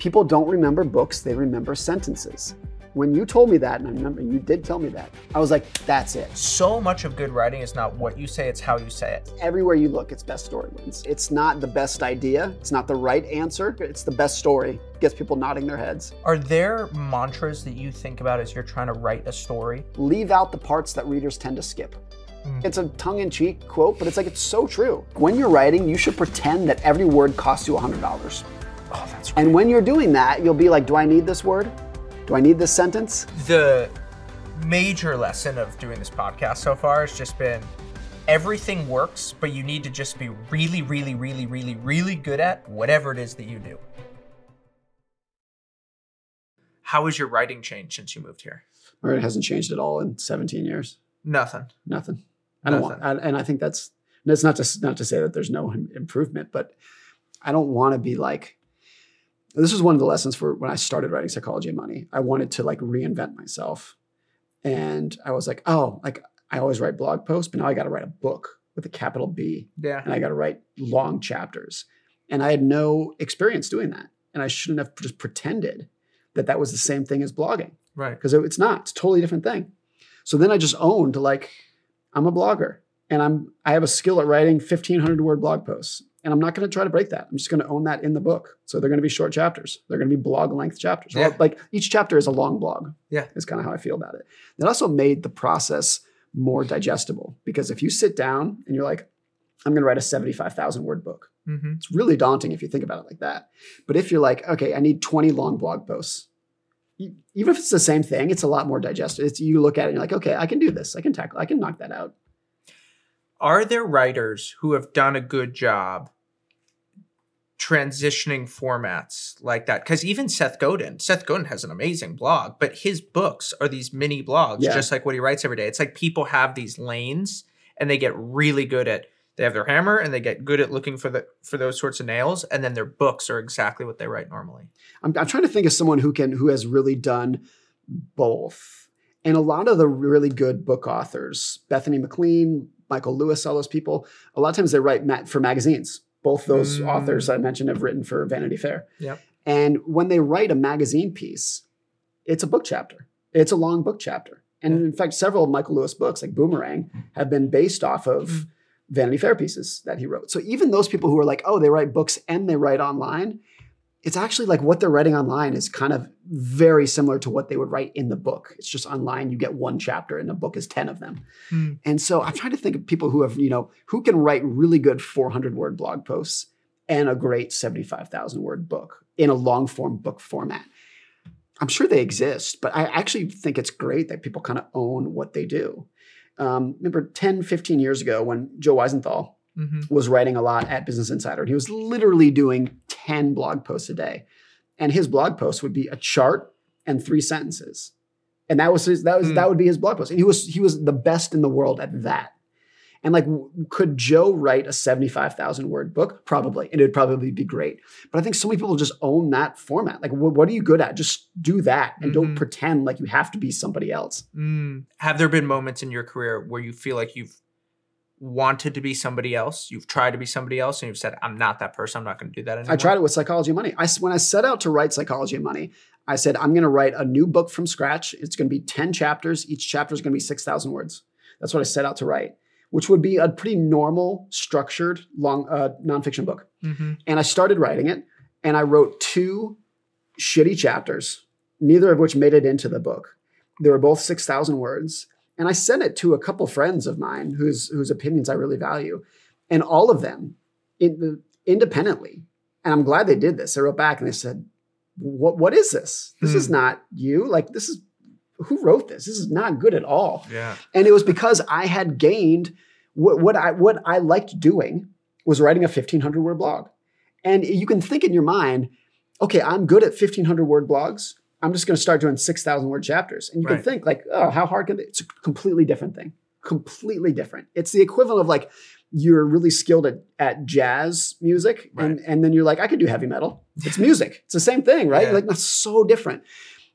People don't remember books, they remember sentences. When you told me that, and I remember you did tell me that, I was like, that's it. So much of good writing is not what you say, it's how you say it. Everywhere you look, it's best story wins. It's not the best idea, it's not the right answer, it's the best story. Gets people nodding their heads. Are there mantras that you think about as you're trying to write a story? Leave out the parts that readers tend to skip. Mm. It's a tongue in cheek quote, but it's like it's so true. When you're writing, you should pretend that every word costs you $100. Oh, that's And when you're doing that, you'll be like, do I need this word? Do I need this sentence? the major lesson of doing this podcast so far has just been everything works, but you need to just be really, really, really, really, really good at whatever it is that you do. How has your writing changed since you moved here? Or it hasn't changed at all in 17 years. Nothing. Nothing. I don't want, I, and I think that's that's not to not to say that there's no improvement, but I don't want to be like. This was one of the lessons for when I started writing Psychology of Money. I wanted to like reinvent myself, and I was like, oh, like I always write blog posts, but now I got to write a book with a capital B, Yeah. and I got to write long chapters, and I had no experience doing that, and I shouldn't have just pretended that that was the same thing as blogging Right. because it's not. It's a totally different thing. So then I just owned like I'm a blogger and I'm I have a skill at writing 1500 word blog posts and I'm not going to try to break that. I'm just going to own that in the book. So they're going to be short chapters. They're going to be blog length chapters. Well, like each chapter is a long blog. Yeah. Is kind of how I feel about it. It also made the process more digestible because if you sit down and you're like I'm going to write a 75,000 word book. Mm-hmm. It's really daunting if you think about it like that. But if you're like, okay, I need 20 long blog posts, even if it's the same thing, it's a lot more digestible. It's you look at it and you're like, okay, I can do this. I can tackle. I can knock that out. Are there writers who have done a good job transitioning formats like that? Because even Seth Godin, Seth Godin has an amazing blog, but his books are these mini blogs, Yeah. just like what he writes every day. It's like people have these lanes and they get really good at they have their hammer and they get good at looking for the for those sorts of nails, and then their books are exactly what they write normally. I'm, I'm trying to think of someone who can who has really done both. And a lot of the really good book authors, Bethany McLean, Michael Lewis, all those people, a lot of times they write for magazines. Both those Mm. authors I mentioned have written for Vanity Fair. Yep. And when they write a magazine piece, it's a book chapter. It's a long book chapter. And in fact, several of Michael Lewis books, like Boomerang, have been based off of Mm. Vanity Fair pieces that he wrote. So even those people who are like, oh, they write books and they write online, it's actually like what they're writing online is kind of very similar to what they would write in the book. It's just online, you get one chapter and the book is 10 of them. Hmm. And so I'm trying to think of people who have, you know, who can write really good 400 word blog posts and a great 75,000 word book in a long form book format. I'm sure they exist, but I actually think it's great that people kind of own what they do. Um, remember 10, 15 years ago when Joe Weisenthal Mm-hmm. was writing a lot at Business Insider. And he was literally doing 10 blog posts a day. And his blog post would be a chart and three sentences. And that was his, that was Hmm. that would be his blog post. And he was he was the best in the world at that. And like could Joe write a 75,000 word book? Probably. And it'd probably be great. But I think so many people just own that format. Like wh- what are you good at? Just do that and don't Mhm. pretend like you have to be somebody else. Mm. Have there been moments in your career where you feel like you've wanted to be somebody else? You've tried to be somebody else and you've said, I'm not that person. I'm not going to do that anymore. I tried it with Psychology of Money. I when I set out to write Psychology of Money, I said, I'm going to write a new book from scratch. It's going to be 10 chapters. Each chapter is going to be 6,000 words. That's what I set out to write, which would be a pretty normal, structured, long uh, nonfiction book. Mhm. And I started writing it, and I wrote two shitty chapters, neither of which made it into the book. They were both 6,000 words. And I sent it to a couple friends of mine whose, whose opinions I really value. And all of them, in, independently, and I'm glad they did this, they wrote back and they said, what, what is this? This is Hmm. not you. Like, this is who wrote this? This is not good at all Yeah. and it was because I had gained what, what I what I liked doing was writing a 1500 word blog. And you can think in your mind, okay, I'm good at 1500 word blogs. I'm just going to start doing 6000 word chapters. And you Right. can think like, oh, how hard can they? It's a completely different thing. Completely different. It's the equivalent of like you're really skilled at, at jazz music and, and then you're like, I could do heavy metal. It's music. It's the same thing, right? Yeah. Like that's so different.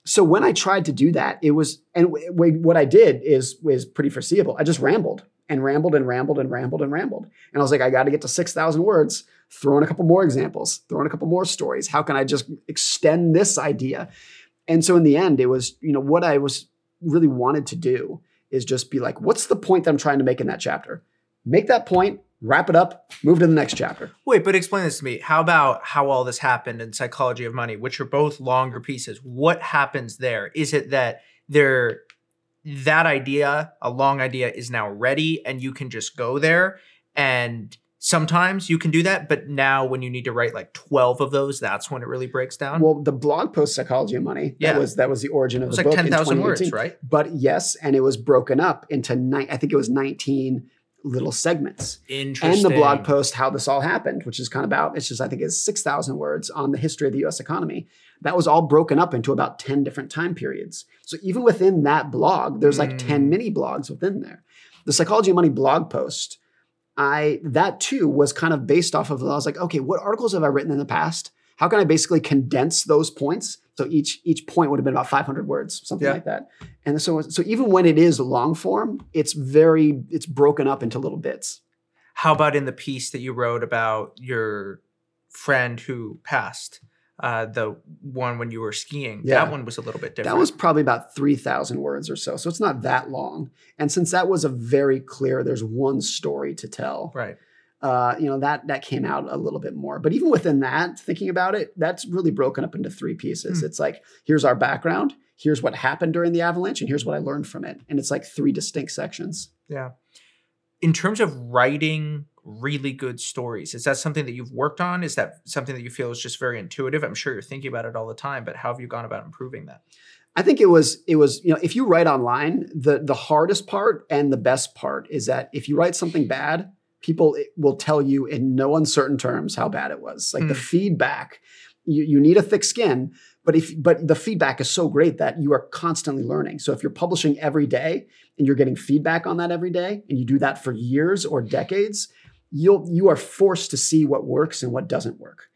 So when I tried to do that, it was, and w- w- what I did is was pretty foreseeable. I just rambled and rambled and rambled and rambled and rambled, and I was like, I got to get to six thousand words throw in a couple more examples, throw in a couple more stories. How can I just extend this idea? And so in the end, it was, you know, what I was really wanted to do is just be like, what's the point that I'm trying to make in that chapter? Make that point, wrap it up, move to the next chapter. Wait, but explain this to me. How about how all this happened in Psychology of Money, which are both longer pieces? What happens there? Is it that there that idea, a long idea, is now ready and you can just go there and sometimes you can do that but now when you need to write like 12 of those that's when it really breaks down Well, the blog post "Psychology of Money" Yeah. that was that was the origin it of was the like book in 10,000 words 2018. right But yes, and it was broken up into nine. I think it was nineteen little segments. and the blog post how this all happened which is kind of about it's just i think it's 6000 words on the history of the us economy that was all broken up into about 10 different time periods so even within that blog there's like 10 Mm. mini blogs within there the psychology of money blog post i that too was kind of based off of i was like okay what articles have i written in the past? How can i basically condense those points? So each each point would have been about 500 words something Yeah. like that. And so so even when it is long form it's very it's broken up into little bits. How about in the piece that you wrote about your friend who passed uh, the one when you were skiing Yeah. that one was a little bit different That was probably about 3,000 words or so. So it's not that long. And since that was a very clear, there's one story to tell, right uh, you know, that that came out a little bit more. But even within that, thinking about it, that's really broken up into three pieces. Hmm. It's like, here's our background, here's what happened during the avalanche, and here's what I learned from it. And it's like three distinct sections. Yeah. In terms of writing really good stories, is that something that you've worked on? Is that something that you feel is just very intuitive? I'm sure you're thinking about it all the time, but how have you gone about improving that? I think it was it was you know if you write online the the hardest part and the best part is that if you write something bad people will tell you in no uncertain terms how bad it was like the Hmm. feedback you, you need a thick skin but if but the feedback is so great that you are constantly learning so if you're publishing every day and you're getting feedback on that every day and you do that for years or decades you'll you are forced to see what works and what doesn't work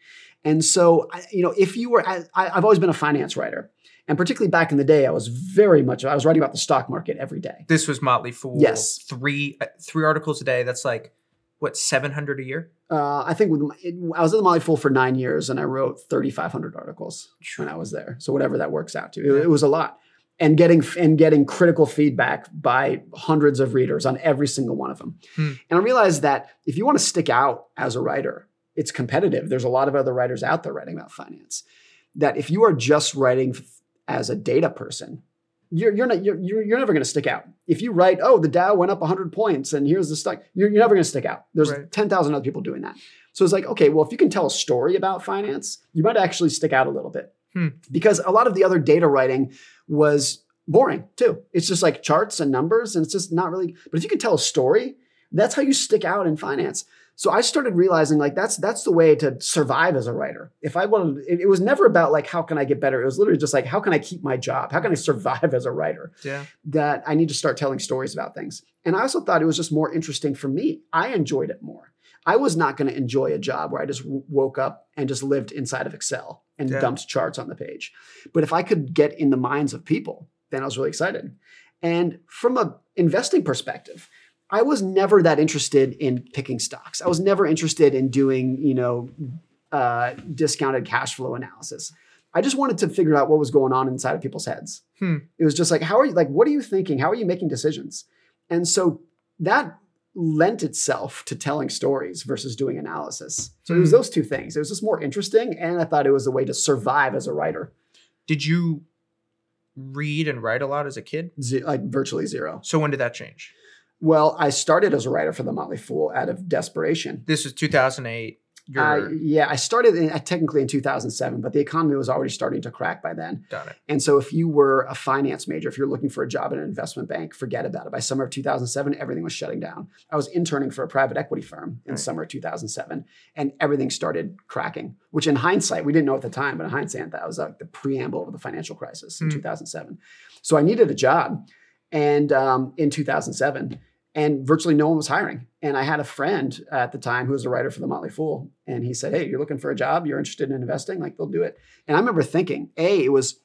and so you know if you were I, i've always been a finance writer and particularly back in the day, I was very much, I was writing about the stock market every day. This was Motley Fool. Yes. Three uh, three articles a day. That's like what, seven hundred a year? Uh, I think with my, it, I was at the Motley Fool for nine years and I wrote 3,500 articles when I was there. So whatever that works out to, it, it was a lot. And getting and getting critical feedback by hundreds of readers on every single one of them. Hmm. And I realized that if you want to stick out as a writer, it's competitive. There's a lot of other writers out there writing about finance. That if you are just writing as a data person, you're, you're not you're, you're, you're never going to stick out. If you write, oh, the Dow went up 100 points and here's the stock, you're, you're never going to stick out. There's Right. 10,000 other people doing that. So it's like, okay, well, if you can tell a story about finance, you might actually stick out a little bit. Hmm. Because a lot of the other data writing was boring too. It's just like charts and numbers, and it's just not really. But if you can tell a story, that's how you stick out in finance. So I started realizing like that's that's the way to survive as a writer. If I wanted, it, it was never about like how can I get better. It was literally just like how can I keep my job? How can I survive as a writer? Yeah. that I need to start telling stories about things. And I also thought it was just more interesting for me. I enjoyed it more. I was not going to enjoy a job where I just woke up and just lived inside of Excel and Yeah. dumped charts on the page. But if I could get in the minds of people, then I was really excited. And from a investing perspective, I was never that interested in picking stocks. I was never interested in doing, you know, uh, discounted cash flow analysis. I just wanted to figure out what was going on inside of people's heads. Hmm. It was just like, how are you, like, what are you thinking? How are you making decisions? And so that lent itself to telling stories versus doing analysis. So it was Hmm. those two things. It was just more interesting. And I thought it was a way to survive as a writer, Did you read and write a lot as a kid? Ze- like virtually zero. So when did that change? Well, I started as a writer for The Motley Fool out of desperation. This was 2008. You're I, yeah, I started in, uh, technically in 2007, but the economy was already starting to crack by then. got it. And so, if you were a finance major, if you're looking for a job in an investment bank, forget about it. By summer of 2007, everything was shutting down. I was interning for a private equity firm in Right. summer of 2007, and everything started cracking. Which, in hindsight, we didn't know at the time, but in hindsight, that was like the preamble of the financial crisis in Hmm. 2007. So I needed a job, and um, in 2007, and virtually no one was hiring. And I had a friend at the time who was a writer for the Motley Fool, and he said, "Hey, you're looking for a job? You're interested in investing? Like, they'll do it." And I remember thinking, a, it was,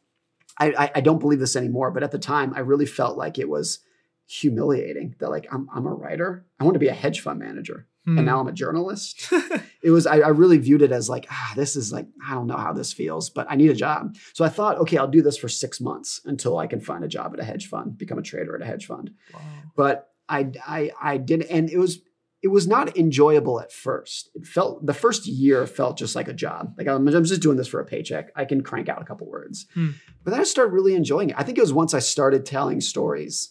I, I, I don't believe this anymore, but at the time, I really felt like it was humiliating that like I'm, I'm a writer. I want to be a hedge fund manager. Hmm. and now I'm a journalist. it was I, I really viewed it as like ah this is like i don't know how this feels but i need a job so i thought okay i'll do this for six months until i can find a job at a hedge fund become a trader at a hedge fund Wow. but i i i did and it was it was not enjoyable at first it felt the first year felt just like a job like i'm, I'm just doing this for a paycheck i can crank out a couple words Hmm. but then i started really enjoying it i think it was once i started telling stories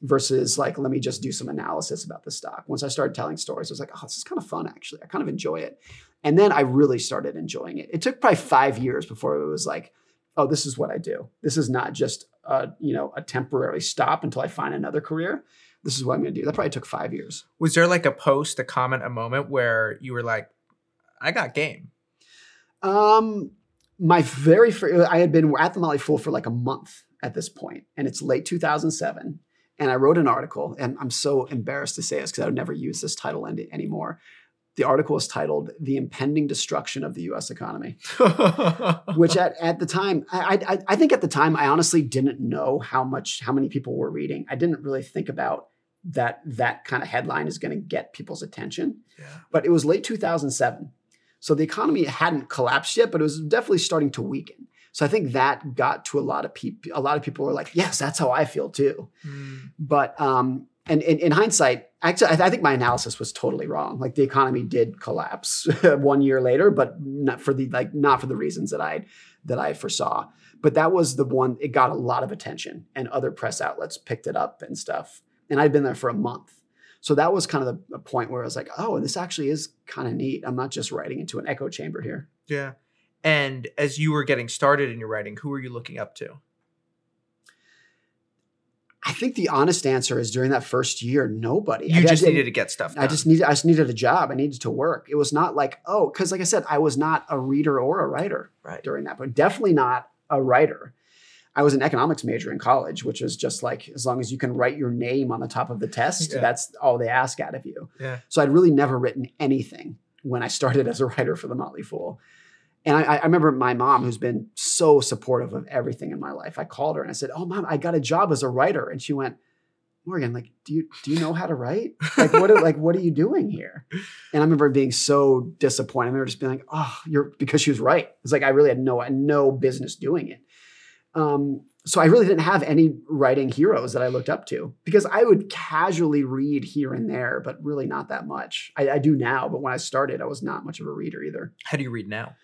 versus like let me just do some analysis about the stock once i started telling stories i was like oh this is kind of fun actually i kind of enjoy it and then I really started enjoying it. It took probably five years before it was like, oh, this is what I do. This is not just a, you know, a temporary stop until I find another career. This is what I'm going to do. That probably took five years. Was there like a post, a comment, a moment where you were like, I got game? Um, my very first, I had been at the Motley Fool for like a month at this point, and it's late 2007. And I wrote an article, and I'm so embarrassed to say this because I would never use this title any, anymore. The article was titled "The Impending Destruction of the U.S. Economy." which at, at the time I, I I think at the time I honestly didn't know how much how many people were reading. I didn't really think about that that kind of headline is going to get people's attention. yeah. But it was late 2007. So the economy hadn't collapsed yet, but it was definitely starting to weaken. So I think that got to a lot of people. A lot of people were like, "Yes, that's how I feel too." Hmm. But um, and in, in hindsight, actually, I, I think my analysis was totally wrong. Like the economy did collapse one year later, but not for the like not for the reasons that I that I foresaw. But that was the one. It got a lot of attention, and other press outlets picked it up and stuff. And I'd been there for a month, so that was kind of the, point where I was like, "Oh, this actually is kind of neat. I'm not just writing into an echo chamber here." Yeah. And as you were getting started in your writing, who were you looking up to? I think the honest answer is during that first year, nobody. You I- I just didn't- needed to get stuff done. I just needed I just needed a job. I needed to work. It was not like, oh, because like I said, I was not a reader or a writer right. during that, but definitely not a writer. I was an economics major in college, which was just like as long as you can write your name on the top of the test, Yeah. that's all they ask out of you. Yeah. So I'd really never written anything when I started as a writer for the Motley Fool. And I, I remember my mom, who's been so supportive of everything in my life. I called her and I said, "Oh, mom, I got a job as a writer," and she went, "Morgan, like, do you do you know how to write? Like, what are, like what are you doing here?" And I remember being so disappointed. I remember just being like, "Oh, you're," because she was right. It's like I really had no no business doing it. Um, so I really didn't have any writing heroes that I looked up to because I would casually read here and there, but really not that much. I, I do now, but when I started, I was not much of a reader either. How do you read now?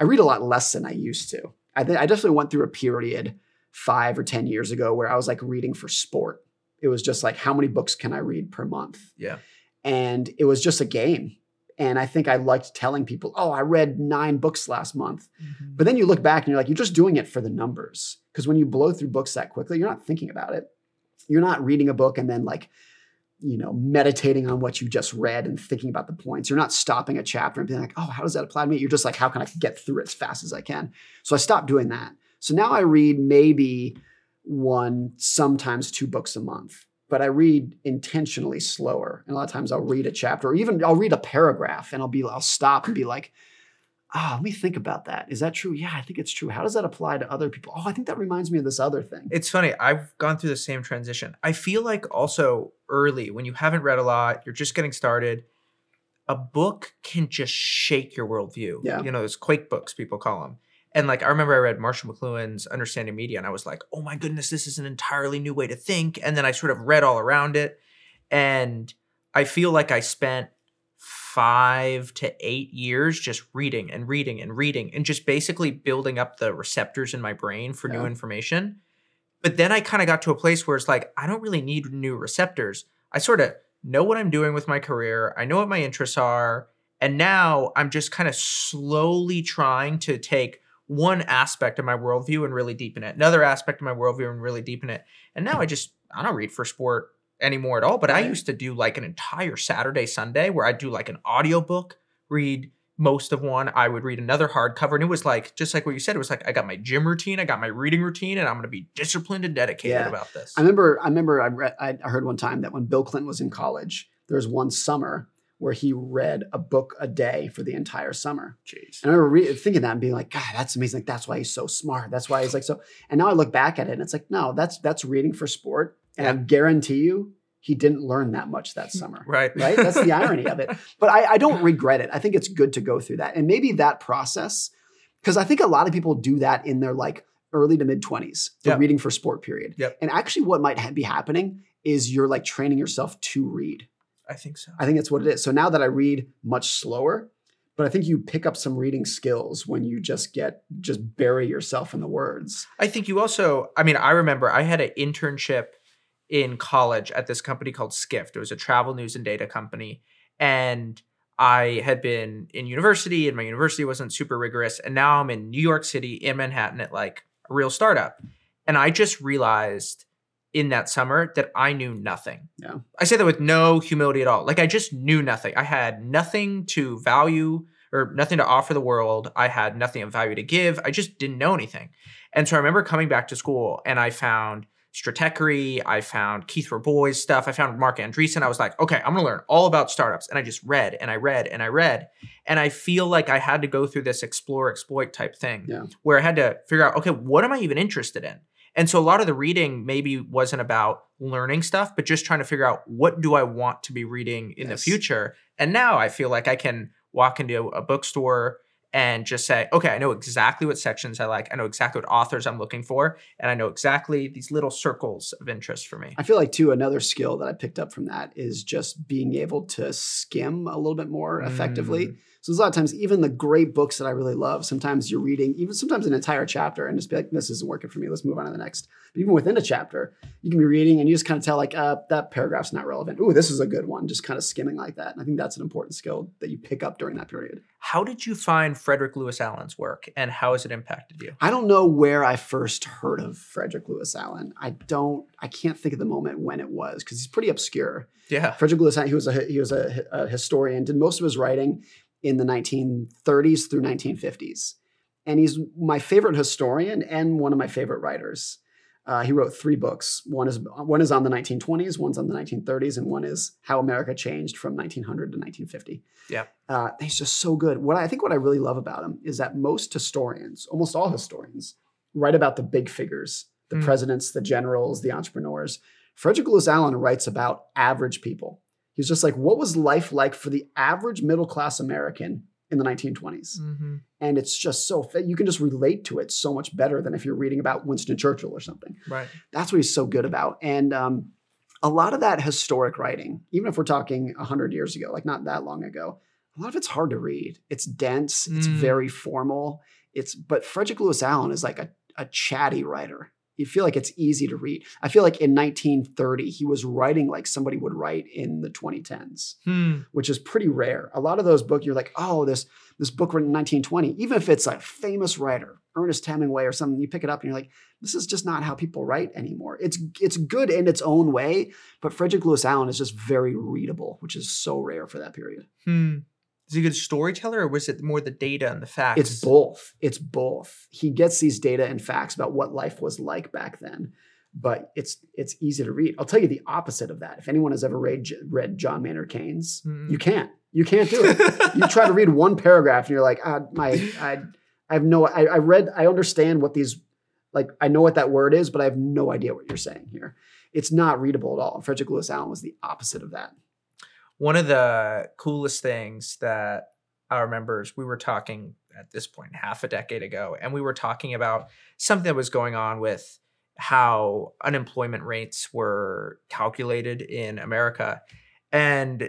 I read a lot less than I used to. I think I definitely went through a period five or ten years ago where I was like reading for sport. It was just like how many books can I read per month? Yeah. And it was just a game. And I think I liked telling people, "Oh, I read nine books last month." Mm-hmm. But then you look back and you're like, you're just doing it for the numbers. Because when you blow through books that quickly, you're not thinking about it. You're not reading a book and then like, you know, meditating on what you just read and thinking about the points. You're not stopping a chapter and being like, oh, how does that apply to me? You're just like, how can I get through it as fast as I can? So I stopped doing that. So now I read maybe one, sometimes two books a month. But I read intentionally slower. And a lot of times I'll read a chapter or even I'll read a paragraph and I'll be, I'll stop and be like, ah, let me think about that. Is that true? Yeah, I think it's true. How does that apply to other people? Oh, I think that reminds me of this other thing. It's funny. I've gone through the same transition. I feel like also early when you haven't read a lot, you're just getting started. A book can just shake your worldview. Yeah. You know, those quake books people call them. And like I remember I read Marshall McLuhan's Understanding Media, and I was like, oh my goodness, this is an entirely new way to think. And then I sort of read all around it, and I feel like I spent five to eight years just reading and reading and reading and just basically building up the receptors in my brain for new information. But then I kind of got to a place where it's like, I don't really need new receptors. I sort of know what I'm doing with my career, I know what my interests are. And now I'm just kind of slowly trying to take one aspect of my worldview and really deepen it, another aspect of my worldview and really deepen it. And now I just, I don't read for sport anymore at all. But I used to do like an entire Saturday, Sunday where I'd do like an audiobook, read most of one. I would read another hardcover. And it was like, just like what you said, it was like, I got my gym routine, I got my reading routine, and I'm going to be disciplined and dedicated Yeah. about this. I remember, I remember, I, read, I I heard one time that when Bill Clinton was in college, there was one summer where he read a book a day for the entire summer. Jeez. And I remember re- thinking that and being like, God, that's amazing. Like, that's why he's so smart. That's why he's like so. And now I look back at it and it's like, no, that's that's reading for sport. And I guarantee you, he didn't learn that much that summer. Right. Right. That's the irony of it. But I, I don't regret it. I think it's good to go through that. And maybe that process, because I think a lot of people do that in their like early to mid 20s, the Yep. reading for sport period. Yep. And actually, what might ha- be happening is you're like training yourself to read. I think so. I think that's what it is. So now that I read much slower, but I think you pick up some reading skills when you just get just bury yourself in the words. I think you also, I mean, I remember I had an internship in college at this company called Skift. It was a travel news and data company. And I had been in university and my university wasn't super rigorous. And now I'm in New York City, in Manhattan at like a real startup. And I just realized in that summer that I knew nothing. Yeah. I say that with no humility at all. Like I just knew nothing. I had nothing to value or nothing to offer the world. I had nothing of value to give. I just didn't know anything. And so I remember coming back to school and I found Stratechery, I found Keith Rabois stuff, I found Marc Andreessen. I was like, okay, I'm gonna learn all about startups. And I just read and I read and I read. And I feel like I had to go through this explore, exploit type thing Yeah. where I had to figure out, okay, what am I even interested in? And so a lot of the reading maybe wasn't about learning stuff, but just trying to figure out what do I want to be reading in the future. And now I feel like I can walk into a bookstore and just say, okay, I know exactly what sections I like. I know exactly what authors I'm looking for. And I know exactly these little circles of interest for me. I feel like too another skill that I picked up from that is just being able to skim a little bit more effectively. Mm. So there's a lot of times, even the great books that I really love, sometimes you're reading, even sometimes an entire chapter, and just be like, "This isn't working for me. Let's move on to the next." But even within a chapter, you can be reading, and you just kind of tell, like, uh, "That paragraph's not relevant." Ooh, this is a good one. Just kind of skimming like that. And I think that's an important skill that you pick up during that period. How did you find Frederick Lewis Allen's work and how has it impacted you? I don't know where I first heard of Frederick Lewis Allen. I don't. I can't think of the moment when it was because he's pretty obscure. Yeah. Frederick Lewis Allen, he was a he was a, a historian, did most of his writing in the 1930s through 1950s, and he's my favorite historian and one of my favorite writers. Uh, he wrote three books. One is one is on the 1920s, one's on the 1930s, and one is How America Changed from 1900 to 1950. Yeah. uh, he's just so good. What I think what I really love about him is that most historians, almost all historians, write about the big figures, the Mm. presidents, the generals, the entrepreneurs. Frederick Lewis Allen writes about average people. He's just like, what was life like for the average middle class American in the 1920s? Mm-hmm. And it's just so you can just relate to it so much better than if you're reading about Winston Churchill or something. Right. That's what he's so good about. And um, a lot of that historic writing, even if we're talking 100 years ago, like not that long ago, a lot of it's hard to read. It's dense, it's Mm. very formal. It's but Frederick Lewis Allen is like a, a chatty writer. You feel like it's easy to read. I feel like in 1930, he was writing like somebody would write in the 2010s Hmm. which is pretty rare. A lot of those books, you're like, oh, this this book written in 1920, even if it's a famous writer, Ernest Hemingway or something, you pick it up and you're like, this is just not how people write anymore. It's it's good in its own way, but Frederick Lewis Allen is just very readable, which is so rare for that period. Hmm. Is he a good storyteller or was it more the data and the facts? It's both. It's both. He gets these data and facts about what life was like back then, but it's it's easy to read. I'll tell you the opposite of that. If anyone has ever read read John Maynard Keynes, Mm. you can't. You can't do it. you try to read one paragraph and you're like, ah, my, I, I have no, I, I read, I understand what these, like, I know what that word is, but I have no idea what you're saying here. It's not readable at all. And Frederick Lewis Allen was the opposite of that. One of the coolest things that I remember is we were talking at this point half a decade ago, and we were talking about something that was going on with how unemployment rates were calculated in America. And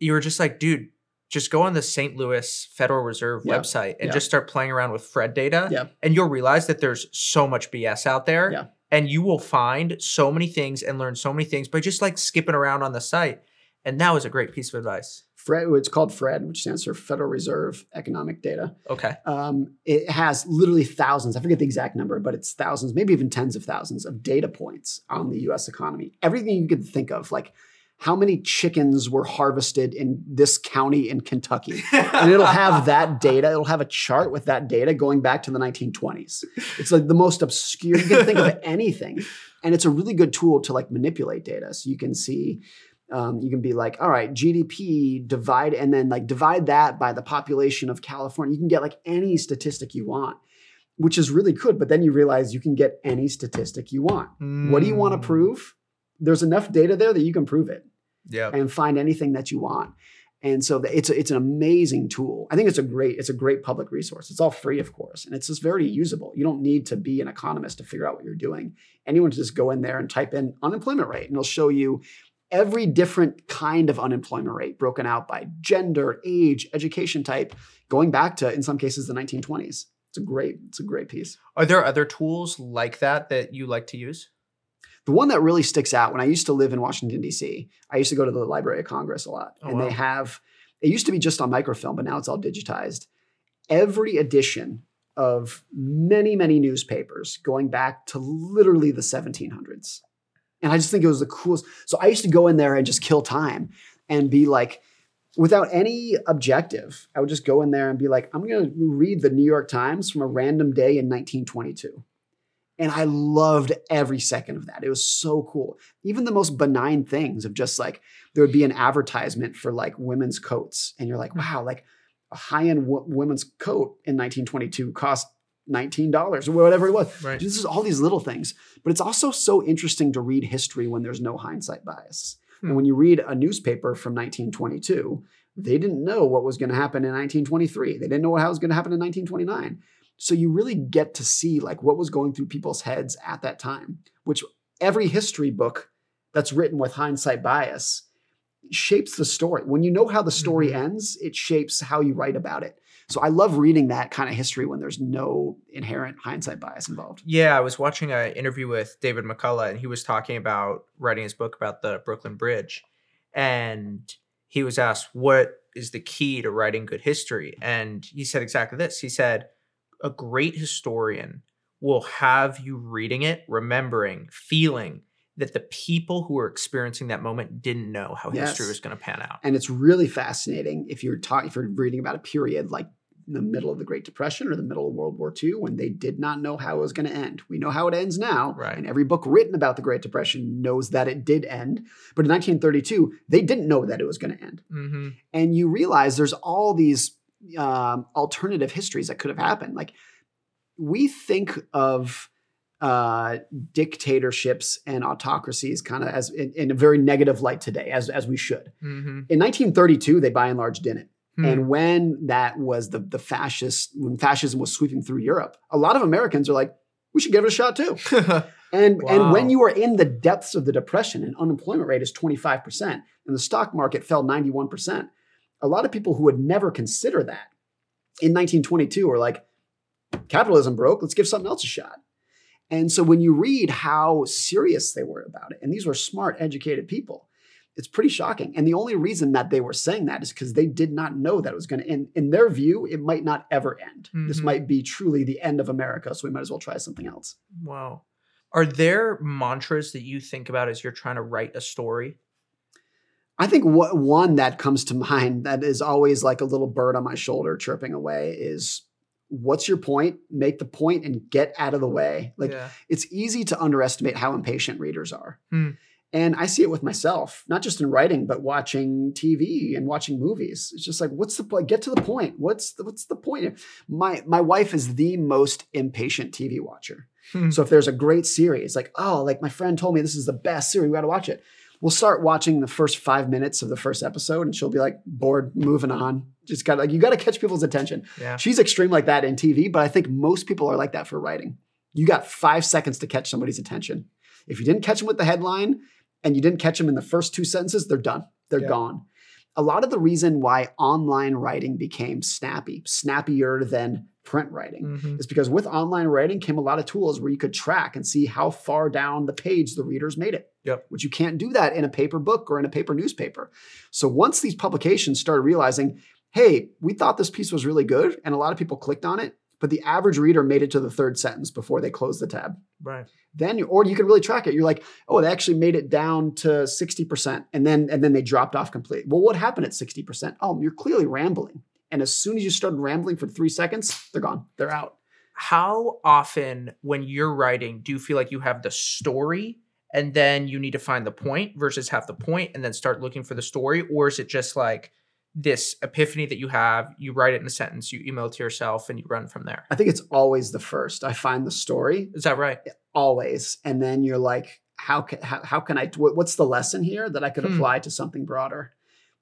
you were just like, dude, just go on the St. Louis Federal Reserve Yeah. website and Yeah. just start playing around with Fred data. Yeah. And you'll realize that there's so much BS out there. Yeah. And you will find so many things and learn so many things by just like skipping around on the site. And that was a great piece of advice. Fred, it's called FRED, which stands for Federal Reserve Economic Data. Okay. Um, it has literally thousands, I forget the exact number, but it's thousands, maybe even tens of thousands of data points on the US economy. Everything you could think of, like how many chickens were harvested in this county in Kentucky. and it'll have that data. It'll have a chart with that data going back to the 1920s. It's like the most obscure. You can think of anything, and it's a really good tool to like manipulate data. So you can see, um, you can be like, all right, GDP divide, and then like divide that by the population of California. You can get like any statistic you want, which is really good. But then you realize you can get any statistic you want. What do you want to Mm. prove? there's enough data there that you can prove it Yeah. and find anything that you want. And so it's a, it's an amazing tool. I think it's a great it's a great public resource. It's all free, of course, and it's just very usable. You don't need to be an economist to figure out what you're doing. Anyone can just go in there and type in unemployment rate, and it'll show you every different kind of unemployment rate broken out by gender, age, education type, going back to in some cases the 1920s. It's a great it's a great piece. Are there other tools like that that you like to use? The one that really sticks out when I used to live in Washington, D.C., I used to go to the Library of Congress a lot. Oh, and wow. they have, it used to be just on microfilm, but now it's all digitized. Every edition of many, many newspapers going back to literally the 1700s. And I just think it was the coolest. So I used to go in there and just kill time and be like, without any objective, I would just go in there and be like, I'm going to read the New York Times from a random day in 1922. And I loved every second of that. It was so cool. Even the most benign things of just like there would be an advertisement for like women's coats, and you're like, wow, like a high-end w- women's coat in 1922 cost $19 or whatever it was. Right. This is all these little things, but it's also so interesting to read history when there's no hindsight bias. Hmm. And when you read a newspaper from 1922, they didn't know what was going to happen in 1923. They didn't know what was going to happen in 1929. So you really get to see like what was going through people's heads at that time, which every history book that's written with hindsight bias shapes the story. When you know how the story Mhm. ends, it shapes how you write about it. So I love reading that kind of history when there's no inherent hindsight bias involved. Yeah, I was watching an interview with David McCullough, and he was talking about writing his book about the Brooklyn Bridge. And he was asked, What is the key to writing good history? And he said exactly this. He said, A great historian will have you reading it, remembering, feeling that the people who were experiencing that moment didn't know how history was going to pan out. And it's really fascinating if you're talking if you're reading about a period like the middle of the Great Depression or the middle of World War II when they did not know how it was going to end. We know how it ends now. Right. And every book written about the Great Depression knows that it did end. But in 1932, they didn't know that it was going to end. hmm And you realize there's all these um, alternative histories that could have happened. Like we think of uh, dictatorships and autocracies kind of as in, in a very negative light today, as as we should. hmm In 1932, they by and large didn't. Hmm. And when that was the the fascist, when fascism was sweeping through Europe, a lot of Americans are like, we should give it a shot too. And and when you are in the depths of the depression and unemployment rate is 25% and the stock market fell 91%, a lot of people who would never consider that in 1922 are like, capitalism broke, let's give something else a shot. And so when you read how serious they were about it, and these were smart, educated people, it's pretty shocking. And the only reason that they were saying that is because they did not know that it was going to end. In their view, it might not ever end. This Mhm. might be truly the end of America, so we might as well try something else. Wow. Are there mantras that you think about as you're trying to write a story? I think what one that comes to mind that is always like a little bird on my shoulder chirping away is what's your point? Make the point and get out of the way. Like yeah. it's easy to underestimate how impatient readers are. Hmm. And I see it with myself, not just in writing, but watching TV and watching movies. It's just like, what's the point? Get to the point. What's the, what's the point? My my wife is the most impatient TV watcher. Hmm. So if there's a great series, like, oh, like my friend told me this is the best series, we got to watch it. We'll start watching the first five minutes of the first episode, and she'll be like, bored, moving on. Just got like you got to catch people's attention. yeah. She's extreme like that in TV, but I think most people are like that for writing. You got five seconds to catch somebody's attention. If you didn't catch them with the headline and you didn't catch them in the first two sentences, they're done. They're Yeah. gone. A lot of the reason why online writing became snappy, snappier than print writing, Mhm. is because with online writing came a lot of tools where you could track and see how far down the page the readers made it. Yep. Which you can't do that in a paper book or in a paper newspaper. So once these publications started realizing, hey, we thought this piece was really good, and a lot of people clicked on it, but the average reader made it to the third sentence before they closed the tab. Right. Then, you, or you can really track it. You're like, oh, they actually made it down to sixty percent, and then and then they dropped off completely. Well, what happened at sixty percent? Oh, you're clearly rambling. And as soon as you started rambling for three seconds, they're gone. They're out. How often, when you're writing, do you feel like you have the story and then you need to find the point versus have the point and then start looking for the story? Or is it just like this epiphany that you have, you write it in a sentence, you email it to yourself, and you run from there? I think it's always the first. I find the story Is that right? always, and then you're like, how can how, how can I what's the lesson here that I could Hmm. apply to something broader?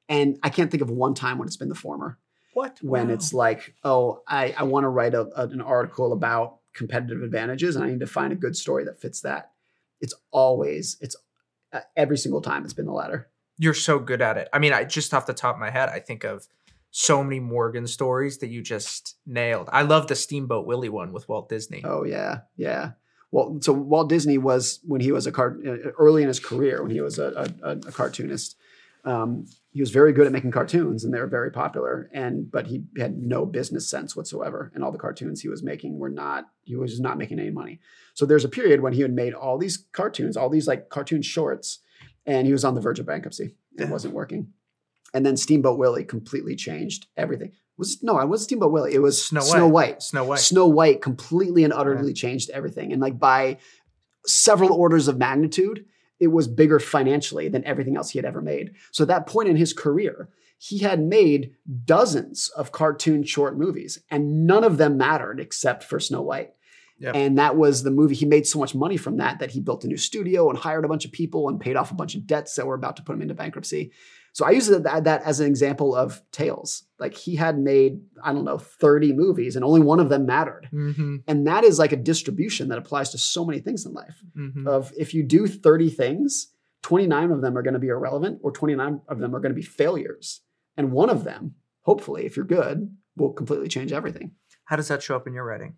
And I can't think of one time when it's been the former. What? When Wow. it's like, oh, I, I want to write a, a- an article about competitive advantages and I need to find a good story that fits that. It's always, it's uh, every single time it's been the latter. you're so good at it. I mean, I just off the top of my head, I think of so many Morgan stories that you just nailed. I love the Steamboat Willie one with Walt Disney. Oh yeah, yeah. Well, so Walt Disney was when he was a cart uh, early in his career when he was a, a, a cartoonist. Um, he was very good at making cartoons, and they were very popular. And but he had no business sense whatsoever, and all the cartoons he was making were not. He was just not making any money. So there's a period when he had made all these cartoons, all these like cartoon shorts, and he was on the verge of bankruptcy. It Yeah. wasn't working. And then Steamboat Willie completely changed everything. Was no, I wasn't Steamboat Willie. It was Snow Snow White. White. Snow White. Snow White completely and utterly changed everything. And like by several orders of magnitude, it was bigger financially than everything else he had ever made. So at that point in his career, he had made dozens of cartoon short movies, and none of them mattered except for Snow White. Yep. And that was the movie. He made so much money from that that he built a new studio and hired a bunch of people and paid off a bunch of debts that were about to put him into bankruptcy. So I use that, that as an example of Tails. Like he had made, I don't know, 30 movies and only one of them mattered. Mm-hmm, And that is like a distribution that applies to so many things in life. mm-hmm. Of if you do 30 things, 29 of them are going to be irrelevant or 29 of them are going to be failures. And one of them, hopefully, if you're good, will completely change everything. How does that show up in your writing?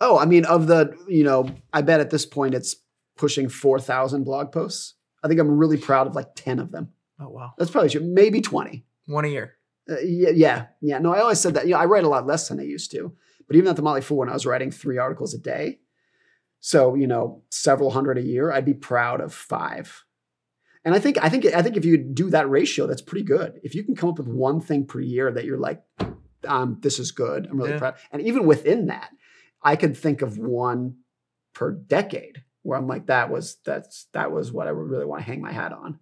Oh, I mean, of the, you know, I bet at this point it's pushing 4,000 blog posts. I think I'm really proud of like 10 of them. Oh wow, That's probably true. Maybe 20. one a year. Uh, yeah, yeah, yeah. No, I always said that. You know, I write a lot less than I used to. But even at the Motley Fool, when I was writing three articles a day, so you know, several hundred a year, I'd be proud of five. And I think, I think, I think if you do that ratio, that's pretty good. If you can come up with one thing per year that you're like, um, this is good. I'm really Yeah. proud. And even within that, I could think of one per decade where I'm like, that was that's that was what I would really want to hang my hat on.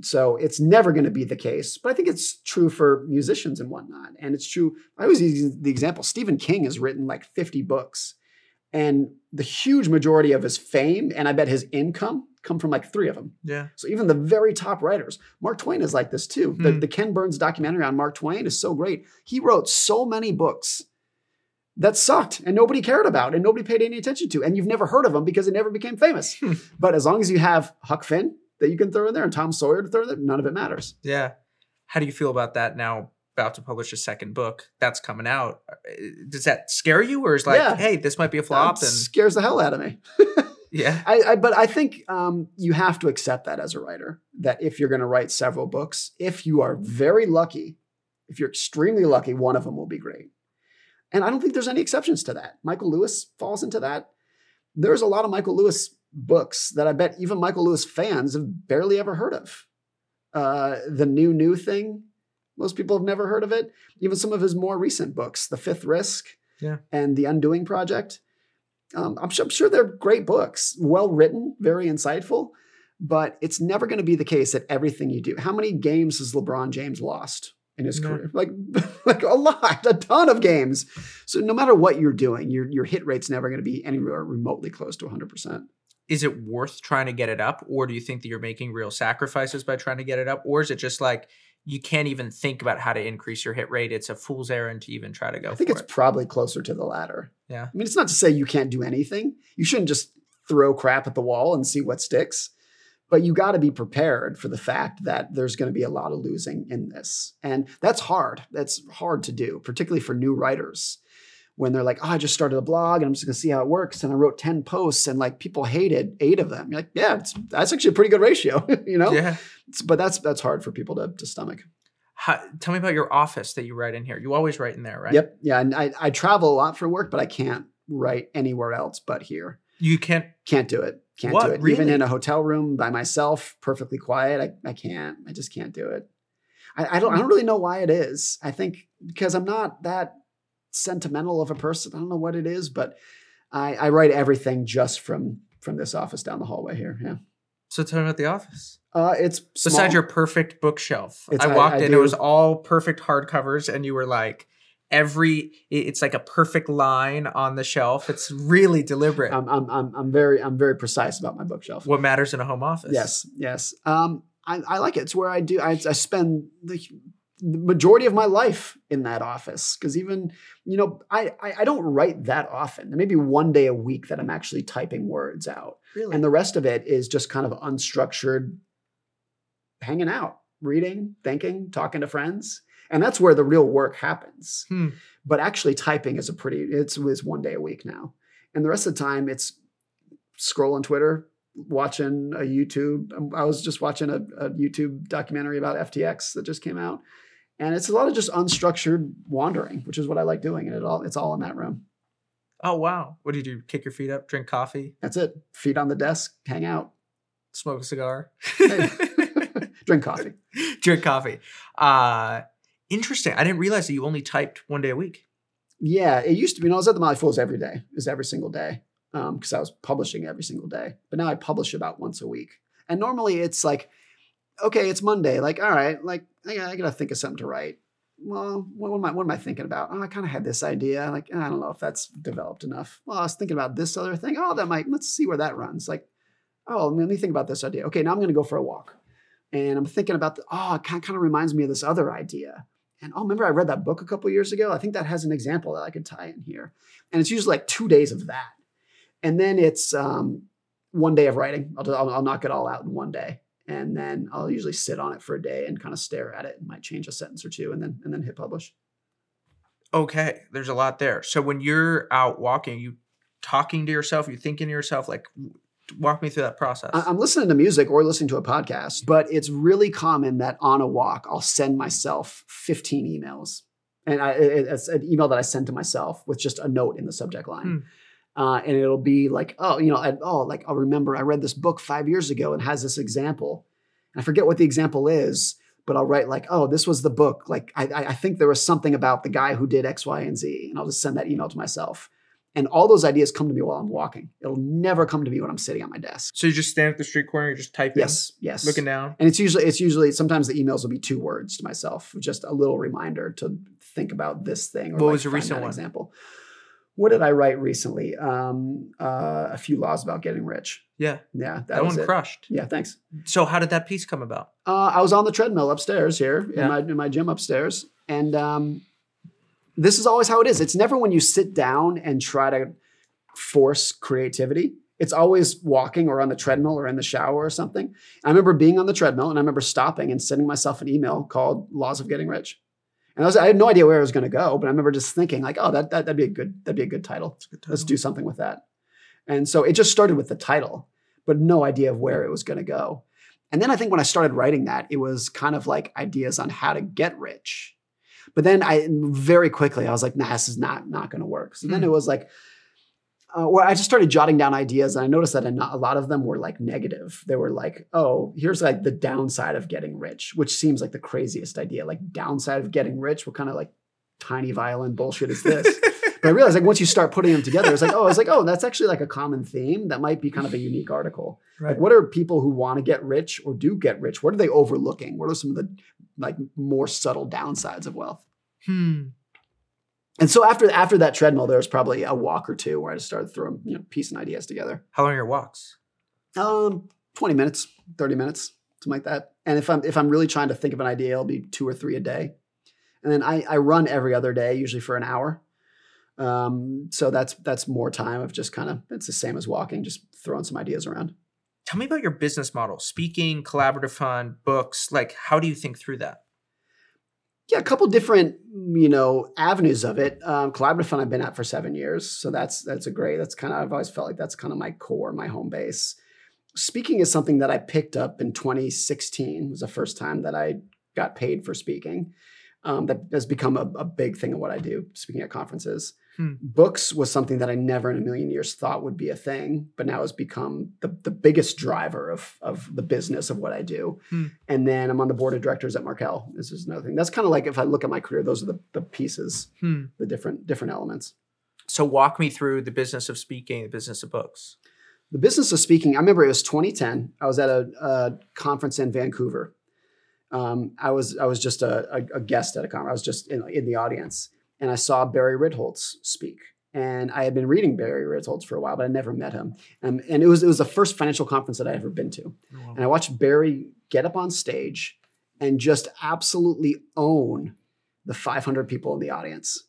So it's never going to be the case, but I think it's true for musicians and whatnot. And it's true. I always use the example Stephen King has written like 50 books, and the huge majority of his fame and I bet his income come from like three of them. Yeah. So even the very top writers, Mark Twain is like this too. The, Hmm. the Ken Burns documentary on Mark Twain is so great. He wrote so many books that sucked and nobody cared about and nobody paid any attention to. And you've never heard of them because it never became famous. Hmm. but as long as you have Huck Finn that you can throw in there and Tom Sawyer to throw in there, none of it matters. Yeah. How do you feel about that now? About to publish a second book that's coming out. Uh, Does that scare you, or is like, Yeah. hey, this might be a flop? That And scares the hell out of me. yeah, I, I but I think um, you have to accept that as a writer that if you're going to write several books, if you are very lucky, if you're extremely lucky, one of them will be great. And I don't think there's any exceptions to that. Michael Lewis falls into that. There's a lot of Michael Lewis books that I bet even Michael Lewis fans have barely ever heard of. Uh, the new new thing, most people have never heard of it. Even some of his more recent books, The Fifth Risk, Yeah. and The Undoing Project. Um, I'm, sure, I'm sure they're great books, well written, very insightful, but it's never going to be the case that everything you do. How many games has LeBron James lost in his No. career? Like, like a lot, a ton of games. So no matter what you're doing, your your hit rate's never going to be anywhere remotely close to 100. Is it worth trying to get it up, or do you think that you're making real sacrifices by trying to get it up, or is it just like you can't even think about how to increase your hit rate? It's a fool's errand to even try to go I think it's it. probably closer to the latter. Yeah. I mean, it's not to say you can't do anything. You shouldn't just throw crap at the wall and see what sticks. But you got to be prepared for the fact that there's going to be a lot of losing in this. And that's hard. That's hard to do, particularly for new writers. When they're like, oh, I just started a blog and I'm just going to see how it works. And I wrote 10 posts and like people hated eight of them. You're like, yeah, it's, that's actually a pretty good ratio, you know? Yeah. It's- but that's that's hard for people to, to stomach. How, tell me about your office that you write in here. You always write in there, right? Yep. Yeah. And I, I travel a lot for work, but I can't write anywhere else but here. You can't. Can't do it. Can't What? do it. Even in a hotel room by myself, perfectly quiet. I, I can't. I just can't do it. I, I don't I don't really know why it is. I think because I'm not that sentimental of a person. I don't know what it is, but I, I write everything just from from this office down the hallway here. Yeah. So tell me about the office. Uh it's Besides your perfect bookshelf, It's- I I- walked I in. It was all perfect hardcovers, and you were like, every it's like a perfect line on the shelf. It's really deliberate. I'm, I'm, I'm, I'm very I'm very precise about my bookshelf. what matters in a home office? Yes, yes. Um, I, I like it. It's where I do. I, I spend the, the majority of my life in that office because even you know I, I I don't write that often. There may be one day a week that I'm actually typing words out, really. and the rest of it is just kind of unstructured, hanging out, reading, thinking, talking to friends, and that's where the real work happens. Hmm. But actually, typing is a pretty. It's it's one day a week now, and the rest of the time it's scrolling Twitter, watching a YouTube. um, I was just watching a, a YouTube documentary about FTX that just came out, and it's a lot of just unstructured wandering, which is what I like doing. And it all it's all in that room. oh wow. What do you do? Kick your feet up, drink coffee, That's it. Feet on the desk, hang out, smoke a cigar, drink coffee. drink coffee. Uh interesting. I didn't realize that you only typed one day a week. Yeah, it used to be. Know, I was at the Motley Fools every day. It was every single day because I was publishing every single day. But now I publish about once a week. And normally it's like, okay, it's Monday. Like, all right, like I gotta, think of something to write. Well, what, am I what am I thinking about? Oh, I kind of had this idea. Like, I don't know if that's developed enough. Well, I was thinking about this other thing. Oh, that might. Let's see where that runs. Like, oh, let me think about this idea. Okay, now I'm gonna go for a walk, and I'm thinking about the. Oh, it kind of reminds me of this other idea. And oh, remember I read that book a couple years ago? I think that has an example that I could tie in here. And it's usually like two days of that. And then it's um, one day of writing. I'll, I'll, I'll knock it all out in one day. And then I'll usually sit on it for a day and kind of stare at it and might change a sentence or two and then and then hit publish. Okay, there's a lot there. So when you're out walking, you talking to yourself, you thinking to yourself, like walk me through that process. I'm listening to music or listening to a podcast, but it's really common that on a walk, I'll send myself 15 emails. And I, it's an email that I send to myself with just a note in the subject line. Hmm. Uh, and it'll be like, oh, you know, I, oh, like I'll remember I read this book five years ago and has this example. And I forget what the example is, but I'll write like, oh, this was the book. Like I, I I think there was something about the guy who did X, Y, and Z. And I'll just send that email to myself. And all those ideas come to me while I'm walking. It'll never come to me when I'm sitting at my desk. so you just stand at the street corner, you're just type Yes, yes. looking down. And it's usually it's usually sometimes the emails will be two words to myself, just a little reminder to think about this thing. Or What like was a find recent one? example? What did I write recently? Um, uh, a few laws about getting rich. Yeah, Yeah, that, that, one it. crushed. Yeah, thanks. So how did that piece come about? Uh, I was on the treadmill upstairs here Yeah. in my in my gym upstairs, and um, this is always how it is. It's never when you sit down and try to force creativity. It's always walking or on the treadmill or in the shower or something. I remember being on the treadmill and I remember stopping and sending myself an email called "Laws of Getting Rich," and I, was, I had no idea where I was going to go, but I remember just thinking like, "Oh, that, that that'd be a good that'd be a good title. Let's do something with that." And so it just started with the title, but no idea of where it was going to go. And then I think when I started writing that, it was kind of like ideas on how to get rich. But then I very quickly I was like, nah, this is not not going to work. So then Hmm. it was like, uh, I just started jotting down ideas, and I noticed that a lot of them were like negative. They were like, oh, here's like the downside of getting rich, which seems like the craziest idea. Like downside of getting rich, what kind of like tiny violin bullshit is this? but I realized like once you start putting them together, it's like, oh, it's like, oh, that's actually like a common theme that might be kind of a unique article. Right. Like, what are people who want to get rich or do get rich? What are they overlooking? What are some of the like more subtle downsides of wealth? Hmm. And so after after that treadmill, there was probably a walk or two where I just started throwing you know piecing ideas together. How long are your walks? Um, twenty minutes, thirty minutes, something like that. And if I'm if I'm really trying to think of an idea, it'll be two or three a day. And then I I run every other day, usually for an hour. Um, so that's that's more time of just kind of it's the same as walking, just throwing some ideas around. Tell me about your business model. Speaking, collaborative fund, books. Like, how do you think through that? Yeah, a couple different you know avenues of it. Um, collaborative fund I've been at for seven years, so that's that's a great. That's kind of I've always felt like that's kind of my core, my home base. Speaking is something that I picked up in 2016. It was the first time that I got paid for speaking. Um, that has become a, a big thing of what I do, speaking at conferences. Hmm. Books was something that I never in a million years thought would be a thing, but now has become the, the biggest driver of, of the business of what I do. Hmm. And then I'm on the board of directors at Markel. This is another thing. That's kind of like if I look at my career, those are the, the pieces, Hmm. the different different elements. So walk me through the business of speaking, the business of books. The business of speaking, I remember it was 2010. I was at a, a conference in Vancouver. Um, I was I was just a, a, a guest at a conference. I was just in, in the audience, and I saw Barry Ritholtz speak. And I had been reading Barry Ritholtz for a while, but I never met him. Um, and it was it was the first financial conference that I ever been to. And I watched Barry get up on stage and just absolutely own the 500 people in the audience.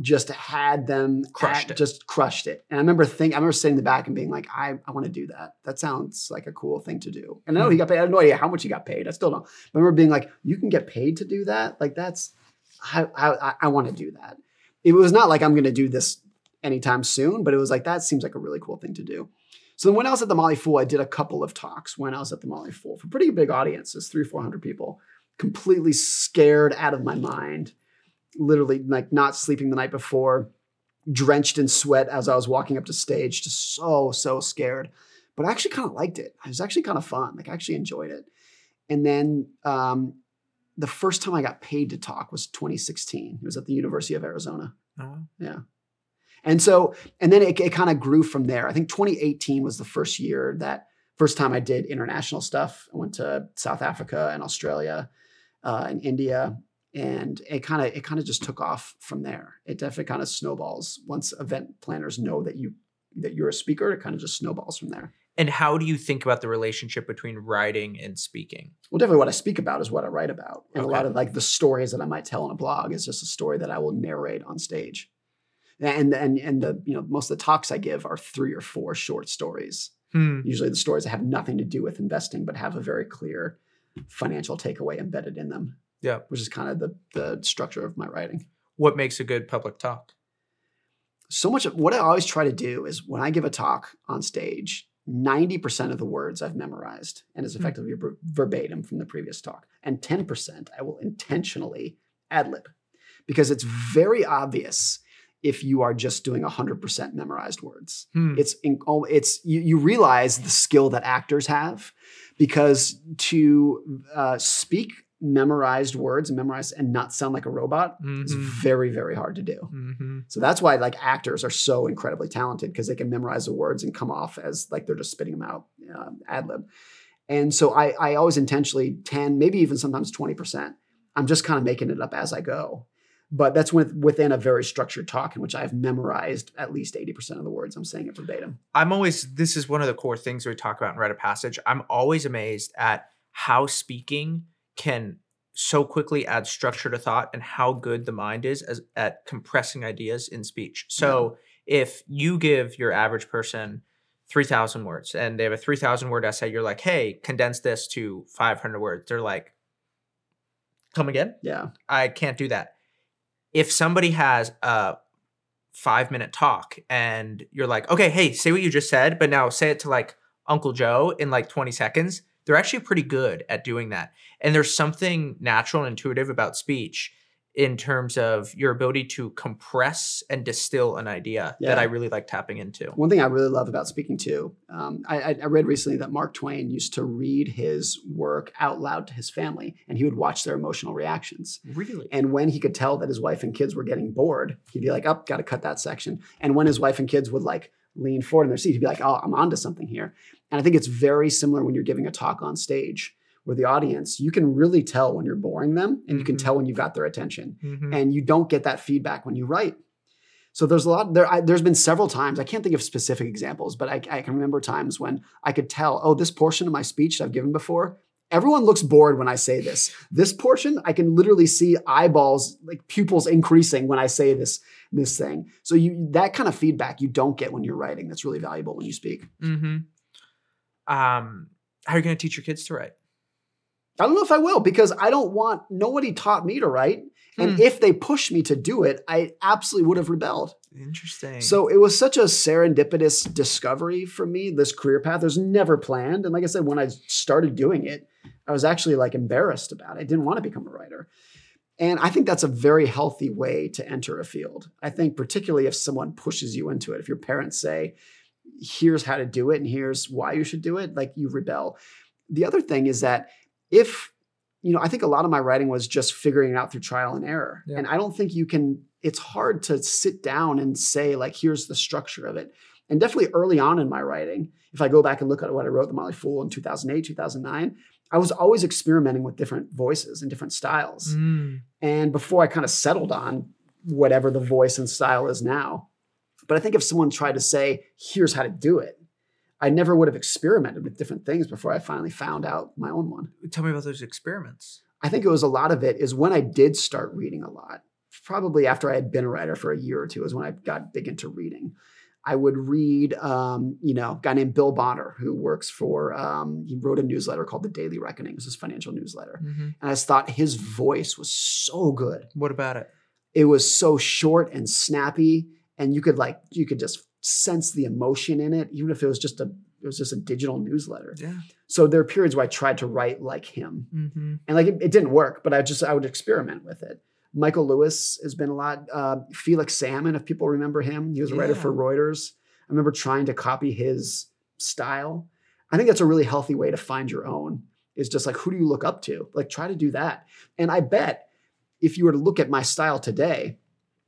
Just had them Crushed at- it. just crushed it. And I remember think I remember sitting in the back and being like, I, I want to do that. That sounds like a cool thing to do. And I know he got paid. I have no idea how much he got paid. I still don't. I remember being like, you can get paid to do that. Like that's I I, I want to do that. It was not like I'm going to do this anytime soon, but it was like that seems like a really cool thing to do. So then when I was at the Motley Fool, I did a couple of talks when I was at the Motley Fool for pretty big audiences, three, 400 people, completely scared out of my mind, literally like not sleeping the night before, drenched in sweat as I was walking up to stage, just so, so scared. But I actually kind of liked it. It was actually kind of fun. Like I actually enjoyed it. And then um, the first time I got paid to talk was 2016. It was at the University of Arizona. Oh, Yeah. And so, and then it, it kind of grew from there. I think 2018 was the first year that first time I did international stuff. I went to South Africa and Australia uh, and India, and it kind of it kind of just took off from there. It definitely kind of snowballs once event planners know that you that you're a speaker. It kind of just snowballs from there. And how do you think about the relationship between writing and speaking? Well, definitely what I speak about is what I write about. And Okay. a lot of like the stories that I might tell in a blog is just a story that I will narrate on stage. And and and the you know most of the talks I give are three or four short stories. Hmm. Usually the stories that have nothing to do with investing but have a very clear financial takeaway embedded in them. Yeah. Which is kind of the the structure of my writing. What makes a good public talk? So much of what I always try to do is when I give a talk on stage, 90% of the words I've memorized and is Hmm. effectively ver- verbatim from the previous talk. And 10% I will intentionally ad lib because it's very obvious if you are just doing 100% memorized words. Hmm. It's in, oh, it's you, you realize the skill that actors have because to uh, speak memorized words and memorize and not sound like a robot is Mhm. very very hard to do. Mhm. So that's why like actors are so incredibly talented because they can memorize the words and come off as like they're just spitting them out um, ad lib. And so I, I always intentionally 10, maybe even sometimes 20%. I'm just kind of making it up as I go. But that's with, within a very structured talk in which I've memorized at least 80% of the words. I'm saying it verbatim. I'm always this is one of the core things we talk about in Write of Passage. I'm always amazed at how speaking can so quickly add structure to thought and how good the mind is as at compressing ideas in speech. So if you give your average person 3000 words and they have a 3000 word essay, you're like, "Hey, condense this to 500 words." They're like, "Come again?" Yeah. I can't do that. If somebody has a five minute talk and you're like, okay, hey, say what you just said, but now say it to like Uncle Joe in like 20 seconds, they're actually pretty good at doing that. And there's something natural and intuitive about speech in terms of your ability to compress and distill an idea that I really like tapping into. One thing I really love about speaking too, um, I, I- read recently that Mark Twain used to read his work out loud to his family and he would watch their emotional reactions. Really? And when he could tell that his wife and kids were getting bored, he'd be like, "Oh, got to cut that section." And when his wife and kids would like lean forward in their seat, he'd be like, "Oh, I'm onto something here." And I think it's very similar when you're giving a talk on stage, where the audience you can really tell when you're boring them, and you can Mhm. tell when you've got their attention, Mhm. and you don't get that feedback when you write. So there's a lot there. I, there's been several times I can't think of specific examples, but I, I can remember times when I could tell, oh, this portion of my speech that I've given before, everyone looks bored when I say this. This portion, I can literally see eyeballs, like pupils increasing when I say this this thing. So you that kind of feedback you don't get when you're writing. That's really valuable when you speak. Mm-hmm. Um, how are you going to teach your kids to write? I don't know if I will because I don't want nobody taught me to write. And Hmm. if they pushed me to do it, I absolutely would have rebelled. Interesting. So it was such a serendipitous discovery for me, this career path. It was never planned. And like I said, when I started doing it, I was actually like embarrassed about it. I didn't want to become a writer. And I think that's a very healthy way to enter a field. I think, particularly if someone pushes you into it, if your parents say, here's how to do it and here's why you should do it, like you rebel. The other thing is that if, you know, I think a lot of my writing was just figuring it out through trial and error. Yeah. And I don't think you can, it's hard to sit down and say, like, here's the structure of it. And definitely early on in my writing, if I go back and look at what I wrote, The Motley Fool in 2008, 2009, I was always experimenting with different voices and different styles. Mm. And before I kind of settled on whatever the voice and style is now. But I think if someone tried to say, here's how to do it, I never would have experimented with different things before I finally found out my own one. Tell me about those experiments. I think it was a lot of it is when I did start reading a lot. Probably after I had been a writer for a year or two is when I got big into reading. I would read, um, you know, a guy named Bill Bonner who works for. Um, he wrote a newsletter called the Daily Reckoning. It's his financial newsletter, Mm-hmm. and I just thought his voice was so good. What about it? It was so short and snappy, and you could like you could just sense the emotion in it, even if it was just a it was just a digital newsletter. Yeah. So there are periods where I tried to write like him, Mm-hmm. and like it, it didn't work, but I just I would experiment with it. Michael Lewis has been a lot. Uh, Felix Salmon, if people remember him, he was a writer for Reuters. I remember trying to copy his style. I think that's a really healthy way to find your own. Is just like who do you look up to? Like try to do that. And I bet if you were to look at my style today,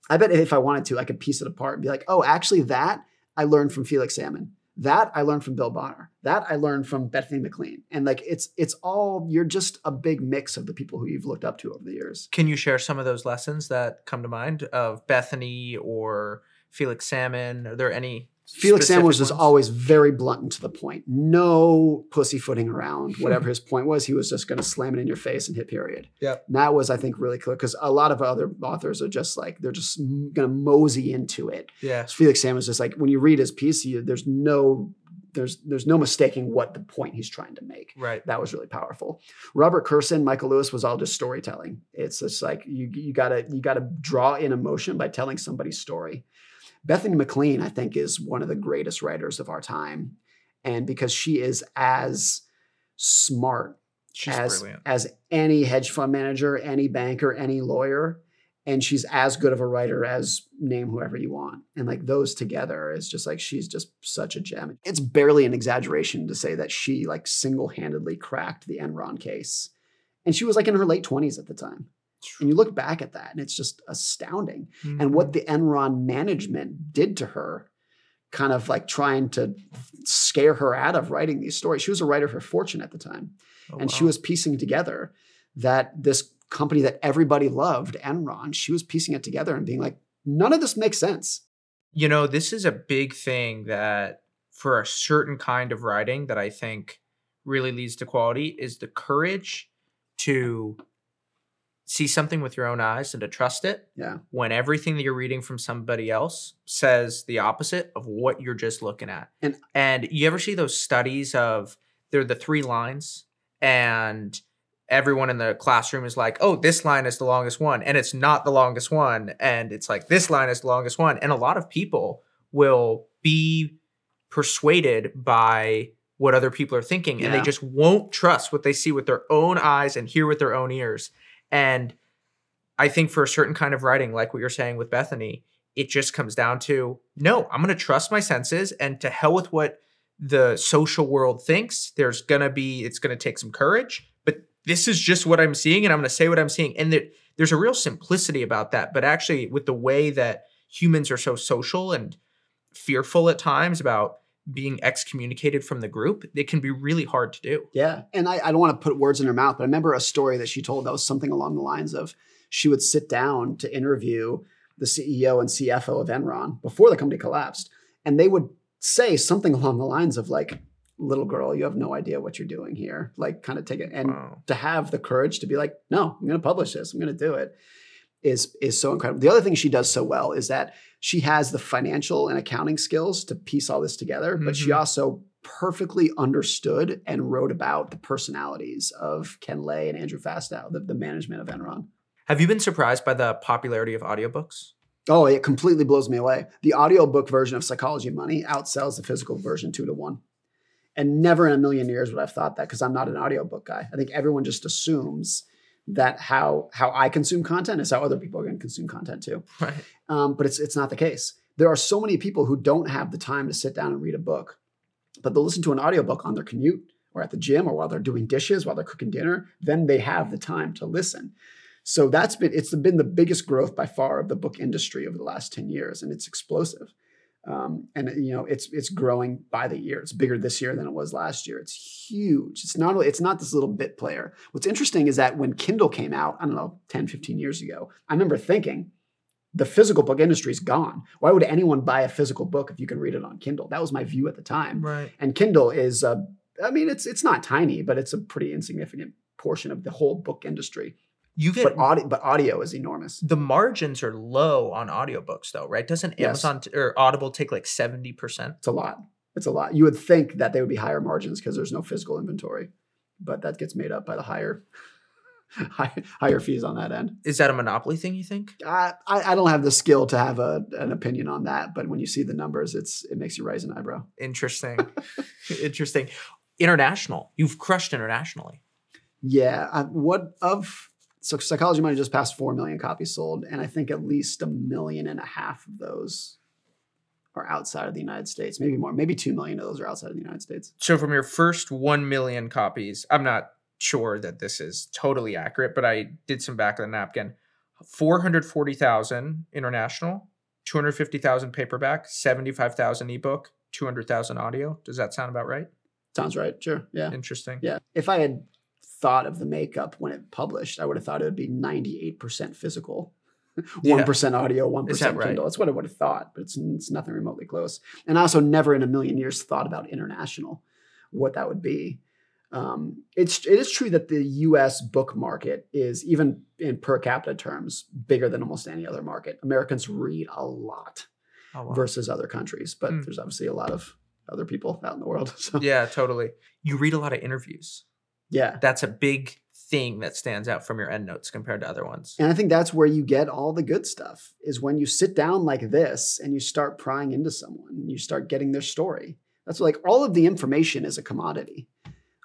I bet if I wanted to, I could piece it apart and be like, oh, actually, that I learned from Felix Salmon. That I learned from Bill Bonner. That I learned from Bethany McLean. And like it's it's all you're just a big mix of the people who you've looked up to over the years. Can you share some of those lessons that come to mind of Bethany or Felix Salmon? Are there any? Felix Salmon was specific just ones? always very blunt and to the point. No pussyfooting around. Hmm. Whatever his point was, he was just going to slam it in your face and hit period. Yep. And that was, I think, really clear because a lot of other authors are just like they're just going to mosey into it. Yeah. Felix Salmon is just like when you read his piece, you, there's no there's there's no mistaking what the point he's trying to make. Right. That was really powerful. Robert Kurson, Michael Lewis was all just storytelling. It's just like you you gotta you gotta draw in emotion by telling somebody's story. Bethany McLean, I think, is one of the greatest writers of our time, and because she is as smart She's as brilliant. as any hedge fund manager, any banker, any lawyer, and she's as good of a writer as name whoever you want. And like those together is just like she's just such a gem. It's barely an exaggeration to say that she like single-handedly cracked the Enron case. And she was like in her late 20s at the time. And you look back at that and it's just astounding. And Mm-hmm. what the Enron management did to her, kind of like trying to scare her out of writing these stories. She was a writer for Fortune at the time Oh, and she was piecing together that this company that everybody loved, Enron, she was piecing it together and being like, none of this makes sense. you know, this is a big thing that for a certain kind of writing that I think really leads to quality is the courage to see something with your own eyes and to trust it Yeah. when everything that you're reading from somebody else says the opposite of what you're just looking at. And- and you ever see those studies of they're the three lines and everyone in the classroom is like, "Oh, this line is the longest one," and it's not the longest one, and it's like this line is the longest one, and a lot of people will be persuaded by what other people are thinking and they just won't trust what they see with their own eyes and hear with their own ears. And I think for a certain kind of writing, like what you're saying with Bethany, it just comes down to no, I'm going to trust my senses and to hell with what the social world thinks. There's going to be, it's going to take some courage, but this is just what I'm seeing and I'm going to say what I'm seeing. And there, there's a real simplicity about that. But actually, with the way that humans are so social and fearful at times about being excommunicated from the group, it can be really hard to do. Yeah. And I, I don't want to put words in her mouth, but I remember a story that she told that was something along the lines of she would sit down to interview the CEO and CFO of Enron before the company collapsed. And they would say something along the lines of like, little girl, you have no idea what you're doing here. Like kind of take it. And Wow. to have the courage to be like, no, I'm going to publish this. I'm going to do it is is so incredible. The other thing she does so well is that she has the financial and accounting skills to piece all this together, but she Mhm. also perfectly understood and wrote about the personalities of Ken Lay and Andrew Fastow, the, the management of Enron. Have you been surprised by the popularity of audiobooks? Oh, it completely blows me away. The audiobook version of Psychology of Money outsells the physical version two to one. And never in a million years would I have thought that because I'm not an audiobook guy. I think everyone just assumes that how how I consume content is how other people are going to consume content too. Right. Um, but it's it's not the case. There are so many people who don't have the time to sit down and read a book, but they'll listen to an audiobook on their commute or at the gym or while they're doing dishes, while they're cooking dinner. Then they have the time to listen. So that's been it's been the biggest growth by far of the book industry over the last 10 years, and it's explosive. Um, and you know it's it's growing by the year. It's bigger this year than it was last year. It's huge. It's not only it's not this little bit player. What's interesting is that when Kindle came out, I don't know, 10, 15 years ago, I remember thinking, the physical book industry is gone. Why would anyone buy a physical book if you can read it on Kindle? That was my view at the time. Right. And Kindle is, uh, I mean, it's it's not tiny, but it's a pretty insignificant portion of the whole book industry. You get But audio, but audio is enormous. the margins are low on audiobooks though, right? Doesn't Yes. Amazon t- or Audible take like 70%? It's a lot. It's a lot. You would think that they would be higher margins because there's no physical inventory, but that gets made up by the higher high- higher fees on that end. Is that a monopoly thing you think? I, I I don't have the skill to have a, an opinion on that, but when you see the numbers, it's it makes you raise an eyebrow. Interesting. Interesting. International. You've crushed internationally. Yeah. I, what of so Psychology Money just passed four million copies sold, and I think at least a million and a half of those are outside of the United States. Maybe more. Maybe two million of those are outside of the United States. So from your first 1 million copies, I'm not sure that this is totally accurate, but I did some back of the napkin. 440,000 international, 250,000 paperback, 75,000 ebook, 200,000 audio. Does that sound about right? Sounds right. Sure. Yeah. Interesting. Yeah. If I had thought of the makeup when it published, I would have thought it would be 98% physical, 1% audio, 1% Is that right? Kindle. That's what I would have thought, but it's, it's nothing remotely close. And I also never in a million years thought about international, what that would be. Um, it's it is true that the U.S. book market is even in per capita terms bigger than almost any other market. Americans read a lot Oh, wow. versus other countries, but Hmm. there's obviously a lot of other people out in the world. So Yeah, totally. You read a lot of interviews. Yeah, That's a big thing that stands out from your endnotes compared to other ones. And I think that's where you get all the good stuff is when you sit down like this and you start prying into someone, and you start getting their story. That's like all of the information is a commodity.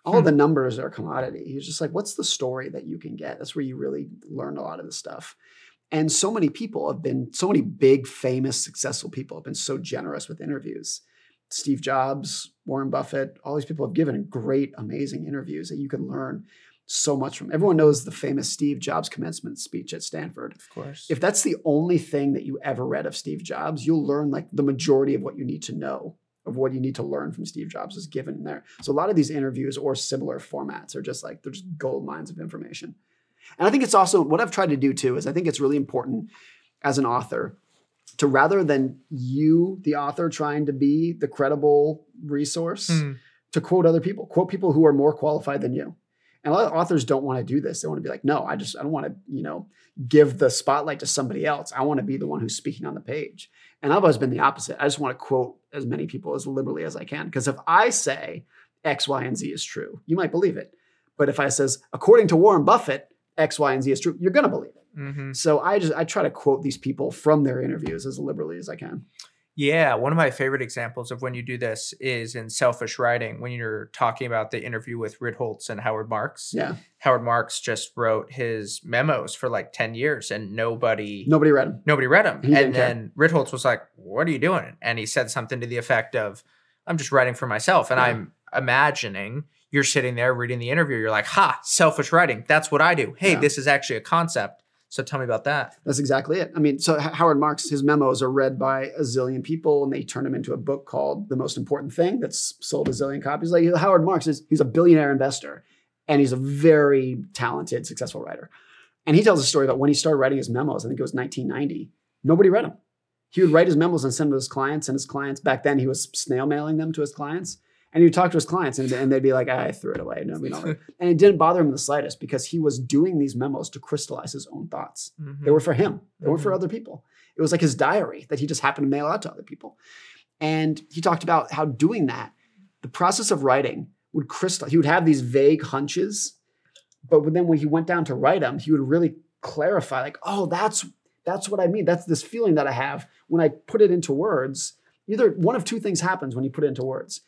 All Hmm. the numbers are a commodity. You're just like, what's the story that you can get? That's where you really learn a lot of the stuff. And so many people have been, so many big, famous, successful people have been so generous with interviews. Steve Jobs, Warren Buffett, all these people have given great, amazing interviews that you can learn so much from. Everyone knows the famous Steve Jobs commencement speech at Stanford. Of course. If that's the only thing that you ever read of Steve Jobs, you'll learn like the majority of what you need to know of what you need to learn from Steve Jobs is given in there. So a lot of these interviews or similar formats are just like they're just gold mines of information. And I think it's also what I've tried to do too is I think it's really important as an author to rather than you, the author, trying to be the credible resource, Hmm. to quote other people, quote people who are more qualified than you. And a lot of authors don't want to do this. They want to be like, no, I just I don't want to, you know, give the spotlight to somebody else. I want to be the one who's speaking on the page. And I've always been the opposite. I just want to quote as many people as liberally as I can. Because if I say X, Y, and Z is true, you might believe it. But if I says, according to Warren Buffett, X, Y, and Z is true, you're gonna believe it. Mhm. So I just I try to quote these people from their interviews as liberally as I can. Yeah, one of my favorite examples of when you do this is in Selfish Writing, when you're talking about the interview with Ritholtz and Howard Marks. Yeah. Howard Marks just wrote his memos for like 10 years and nobody Nobody read them. nobody read them. He And care. then Ritholtz was like, What are you doing? And he said something to the effect of, I'm just writing for myself. And Yeah. I'm imagining you're sitting there reading the interview. You're like, Ha, selfish writing. That's what I do. Hey, Yeah. this is actually a concept. So tell me about that. That's exactly it. I mean, so Howard Marks, his memos are read by a zillion people, and they turn them into a book called "The Most Important Thing" that's sold a zillion copies. Like Howard Marks is, he's a billionaire investor, and he's a very talented, successful writer. And he tells a story about when he started writing his memos. I think it was 1990. Nobody read them. He would write his memos and send them to his clients, and his clients back then he was snail mailing them to his clients. And he would talk to his clients, and, and they'd be like, "I threw it away. No, we don't." and it didn't bother him the slightest because he was doing these memos to crystallize his own thoughts. Mhm. They were for him. They weren't for Mhm. other people. It was like his diary that he just happened to mail out to other people. And he talked about how doing that, the process of writing would crystal. He would have these vague hunches, but then when he went down to write them, he would really clarify, like, oh, that's that's what I mean. That's this feeling that I have when I put it into words. Either one of two things happens when you put it into words.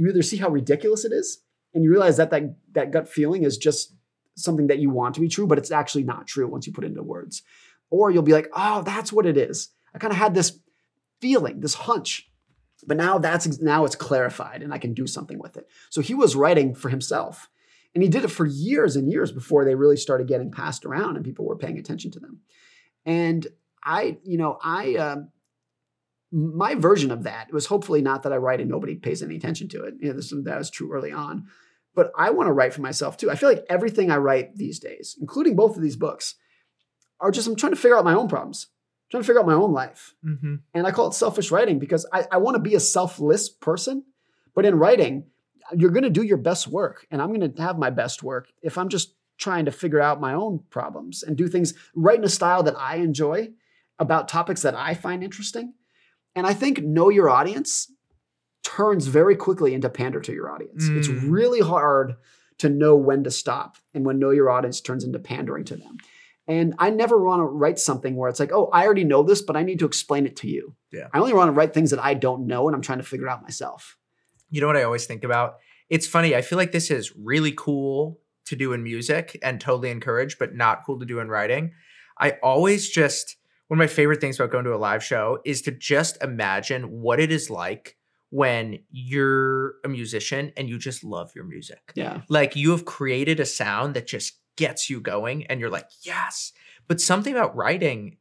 You either see how ridiculous it is, and you realize that that, that gut feeling is just something that you want to be true, but it's actually not true once you put it into words. Or you'll be like, oh, that's what it is. I kind of had this feeling, this hunch, but now that's now it's clarified and I can do something with it. So he was writing for himself. And he did it for years and years before they really started getting passed around and people were paying attention to them. And I, you know, I, um, my version of that was hopefully not that I write and nobody pays any attention to it. You know, this, that was true early on. But I want to write for myself too. I feel like everything I write these days, including both of these books, are just I'm trying to figure out my own problems. trying to figure out my own life. Mm-hmm. And I call it selfish writing because I, I want to be a selfless person. But in writing, you're going to do your best work. And I'm going to have my best work if I'm just trying to figure out my own problems and do things, write in a style that I enjoy about topics that I find interesting. And I think know your audience turns very quickly into pander to your audience. It's Mm. really hard to know when to stop and when know your audience turns into pandering to them. And I never want to write something where it's like, oh, I already know this, but I need to explain it to you. Yeah. I only want to write things that I don't know and I'm trying to figure out myself. You know what I always think about? It's funny. I feel like this is really cool to do in music and totally encouraged, but not cool to do in writing. I always just, one of my favorite things about going to a live show is to just imagine what it is like when you're a musician and you just love your music. Yeah. Like you have created a sound that just gets you going and you're like, yes. But something about writing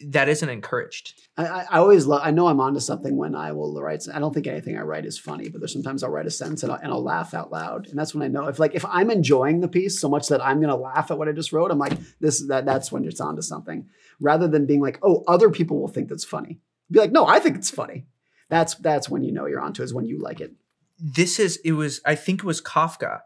that isn't encouraged. I, I always love, I know I'm onto something when I will write. I don't think anything I write is funny, but there's sometimes I'll write a sentence and I'll, and I'll laugh out loud. And that's when I know if like, if I'm enjoying the piece so much that I'm going to laugh at what I just wrote, I'm like, this, that, that's when it's onto something rather than being like, oh, other people will think that's funny. Be like, no, I think it's funny. That's, that's when you know you're onto is when you like it. this is it was i think it was kafka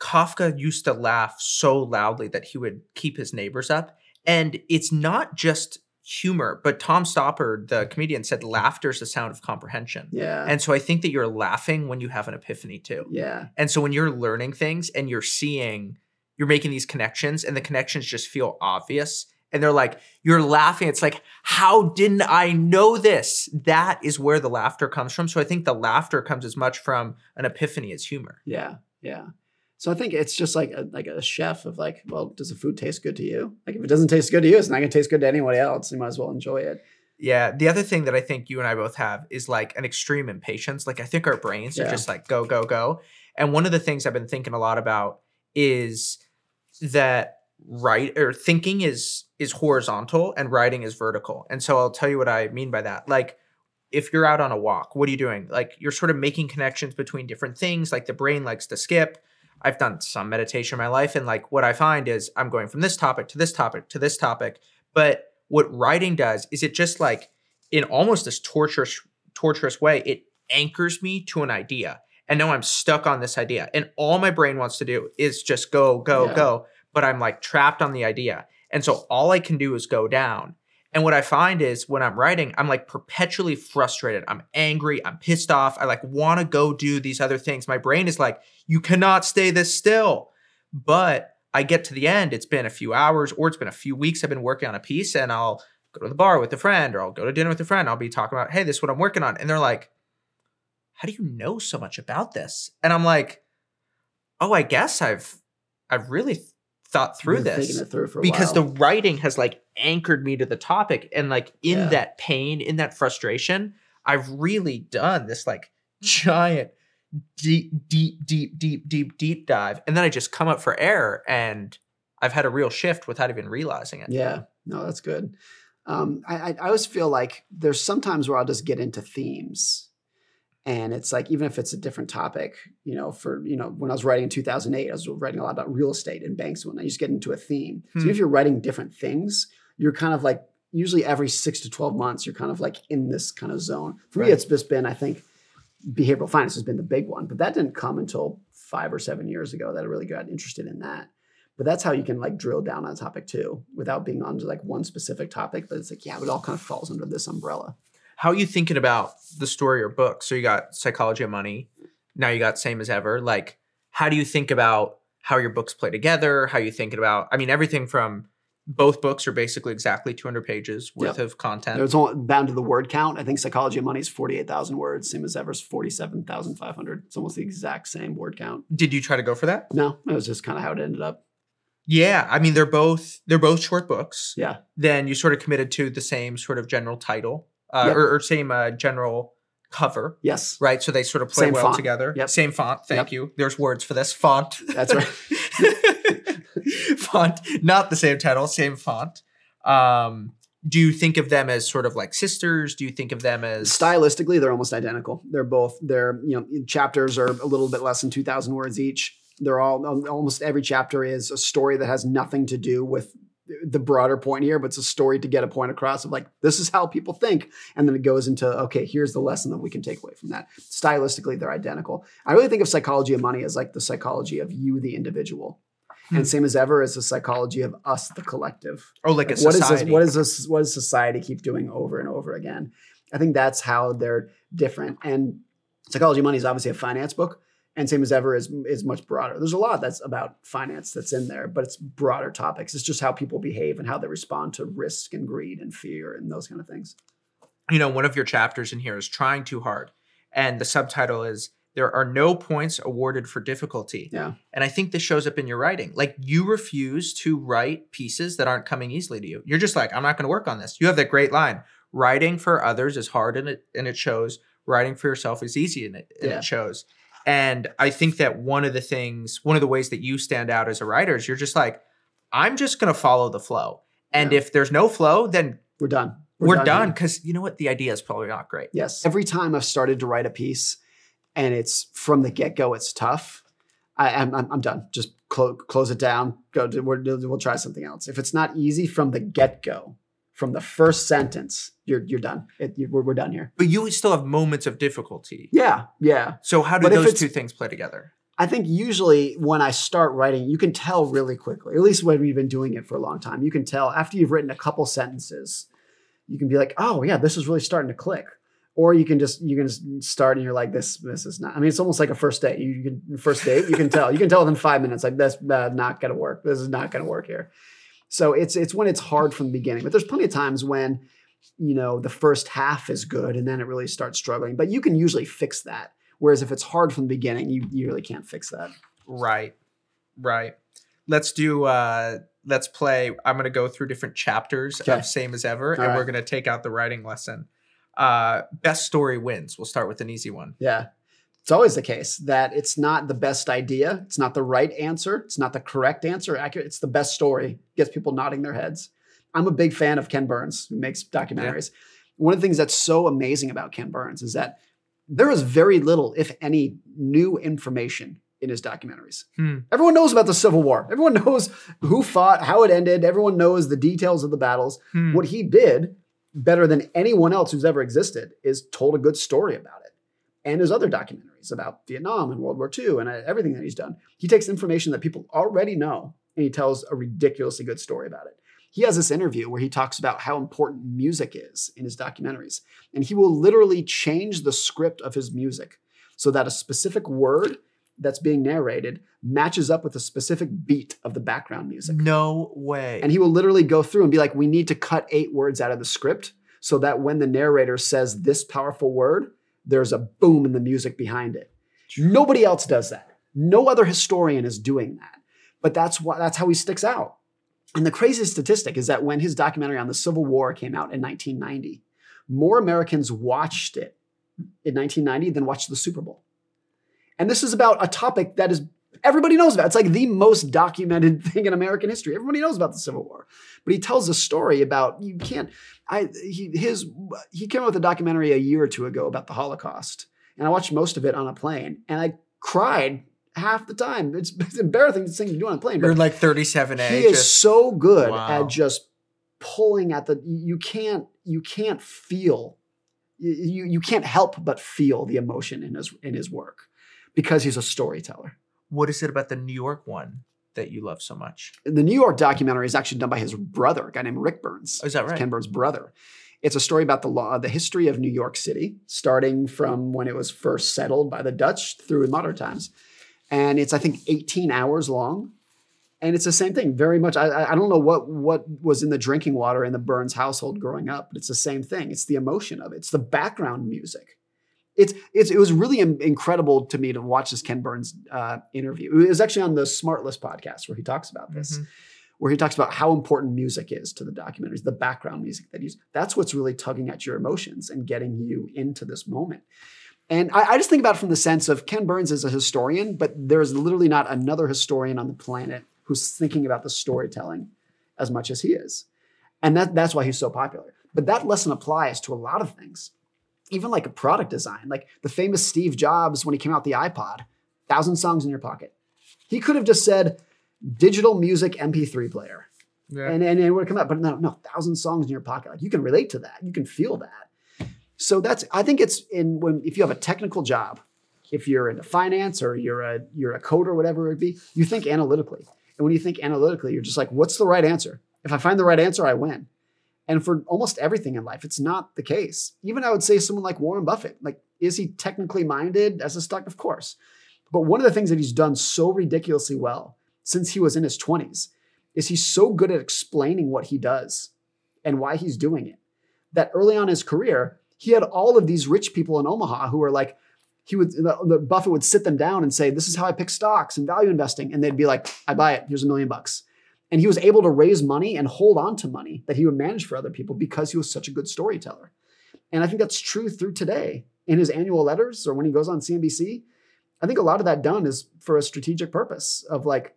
kafka used to laugh so loudly that he would keep his neighbors up and it's not just humor but tom stoppard the comedian said laughter is the sound of comprehension Yeah. and so i think that you're laughing when you have an epiphany too yeah. and so when you're learning things and you're seeing you're making these connections and the connections just feel obvious and they're like you're laughing it's like how didn't i know this that is where the laughter comes from so i think the laughter comes as much from an epiphany as humor Yeah, yeah. So I think it's just like a, like a chef of like, well, does the food taste good to you? Like if it doesn't taste good to you, it's not gonna taste good to anybody else. You might as well enjoy it. yeah the other thing that i think you and i both have is like an extreme impatience like i think our brains are just like go go go and one of the things i've been thinking a lot about is that right or thinking is is horizontal and writing is vertical. And so i'll tell you what i mean by that. Like if you're out on a walk what are you doing? Like you're sort of making connections between different things like the brain likes to skip. I've done some meditation in my life and like what i find is i'm going from this topic to this topic to this topic. But what writing does is it just like in almost this torturous torturous way it anchors me to an idea. And now i'm stuck on this idea. And all my brain wants to do is just go go Yeah. go but i'm like trapped on the idea. And so all i can do is go down. And what i find is when i'm writing i'm like perpetually frustrated. I'm angry. I'm pissed off. I like want to go do these other things. My brain is like you cannot stay this still. But I get to the end, it's been a few hours or it's been a few weeks I've been working on a piece and I'll go to the bar with a friend or I'll go to dinner with a friend. I'll be talking about, hey, this is what I'm working on. And they're like, how do you know so much about this? And I'm like, oh, I guess I've I've really thought through this through because the writing has like anchored me to the topic and like in Yeah. that pain, in that frustration, I've really done this like giant deep, deep, deep, deep, deep, deep dive. And then I just come up for air and I've had a real shift without even realizing it. Yeah, no, that's good. Um, I, I I always feel like there's sometimes where I'll just get into themes, and it's like even if it's a different topic, you know, for you know when I was writing in 2008, I was writing a lot about real estate and banks. When I just get into a theme, so Hmm. if you're writing different things, you're kind of like usually every six to 12 months, you're kind of like in this kind of zone. For me, Right. it's just been I think behavioral finance has been the big one, but that didn't come until five or seven years ago that I really got interested in that. But that's how you can like drill down on a topic too, without being on to like one specific topic. But it's like, yeah, it all kind of falls under this umbrella. How are you thinking about the story or book? So you got Psychology of Money. Now you got Same as Ever. Like, how do you think about how your books play together? How you thinking about, I mean, everything from both books are basically exactly 200 pages worth of content. It's all bound to the word count. I think Psychology of Money is 48,000 words, same as Ever's 47,500. It's almost the exact same word count. Did you try to go for that? No, it was just kind of how it ended up. Yeah, I mean they're both they're both short books. Yeah. Then you sort of committed to the same sort of general title uh, Yep. or, or same uh, general cover, Yes. right? So they sort of play Same well font. together. Yep. Same font. Thank Yep. you. There's words for this font. That's right. font, not the same title, same font. Um, do you think of them as sort of like sisters? Do you think of them as Stylistically, they're almost identical. They're both, they're, you know, chapters are a little bit less than 2,000 words each. They're all, almost every chapter is a story that has nothing to do with the broader point here, but it's a story to get a point across of like, this is how people think. And then it goes into, okay, here's the lesson that we can take away from that. Stylistically, they're identical. I really think of psychology of money as like the psychology of you, the individual. Hmm. And same as ever is the psychology of us, the collective. Oh, like a what is society. this? What is this? What does society keep doing over and over again? I think that's how they're different. And psychology of money is obviously a finance book, and same as ever is is much broader. There's a lot that's about finance that's in there, but it's broader topics. It's just how people behave and how they respond to risk and greed and fear and those kind of things. you know, one of your chapters in here is trying too hard. And the subtitle is There are no points awarded for difficulty. Yeah. And I think this shows up in your writing. Like you refuse to write pieces that aren't coming easily to you. You're just like, I'm not going to work on this. You have that great line. Writing for others is hard and it and it shows. Writing for yourself is easy and it, and Yeah. it shows. And I think that one of the things, one of the ways that you stand out as a writer is you're just like, I'm just going to follow the flow. And Yeah. if there's no flow, then We're done. we're, here. done. Because you know what? The idea is probably not great. Yes. Every time I've started to write a piece and it's from the get go, it's tough. I, I'm, I'm, I'm done. Just clo- close it down. Go. To, we're, we'll try something else. If it's not easy from the get go, from the first sentence, you're you're done. It, you, we're, we're done here. But you still have moments of difficulty. Yeah. Yeah. So how do But those two things play together? I think usually when I start writing, you can tell really quickly, at least when we've been doing it for a long time, you can tell after you've written a couple sentences, you can be like, oh yeah, this is really starting to click. Or you can just you can just start and you're like, this this is not. I mean, it's almost like a first date. You, you can first date, you can tell. You can tell within five minutes, like that's uh, not gonna work. This is not gonna work here. So it's it's when it's hard from the beginning. But there's plenty of times when you know the first half is good and then it really starts struggling. But you can usually fix that. Whereas if it's hard from the beginning, you, you really can't fix that. Right. Right. Let's do uh let's play. I'm gonna go through different chapters Okay. of same as ever, All and we're gonna take out the writing lesson. Uh best story wins. We'll start with an easy one. Yeah. It's always the case that it's not the best idea. It's not the right answer. It's not the correct answer, accurate. It's the best story. Gets people nodding their heads. I'm a big fan of Ken Burns, who makes documentaries. One of the things that's so amazing about Ken Burns is that there is very little, if any, new information in his documentaries. Hmm. Everyone knows about the Civil War. Everyone knows who fought, how it ended. Everyone knows the details of the battles. Hmm. What he did better than anyone else who's ever existed is told a good story about it. And his other documentaries about Vietnam and World War II and uh, everything that he's done. He takes information that people already know and he tells a ridiculously good story about it. He has this interview where he talks about how important music is in his documentaries. And he will literally change the script of his music so that a specific word that's being narrated matches up with a specific beat of the background music. No way. And he will literally go through and be like, we need to cut eight words out of the script so that when the narrator says this powerful word, there's a boom in the music behind it. Nobody else does that. No other historian is doing that. But that's why that's how he sticks out. And the craziest statistic is that when his documentary on the Civil War came out in 1990, more Americans watched it in 1990 than watched the Super Bowl. And this is about a topic that is everybody knows about. It's like the most documented thing in American history. Everybody knows about the Civil War. But he tells a story about you can't. I he his he came out with a documentary a year or two ago about the Holocaust, and I watched most of it on a plane, and I cried half the time. It's, it's embarrassing thing to do on a plane. You're like 37A. he is so good Wow. at just pulling at the. You can't you can't feel. You, you can't help but feel the emotion in his in his work because he's a storyteller. What is it about the New York one that you love so much? the New York documentary is actually done by his brother, a guy named Rick Burns. Oh, is that right? Ken Burns' brother. It's a story about the law, the history of New York City, starting from when it was first settled by the Dutch through modern times. And it's, I think, 18 hours long. And it's the same thing, very much. I- I, I don't know what what was in the drinking water in the Burns household growing up, but it's the same thing. It's the emotion of it. It's the background music. It's, it's it was really incredible to me to watch this Ken Burns uh, interview. It was actually on the Smartless podcast where he talks about this Mhm. where he talks about how important music is to the documentaries, the background music that he's that's what's really tugging at your emotions and getting you into this moment. And I, I just think about it from the sense of Ken Burns is a historian, but there's literally not another historian on the planet who's thinking about the storytelling as much as he is. And that, that's why he's so popular. But that lesson applies to a lot of things, even like a product design, like the famous Steve Jobs when he came out the iPod, thousand songs in your pocket. He could have just said, digital music MP3 player. Yeah. and and it would come out. But no, no, thousand songs in your pocket. Like you can relate to that. You can feel that. So that's I think it's in when if you have a technical job, if you're into finance or you're a you're a coder, or whatever it would be, you think analytically. And when you think analytically, you're just like, what's the right answer? If I find the right answer, I win. And for almost everything in life, it's not the case. Even I would say someone like Warren Buffett, like, is he technically minded as a stock? Of course. But one of the things that he's done so ridiculously well since he was in his 20s is he's so good at explaining what he does and why he's doing it that early on in his career, he had all of these rich people in Omaha who were like, he would, the, the Buffett would sit them down and say, This is how I pick stocks and value investing. And they'd be like, I buy it. Here's a million bucks. And he was able to raise money and hold on to money that he would manage for other people because he was such a good storyteller. And I think that's true through today in his annual letters or when he goes on CNBC. I think a lot of that done is for a strategic purpose of like,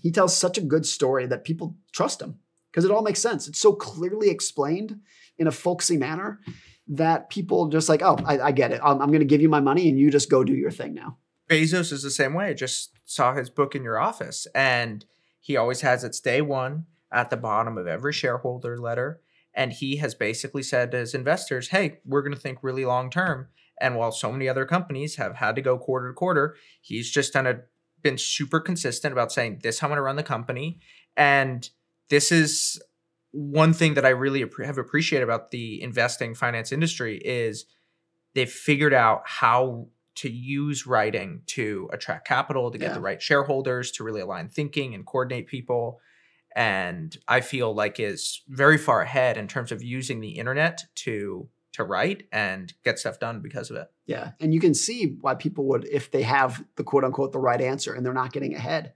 he tells such a good story that people trust him because it all makes sense. It's so clearly explained in a folksy manner that people just like, oh, I, I get it. I'm, I'm going to give you my money and you just go do your thing now. Bezos is the same way. I just saw his book in your office, and he always has its day one at the bottom of every shareholder letter. And he has basically said to his investors, hey, we're going to think really long term. And while so many other companies have had to go quarter to quarter, he's just done a, been super consistent about saying, this how I'm going to run the company. And this is one thing that I really have appreciated about the investing finance industry is they've figured out how to use writing to attract capital, to get Yeah. the right shareholders, to really align thinking and coordinate people. And I feel like is very far ahead in terms of using the internet to to write and get stuff done because of it. Yeah. And you can see why people would, if they have the quote unquote the right answer and they're not getting ahead.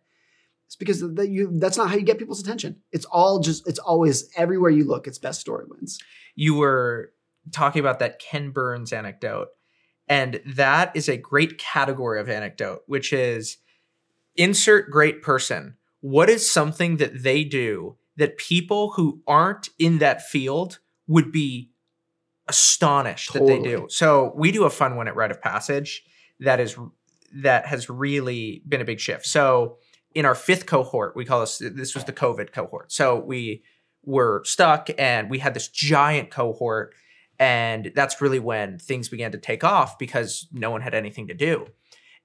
It's because that you that's not how you get people's attention. It's all just it's always everywhere you look, it's best story wins. you were talking about that Ken Burns anecdote. And that is a great category of anecdote, which is insert great person. What is something that they do that people who aren't in that field would be astonished that they do? So we do a fun one at Write of Passage that is that has really been a big shift. So in our fifth cohort, we call this this was the COVID cohort. So we were stuck and we had this giant cohort and that's really when things began to take off because no one had anything to do.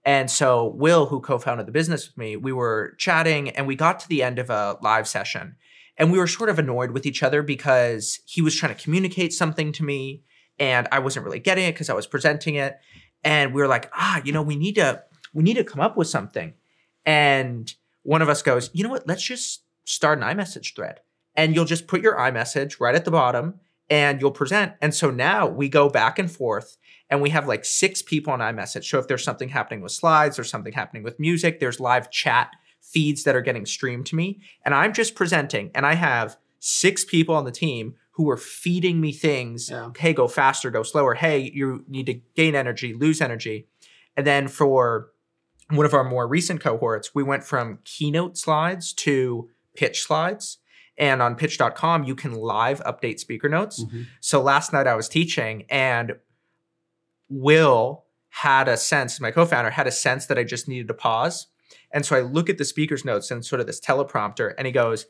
And so Will, who co-founded the business with me, we were chatting and we got to the end of a live session and we were sort of annoyed with each other because he was trying to communicate something to me and I wasn't really getting it because I was presenting it. And we were like, ah, you know, we need to we need to come up with something. And one of us goes, you know what? Let's just start an iMessage thread. And you'll just put your iMessage right at the bottom and you'll present. And so now we go back and forth and we have like six people on iMessage. So if there's something happening with slides or something happening with music, there's live chat feeds that are getting streamed to me. And I'm just presenting and I have six people on the team who are feeding me things. Yeah. Hey, go faster, go slower. Hey, you need to gain energy, lose energy. And then for one of our more recent cohorts, we went from keynote slides to pitch slides. And on pitch.com, you can live update speaker notes. Mm-hmm. So last night I was teaching and Will had a sense, my co-founder had a sense that I just needed to pause. And so I look at the speaker's notes and sort of this teleprompter and he goes,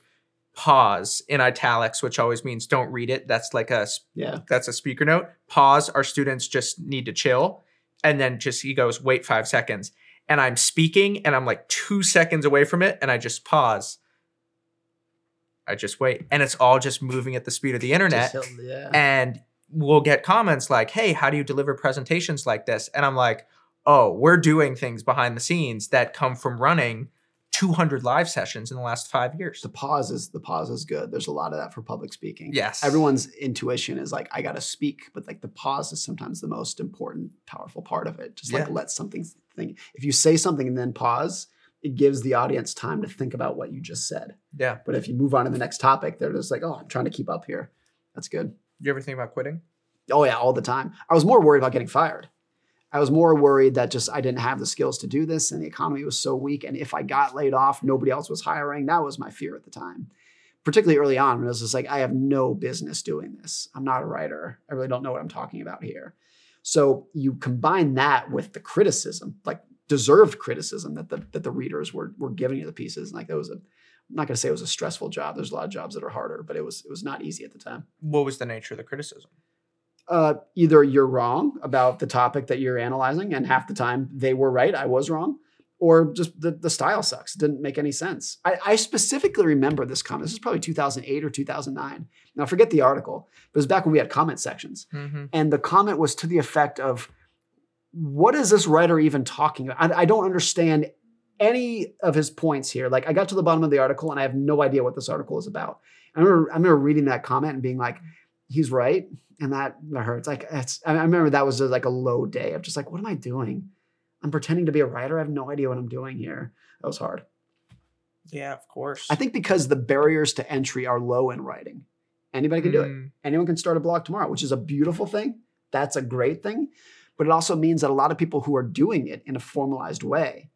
pause in italics, which always means don't read it. That's like a Yeah. that's a speaker note. Pause. Our students just need to chill. And then just he goes, wait five seconds. And I'm speaking and I'm like two seconds away from it. And I just pause. I just wait. And it's all just moving at the speed of the internet. Just- yeah. And we'll get comments like, hey, how do you deliver presentations like this? And I'm like, oh, we're doing things behind the scenes that come from running 200 live sessions in the last five years. the pause is the pause is good. There's a lot of that for public speaking. Yes. Everyone's intuition is like, I gotta speak, but like the pause is sometimes the most important, powerful part of it. Just like Yeah. let something think. If you say something and then pause, it gives the audience time to think about what you just said. Yeah. But if you move on to the next topic, they're just like, oh, I'm trying to keep up here. That's good. You ever think about quitting? Oh yeah, all the time. I was more worried about getting fired. I was more worried that just I didn't have the skills to do this and the economy was so weak. And if I got laid off, nobody else was hiring. That was my fear at the time. Particularly early on when it was just like, I have no business doing this. I'm not a writer. I really don't know what I'm talking about here. So you combine that with the criticism, like deserved criticism that the that the readers were were giving you the pieces. And Like that was a I'm not going to say it was a stressful job. There's a lot of jobs that are harder, but it was it was not easy at the time. What was the nature of the criticism? Uh, either you're wrong about the topic that you're analyzing, and half the time they were right, I was wrong, or just the, the style sucks. It didn't make any sense. I, I specifically remember this comment. This is probably 2008 or 2009. Now, forget the article, but it was back when we had comment sections. Mm-hmm. And the comment was to the effect of, what is this writer even talking about? I, I don't understand any of his points here. Like, I got to the bottom of the article and I have no idea what this article is about. I remember, I remember reading that comment and being like, he's right. And that, hurts. Like, it's, I remember that was just like a low day of just like, what am I doing? I'm pretending to be a writer. I have no idea what I'm doing here. That was hard. Yeah, of course. I think because the barriers to entry are low in writing. Anybody can do it. Mm, Anyone can start a blog tomorrow, which is a beautiful thing. That's a great thing. But it also means that a lot of people who are doing it in a formalized way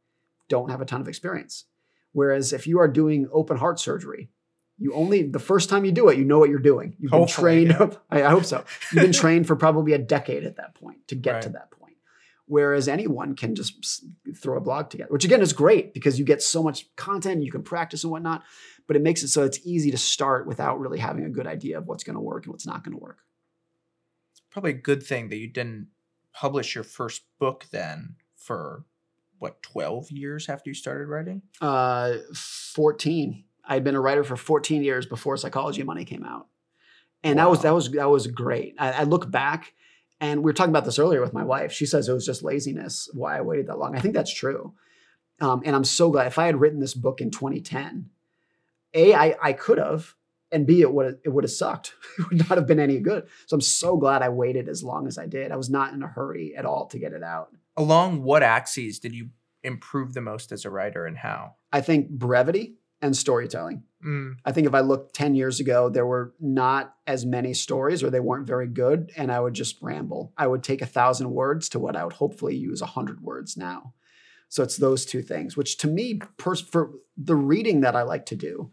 don't have a ton of experience. Whereas if you are doing open heart surgery, you only the first time you do it, you know what you're doing. You've been Hopefully, trained. I, I hope so. You've been trained for probably a decade at that point to get to that point. Whereas anyone can just throw a blog together, which again is great because you get so much content, you can practice and whatnot. But it makes it so it's easy to start without really having a good idea of what's going to work and what's not going to work. It's probably a good thing that you didn't publish your first book then for what 12 years after you started writing uh, 14. I'd been a writer for 14 years before Psychology Money came out. And that was that was that was great. I, I look back and we were talking about this earlier with my wife. She says it was just laziness why I waited that long. I think that's true. Um, and I'm so glad if I had written this book in 2010, A, I, I could have, and B, it would it would have sucked. it would not have been any good. So I'm so glad I waited as long as I did. I was not in a hurry at all to get it out. along what axes did you improve the most as a writer and how I think brevity and storytelling. Mm, I think if I looked 10 years ago, there were not as many stories or they weren't very good, and I would just ramble. I would take a thousand words to what I would hopefully use a hundred words now. So it's those two things, which to me, pers- for the reading that I like to do,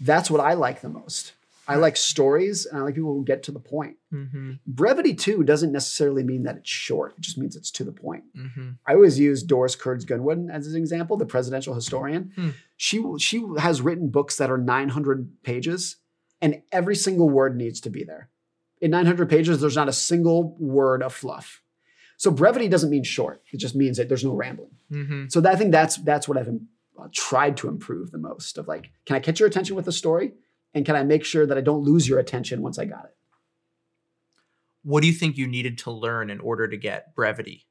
that's what I like the most. I like stories and I like people who get to the point. mhm, Brevity, too, doesn't necessarily mean that it's short, it just means it's to the point. mhm. I always use Doris Kearns Goodwin as an example, the presidential historian. Hmm. She she has written books that are 900 pages, and every single word needs to be there. In 900 pages, there's not a single word of fluff. So brevity doesn't mean short; it just means that there's no rambling. Mhm. So that, I think that's that's what I've tried to improve the most. Of like, can I catch your attention with the story, and can I make sure that I don't lose your attention once I got it? what do you think you needed to learn in order to get brevity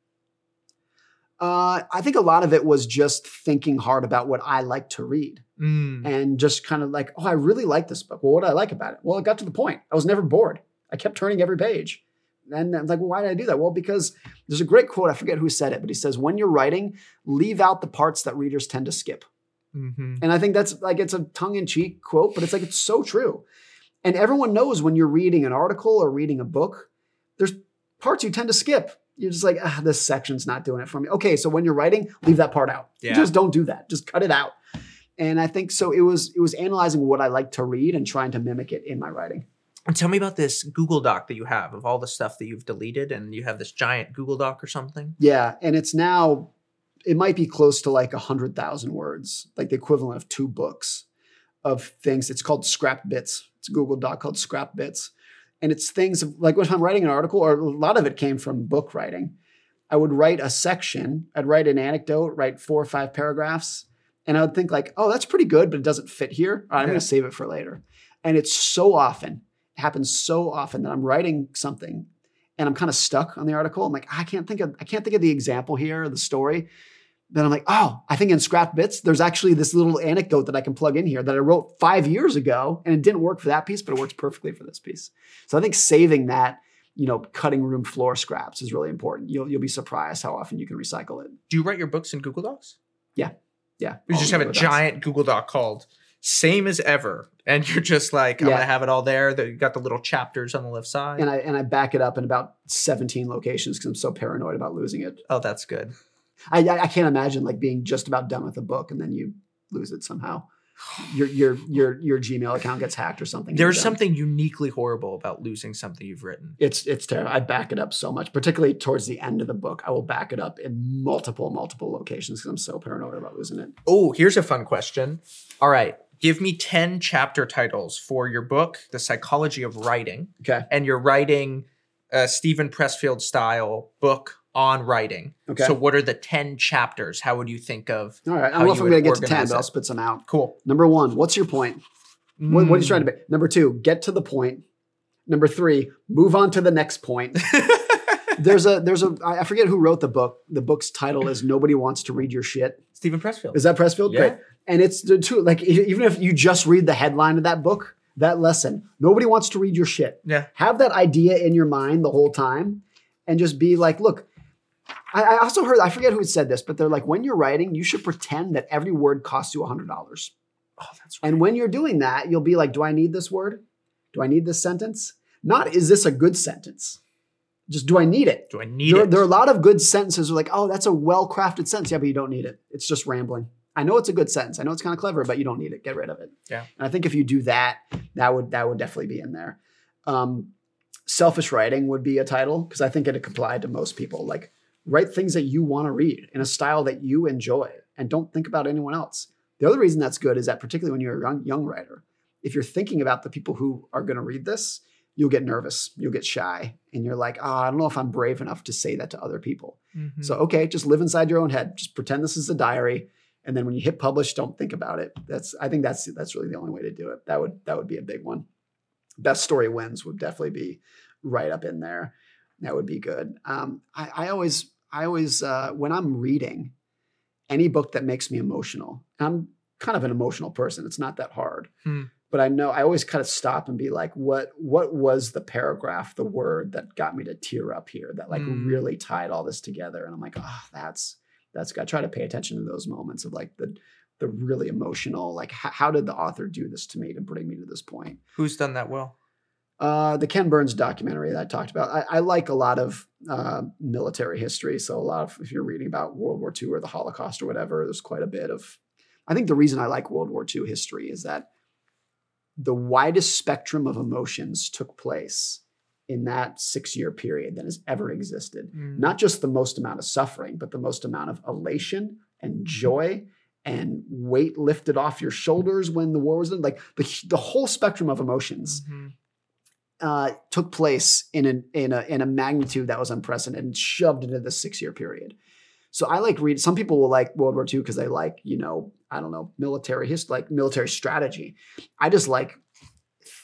Uh, I think a lot of it was just thinking hard about what I like to read. Mm, and just kind of like, oh, I really like this book. Well, what did I like about it? Well, it got to the point. I was never bored. I kept turning every page. And I was like, well, why did I do that? Well, because there's a great quote. I forget who said it, but he says, when you're writing, leave out the parts that readers tend to skip. mhm. And I think that's like, it's a tongue in cheek quote, but it's like, it's so true. And everyone knows when you're reading an article or reading a book, there's parts you tend to skip. You're just like, ah, this section's not doing it for me. Okay, so when you're writing, leave that part out. Yeah. Just don't do that. Just cut it out. And I think so. It was it was analyzing what I like to read and trying to mimic it in my writing. And tell me about this google doc that you have of all the stuff that you've deleted and you have this giant google doc or something Yeah, and it's now it might be close to like a hundred thousand words, like the equivalent of two books of things. It's called Scrap Bits. It's a Google Doc called Scrap Bits, and it's things of, like when I'm writing an article, or a lot of it came from book writing. I would write a section. I'd write an anecdote, write four or five paragraphs, and I would think like, "Oh, that's pretty good, but it doesn't fit here. All right, I'm Yeah. going to save it for later." And it's so often happens so often that I'm writing something and I'm kind of stuck on the article. I'm like, I can't think of I can't think of the example here, or the story. Then I'm like, oh, I think in scrap bits, there's actually this little anecdote that I can plug in here that I wrote five years ago, and it didn't work for that piece, but it works perfectly for this piece. So I think saving that, you know, cutting room floor scraps is really important. You'll you'll be surprised how often you can recycle it. do you write your books in google docs Yeah. Yeah. You just have a Docs. giant google doc called same as ever and you're just like i'm Yeah. gonna have it all there you got the little chapters on the left side and I and I back it up in about 17 locations because I'm so paranoid about losing it. oh that's good I, I I can't imagine like being just about done with a book and then you lose it somehow. Your your your your Gmail account gets hacked or something. there's something uniquely horrible about losing something you've written It's it's terrible. I back it up so much, particularly towards the end of the book. I will back it up in multiple multiple locations because I'm so paranoid about losing it. oh here's a fun question all right Give me 10 chapter titles for your book, The Psychology of Writing, Okay. and you're writing a Steven Pressfield style book on writing. Okay. So, what are the 10 chapters? How would you think of? All right. I don't know if I'm going to get to 10, organize but I'll spit some out. Cool. Number one, what's your point? What, what are you Mm. trying to be? Number two, get to the point. Number three, move on to the next point. there's a there's a I forget who wrote the book. The book's title is Nobody Wants to Read Your Shit. Steven Pressfield. Is that Pressfield? Yeah. Great. And it's the two like even if you just read the headline of that book, that lesson, nobody wants to read your shit. yeah. Have that idea in your mind the whole time and just be like, look, I, I also heard, I forget who said this, but they're like, when you're writing, you should pretend that every word costs you a hundred dollars. Oh, that's right. And when you're doing that, you'll be like, do I need this word? Do I need this sentence? Not, is this a good sentence? Just, do I need it? Do I need There, it? there are a lot of good sentences like, oh, that's a well crafted sentence. Yeah, but you don't need it. It's just rambling. I know it's a good sentence. I know it's kind of clever, but you don't need it. Get rid of it. Yeah. And I think if you do that, that would that would definitely be in there. Um, selfish writing would be a title because I think it apply to most people. Like write things that you want to read in a style that you enjoy, and don't think about anyone else. The other reason that's good is that particularly when you're a young, young writer, if you're thinking about the people who are going to read this, you'll get nervous, you'll get shy, and you're like, oh, I don't know if I'm brave enough to say that to other people. Mhm. So okay, just live inside your own head. Just pretend this is a diary, and then when you hit publish, don't think about it. That's I think that's that's really the only way to do it. That would that would be a big one. Best story wins would definitely be right up in there. That would be good. Um, I, I always I always uh, when I'm reading any book that makes me emotional. I'm kind of an emotional person. It's not that hard. Hmm. But I know I always kind of stop and be like, what what was the paragraph, the word that got me to tear up here that like Hmm. really tied all this together? And I'm like, oh, that's that's I try to pay attention to those moments of like the the really emotional, like how, how did the author do this to me to bring me to this point? Who's done that well? Uh, the Ken Burns documentary that I talked about. I, I like a lot of uh, military history. So a lot of if you're reading about World War II or the Holocaust or whatever, there's quite a bit of. I think the reason I like World War II history is that the widest spectrum of emotions took place in that six year period that has ever existed. Mm. Not just the most amount of suffering, but the most amount of elation and joy and weight lifted off your shoulders when the war was done. Like the, the whole spectrum of emotions Mhm. uh, took place in a, in a in a magnitude that was unprecedented and shoved into the six year period. So I like read. Some people will like World War II because they like you know I don't know military history, like military strategy. I just like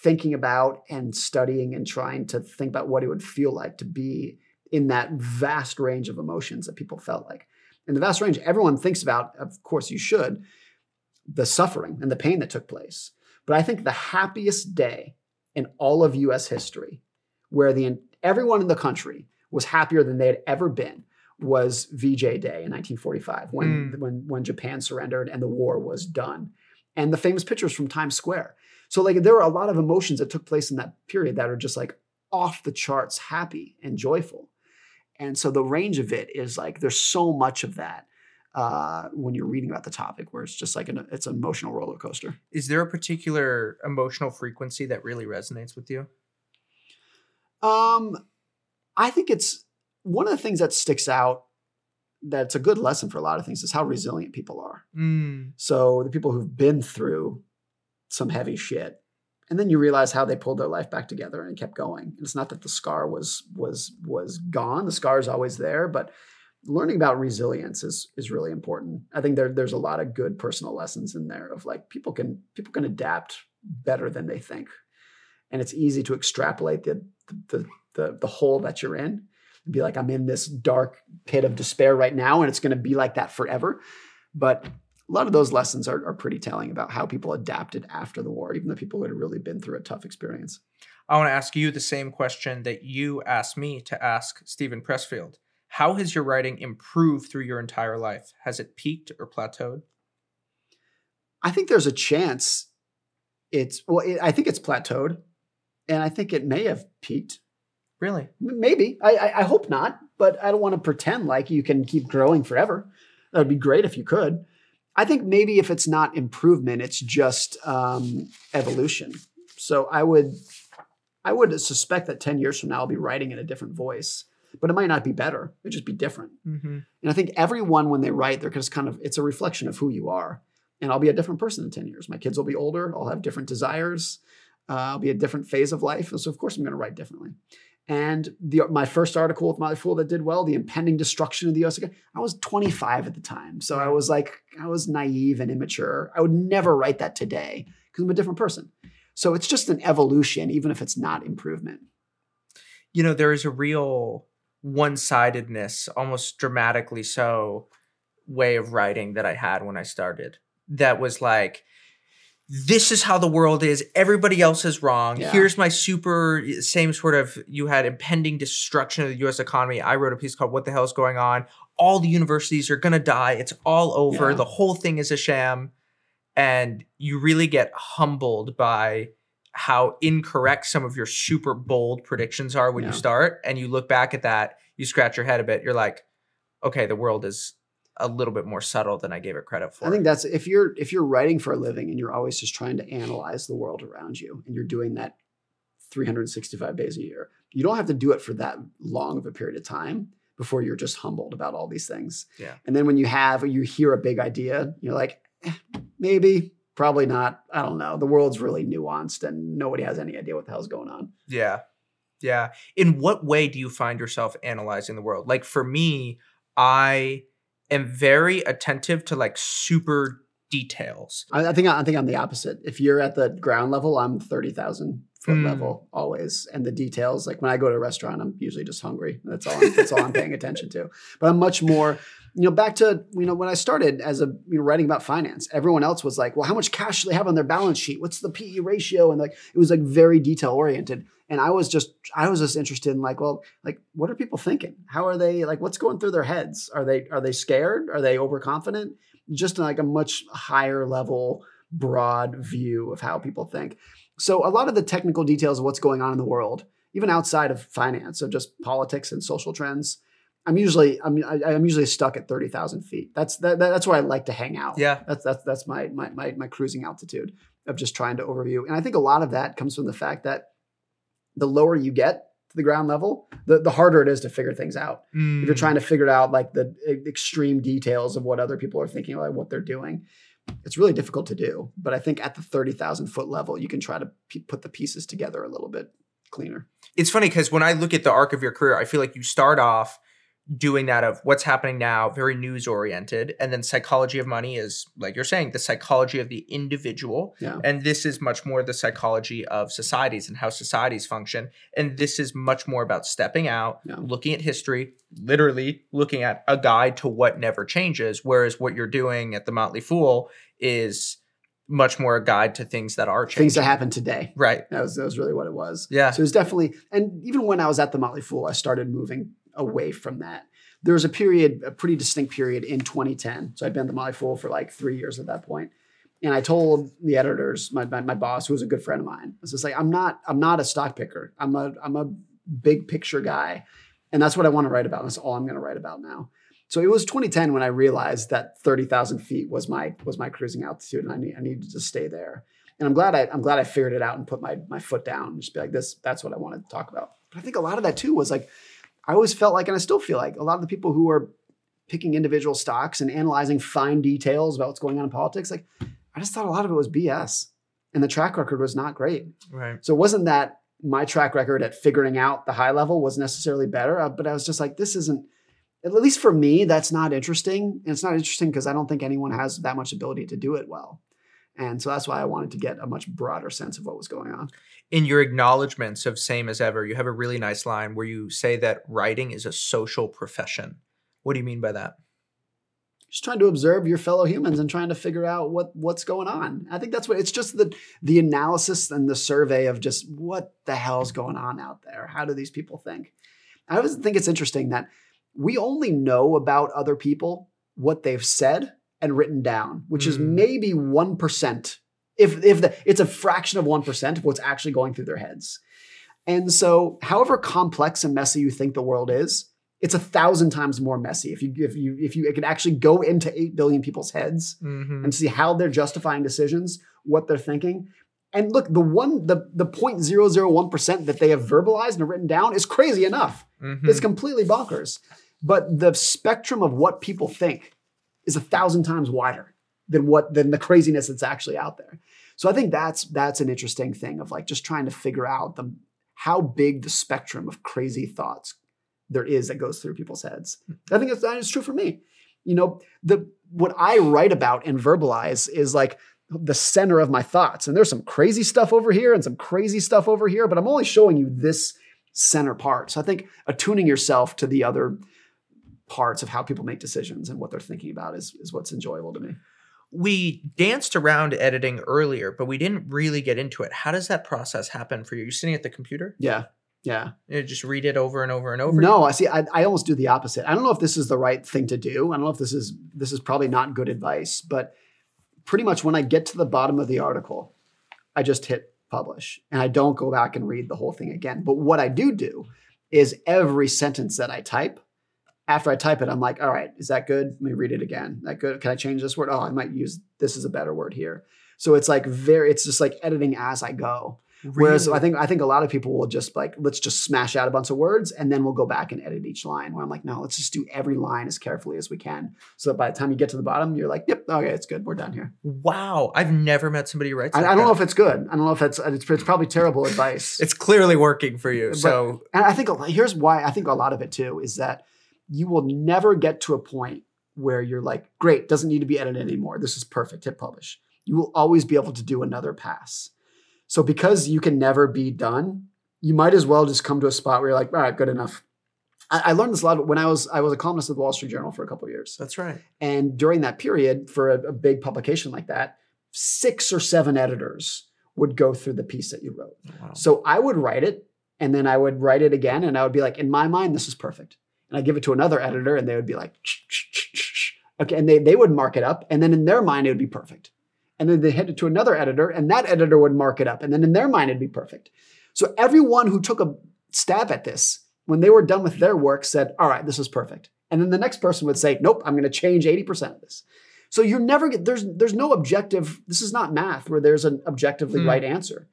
thinking about and studying and trying to think about what it would feel like to be in that vast range of emotions that people felt like. And the vast range everyone thinks about, of course you should, the suffering and the pain that took place. But I think the happiest day in all of US history where the everyone in the country was happier than they had ever been was VJ Day in 1945 when hmm. when when Japan surrendered and the war was done. And the famous pictures from Times Square. So like there were a lot of emotions that took place in that period that are just like off the charts happy and joyful. And so the range of it is like there's so much of that uh, when you're reading about the topic where it's just like an it's an emotional roller coaster. Is there a particular emotional frequency that really resonates with you? Um, I think it's one of the things that sticks out. That's a good lesson for a lot of things is how resilient people are. Mm. So the people who've been through some heavy shit, and then you realize how they pulled their life back together and kept going. It's not that the scar was was was gone; the scar is always there, but learning about resilience is is really important. I think there there's a lot of good personal lessons in there of like people can people can adapt better than they think, and it's easy to extrapolate the the the, the hole that you're in and be like, I'm in this dark pit of despair right now, and it's going to be like that forever. But a lot of those lessons are, are pretty telling about how people adapted after the war, even the people who had really been through a tough experience. I want to ask you the same question that you asked me to ask Steven Pressfield. How has your writing improved through your entire life? Has it peaked or plateaued? I think there's a chance it's well, it, I think it's plateaued, and I think it may have peaked. Really? Maybe I, I I hope not, but I don't want to pretend like you can keep growing forever. That would be great if you could. I think maybe if it's not improvement, it's just um, evolution. So I would I would suspect that ten years from now I'll be writing in a different voice, but it might not be better. It'd just be different. Mm-hmm. And I think everyone, when they write, they're just kind of, it's a reflection of who you are. and I'll be a different person in 10 years. My kids will be older. I'll have different desires. Uh, I'll be a different phase of life. So, of course, I'm going to write differently. And the, my first article with Motley Fool that did well, the impending destruction of the U.S. I was 25 at the time, so I was like, I was naive and immature. I would never write that today because I'm a different person. So it's just an evolution, even if it's not improvement. You know, there is a real one-sidedness, almost dramatically so, way of writing that I had when I started. That was like, this is how the world is. Everybody else is wrong. Yeah. Here's my super same sort of you had impending destruction of the US economy. I wrote a piece called What the Hell is Going On? All the universities are going to die. It's all over. Yeah. The whole thing is a sham. And you really get humbled by how incorrect some of your super bold predictions are when you start. And you look back at that, you scratch your head a bit. You're like, okay, the world is a little bit more subtle than I gave it credit for. I think that's if you're if you're writing for a living and you're always just trying to analyze the world around you and you're doing that 365 days a year, you don't have to do it for that long of a period of time before you're just humbled about all these things. Yeah. And then when you have you hear a big idea, you're like, eh, maybe, probably not. I don't know. The world's really nuanced and nobody has any idea what the hell's going on. Yeah. Yeah. In what way do you find yourself analyzing the world? Like for me, I am very attentive to like super details. I, I think I think I'm the opposite. If you're at the ground level, I'm thirty thousand foot Mm. level always, and the details. Like when I go to a restaurant, I'm usually just hungry. That's all. I'm, that's all I'm paying attention to. But I'm much more. You know, back to you know when I started as a you know writing about finance, everyone else was like, "Well, how much cash do they have on their balance sheet? What's the PE ratio?" And like it was like very detail oriented. And I was just I was just interested in like, well, like what are people thinking? How are they like? What's going through their heads? Are they are they scared? Are they overconfident? just like a much higher level, broad view of how people think. So a lot of the technical details of what's going on in the world, even outside of finance, of just politics and social trends, I'm usually I'm I- I'm usually stuck at thirty thousand feet. That's that, that's where I like to hang out. Yeah. that's that's that's my, my my my cruising altitude of just trying to overview. And I think a lot of that comes from the fact that the lower you get to the ground level, the, the harder it is to figure things out. If you're trying to mm. figure out like the extreme details of what other people are thinking like what they're doing it's really difficult to do. But i think at the 30000 foot level you can try to p- put the pieces together a little bit cleaner. It's funny because when I look at the arc of your career, I feel like you start off doing that of what's happening now, very news oriented. And then psychology of money is, like you're saying, the psychology of the individual. yeah And this is much more the psychology of societies and how societies function. And this is much more about stepping out, Yeah. looking at history, literally looking at a guide to what never changes. Whereas what you're doing at the Motley Fool is much more a guide to things that are changing. things that happen today Right. that was, that was really what it was Yeah. so it was definitely and even when i was at the motley fool i started moving away from that there was a period a pretty distinct period in 2010 so i'd been the motley fool for like three years at that point and I told the editors, my, my, my boss, who was a good friend of mine, I was just like, I'm not, I'm not a stock picker. I'm a, I'm a big picture guy. And that's what I want to write about. That's all I'm going to write about now. So it was 2010 when I realized that 30,000 feet was my, was my cruising altitude and I need, I needed to stay there. And I'm glad I, I'm glad I figured it out and put my, my foot down and just be like, this, that's what I want to talk about. But I think a lot of that too was like, I always felt like, and I still feel like a lot of the people who are picking individual stocks and analyzing fine details about what's going on in politics, like I just thought a lot of it was BS. And the track record was not great. Right. So it wasn't that my track record at figuring out the high level was necessarily better, uh, but I was just like, this isn't, at least for me, that's not interesting. And it's not interesting because I don't think anyone has that much ability to do it well. And so that's why I wanted to get a much broader sense of what was going on. in your acknowledgments of same as ever, you have a really nice line where you say that writing is a social profession. What do you mean by that? just trying to observe your fellow humans and trying to figure out what what's going on. I think that's what it's just the the analysis and the survey of just what the hell's going on out there. How do these people think? I always think it's interesting that we only know about other people what they've said and written down, which is Mm. maybe one percent. If if the, it's a fraction of one percent of what's actually going through their heads. And so, however complex and messy you think the world is, it's a thousand times more messy. If you if you if you it can actually go into eight billion people's heads Mm-hmm. and see how they're justifying decisions, what they're thinking. And look, the one the the 0.001% that they have verbalized and written down is crazy enough. Mm-hmm. It's completely bonkers. But the spectrum of what people think is a thousand times wider. than what than the craziness that's actually out there. So I think that's that's an interesting thing of like just trying to figure out the how big the spectrum of crazy thoughts there is that goes through people's heads. I think it's, it's true for me. You know, the what I write about and verbalize is like the center of my thoughts. And there's some crazy stuff over here and some crazy stuff over here, but I'm only showing you this center part. So I think attuning yourself to the other parts of how people make decisions and what they're thinking about is, is what's enjoyable to me. We danced around editing earlier, but we didn't really get into it. How does that process happen for you? You're sitting at the computer? Yeah. Yeah. You just read it over and over and over. No, I see. I, I almost do the opposite. I don't know if this is the right thing to do. I don't know if this is this is probably not good advice, but pretty much when I get to the bottom of the article, I just hit publish and I don't go back and read the whole thing again. But what I do do is every sentence that I type, after I type it, I'm like, all right, is that good? Let me read it again. That good? Can I change this word? Oh, I might use this is a better word here. So it's like very, it's just like editing as I go. Whereas I think I think a lot of people will just like let's just smash out a bunch of words and then we'll go back and edit each line. Where I'm like, no, let's just do every line as carefully as we can, so that by the time you get to the bottom, you're like, yep, okay, it's good, we're done here. Wow, I've never met somebody who writes. I, I don't that. know if it's good. I don't know if it's it's, it's probably terrible advice. it's clearly working for you. But- So And I think here's why I think a lot of it too is that you will never get to a point where you're like, great, doesn't need to be edited anymore. This is perfect. Hit publish. You will always be able to do another pass. So because you can never be done, you might as well just come to a spot where you're like, all right, good enough. I, I learned this a lot when I was I was a columnist at the Wall Street Journal for a couple of years. that's right. And during that period, for a, a big publication like that, six or seven editors would go through the piece that you wrote. Oh, wow. So I would write it and then I would write it again and I would be like, in my mind, this is perfect. And I give it to another editor and they would be like, okay. And they, they would mark it up. And then in their mind, it would be perfect. And then they hand it to another editor and that editor would mark it up. And then in their mind, it'd be perfect. So everyone who took a stab at this, when they were done with their work, said, all right, this is perfect. And then the next person would say, nope, I'm going to change 80% of this. So you're never get there's there's no objective. This is not math where there's an objectively Hmm. right answer.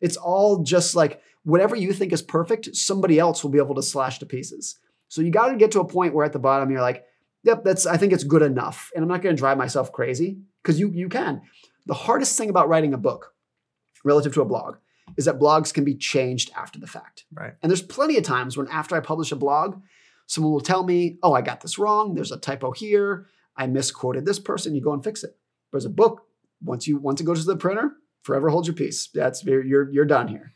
It's all just like whatever you think is perfect, somebody else will be able to slash to pieces. So you got to get to a point where at the bottom you're like, yep, that's I think it's good enough. And I'm not going to drive myself crazy because you you can. The hardest thing about writing a book relative to a blog is that blogs can be changed after the fact. Right. And there's plenty of times when after I publish a blog, someone will tell me, oh, I got this wrong. There's a typo here. I misquoted this person. You go and fix it. Whereas a book, once you once it goes to the printer, forever hold your peace. That's you're you're, you're done here.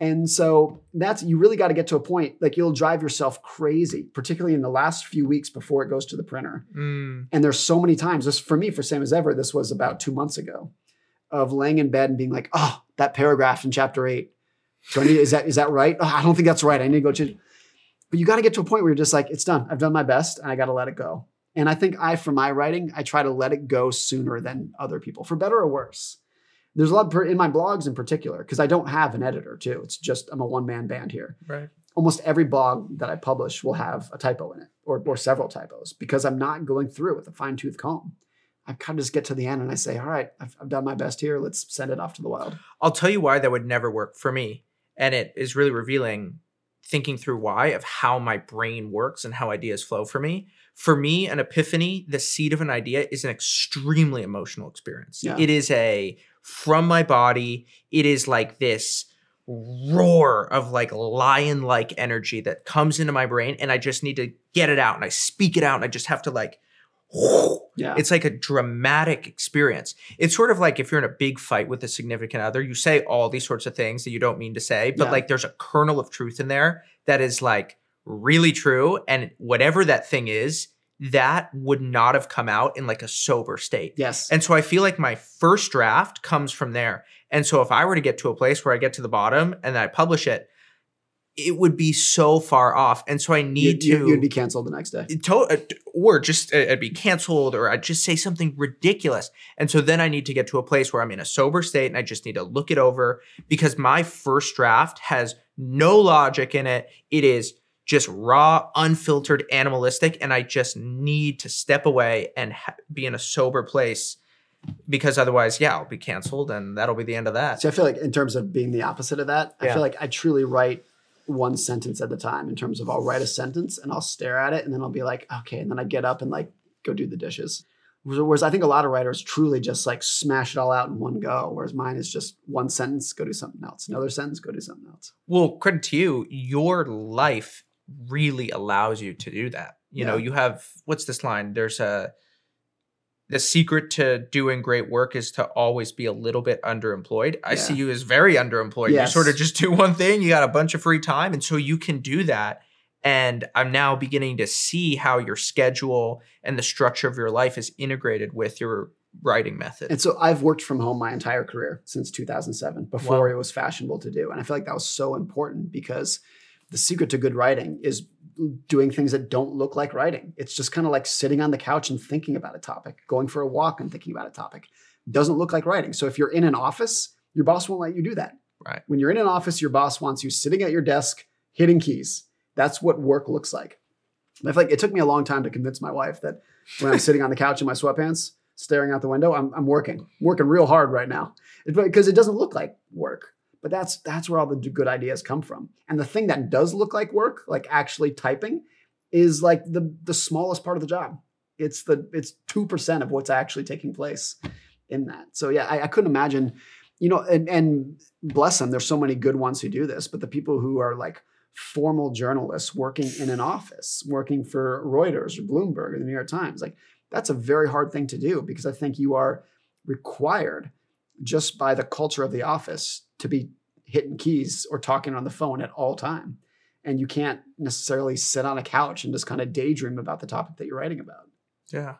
And so that's you really got to get to a point like you'll drive yourself crazy, particularly in the last few weeks before it goes to the printer. Mm, And there's so many times, this for me, for same as ever, this was about two months ago, of laying in bed and being like, oh, that paragraph in chapter eight. Do I need, is that is that right? Oh, I don't think that's right. I need to go change. But you got to get to a point where you're just like, it's done. I've done my best and I got to let it go. And I think I, for my writing, I try to let it go sooner than other people, for better or worse. There's a lot per- in my blogs in particular, because I don't have an editor too. It's just, I'm a one man band here right. almost every blog that I publish will have a typo in it or, or several typos because I'm not going through with a fine tooth comb. I kind of just get to the end and I say, all right, I've, I've done my best here. Let's send it off to the wild. I'll tell you why that would never work for me. And it is really revealing thinking through why of how my brain works and how ideas flow for me. For me, an epiphany, the seed of an idea is an extremely emotional experience. Yeah. It is a from my body, it is like this roar of like lion like energy that comes into my brain and I just need to get it out and I speak it out and I just have to like Yeah. it's like a dramatic experience. It's sort of like if you're in a big fight with a significant other, you say all these sorts of things that you don't mean to say, but Yeah. like there's a kernel of truth in there that is like really true. And whatever that thing is, that would not have come out in like a sober state. yes. And so I feel like my first draft comes from there. And so if I were to get to a place where I get to the bottom and I publish it, it would be so far off. And so I need you'd, to you'd be canceled the next day. to- uh, or just uh, I'd be canceled or I'd just say something ridiculous. And so then I need to get to a place where I'm in a sober state and I just need to look it over because my first draft has no logic in it. It is just raw, unfiltered, animalistic and I just need to step away and ha- be in a sober place because otherwise, yeah, I'll be canceled and that'll be the end of that. So I feel like in terms of being the opposite of that, I feel like I truly write one sentence at a time in terms of I'll write a sentence and I'll stare at it and then I'll be like, okay. And then I get up and like go do the dishes. Whereas I think a lot of writers truly just like smash it all out in one go. Whereas mine is just one sentence, go do something else. Another sentence, go do something else. Well, credit to you, your life really allows you to do that. You know, you have what's this line? There's a the secret to doing great work is to always be a little bit underemployed. I Yeah. see you as very underemployed. You sort of just do one thing, you got a bunch of free time, and so you can do that. And I'm now beginning to see how your schedule and the structure of your life is integrated with your writing method. And so I've worked from home my entire career since 2007, before Wow. it was fashionable to do. And I feel like that was so important because the secret to good writing is doing things that don't look like writing. It's just kind of like sitting on the couch and thinking about a topic, going for a walk and thinking about a topic. Doesn't look like writing. So if you're in an office, your boss won't let you do that. Right. When you're in an office, your boss wants you sitting at your desk, hitting keys. That's what work looks like. I feel like it took me a long time to convince my wife that when I'm sitting on the couch in my sweatpants, staring out the window, I'm, I'm working, I'm working real hard right now because it doesn't look like work. But that's that's where all the good ideas come from. And the thing that does look like work, like actually typing, is like the the smallest part of the job. It's the it's two percent of what's actually taking place in that. So yeah, I, I couldn't imagine, you know, and and bless them, there's so many good ones who do this, but the people who are like formal journalists working in an office, working for Reuters or Bloomberg or the New York Times, like that's a very hard thing to do because I think you are required just by the culture of the office to be hitting keys or talking on the phone at all time. And you can't necessarily sit on a couch and just kind of daydream about the topic that you're writing about. yeah.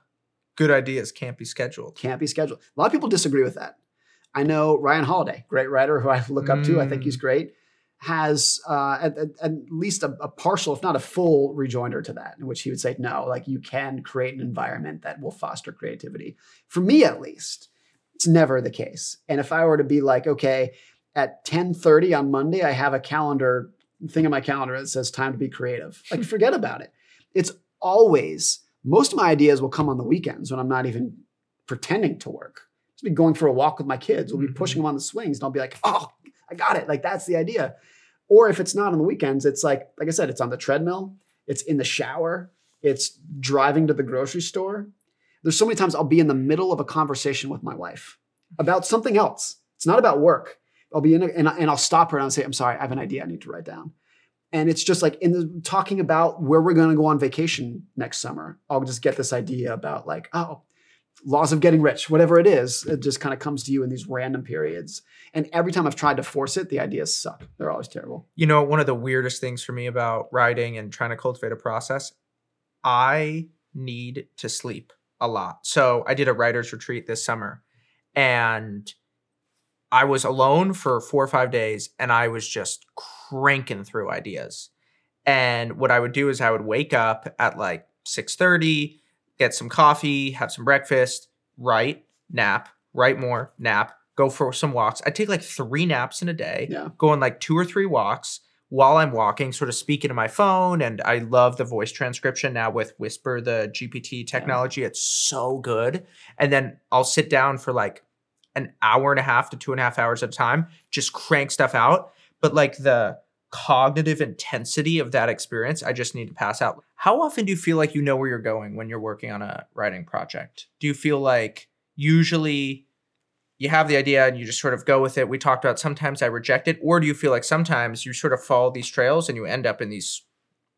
Good ideas can't be scheduled. Can't be scheduled. A lot of people disagree with that. I know Ryan Holiday, great writer who I look up to. I think he's great. Has uh, at, at, at least a, a partial, if not a full, rejoinder to that, in which he would say, "No, like you can create an environment that will foster creativity." For me, at least, it's never the case. And if I were to be like, okay, at ten thirty on Monday, I have a calendar thing in my calendar that says time to be creative. Like, forget about it. It's always most of my ideas will come on the weekends when I'm not even pretending to work. Just be going for a walk with my kids. We'll be Mhm. pushing them on the swings, and I'll be like, "Oh, I got it!" Like that's the idea. Or if it's not on the weekends, it's like, like I said, it's on the treadmill, it's in the shower, it's driving to the grocery store. There's so many times I'll be in the middle of a conversation with my wife about something else. It's not about work. I'll be in, a, and, and I'll stop her and I'll say, "I'm sorry, I have an idea I need to write down." And it's just like in the talking about where we're going to go on vacation next summer. I'll just get this idea about like, oh, laws of getting rich, whatever it is. It just kind of comes to you in these random periods. And every time I've tried to force it, the ideas suck. They're always terrible. You know, one of the weirdest things for me about writing and trying to cultivate a process, I need to sleep a lot. So I did a writer's retreat this summer and I was alone for four or five days and I was just cranking through ideas. And what I would do is I would wake up at like 6:30, get some coffee, have some breakfast, write, nap, write more, nap, go for some walks. I take like three naps in a day Yeah. go on like two or three walks while I'm walking, sort of speaking to my phone. And I love the voice transcription now with Whisper, the GPT technology. It's so good. And then I'll sit down for like an hour and a half to two and a half hours at a time, just crank stuff out. But like the cognitive intensity of that experience, I just need to pass out. How often do you feel like you know where you're going when you're working on a writing project? Do you feel like usually you have the idea and you just sort of go with it. We talked about sometimes I reject it, or do you feel like sometimes you sort of follow these trails and you end up in these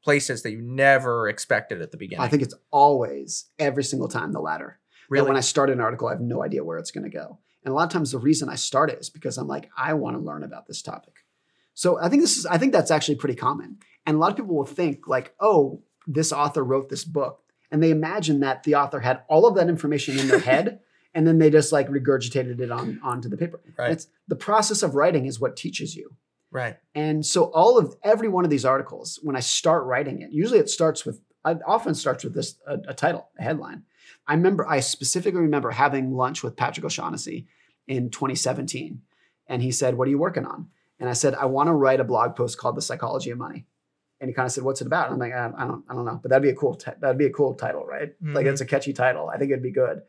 places that you never expected at the beginning? I think it's always every single time the latter. That really. when I start an article, I have no idea where it's going to go. And a lot of times the reason I start it is because I'm like, I want to learn about this topic. So I think this is, I think that's actually pretty common. And a lot of people will think like, oh, this author wrote this book. And they imagine that the author had all of that information in their head and then they just like regurgitated it on onto the paper. Right. It's the process of writing is what teaches you. right. And so all of every one of these articles, when I start writing it, usually it starts with, it often starts with this a, a title, a headline. I remember, I specifically remember having lunch with Patrick O'Shaughnessy in 2017, and he said, "What are you working on?" And I said, "I want to write a blog post called The Psychology of Money." And he kind of said, "What's it about?" And I'm like, I, I don't, I don't know, but that'd be a cool, ti- that'd be a cool title, right? Like Mhm. it's a catchy title. I think it'd be good.